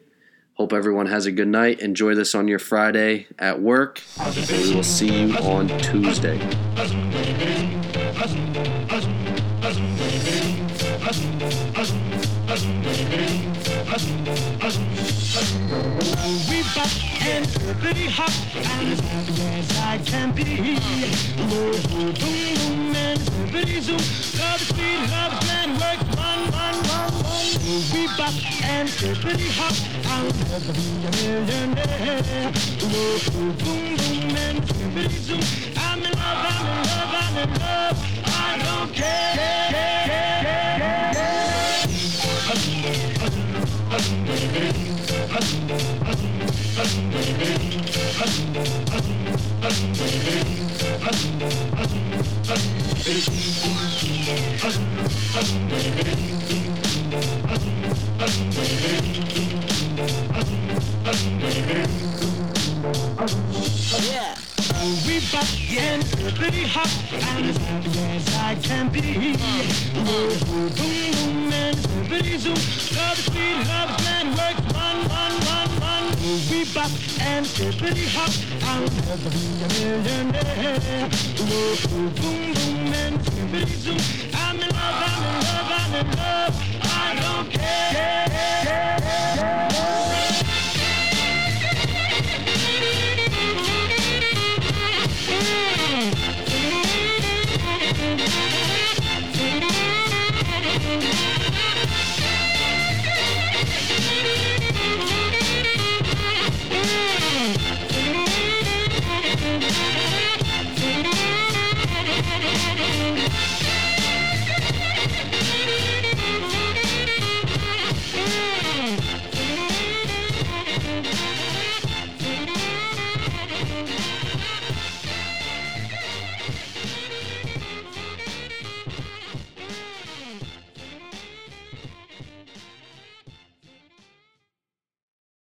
Hope everyone has a good night. Enjoy this on your Friday at work. We will see you on Tuesday. And pretty hot. I'll never be a millionaire. Whoa, boom, boom, and pretty zoom. I'm in love, I'm in love, I'm in love. I don't care. Yeah. stop and pretty hot and as happy as I can be. Boom, boom, boom, and pretty zoom. Love is sweet, love is works run, run, run, run. We bop and pretty hot. I'll never be a millionaire. Boom, boom, boom, and pretty zoom. I'm in love, I'm in love, I'm in love. I don't care, care, care.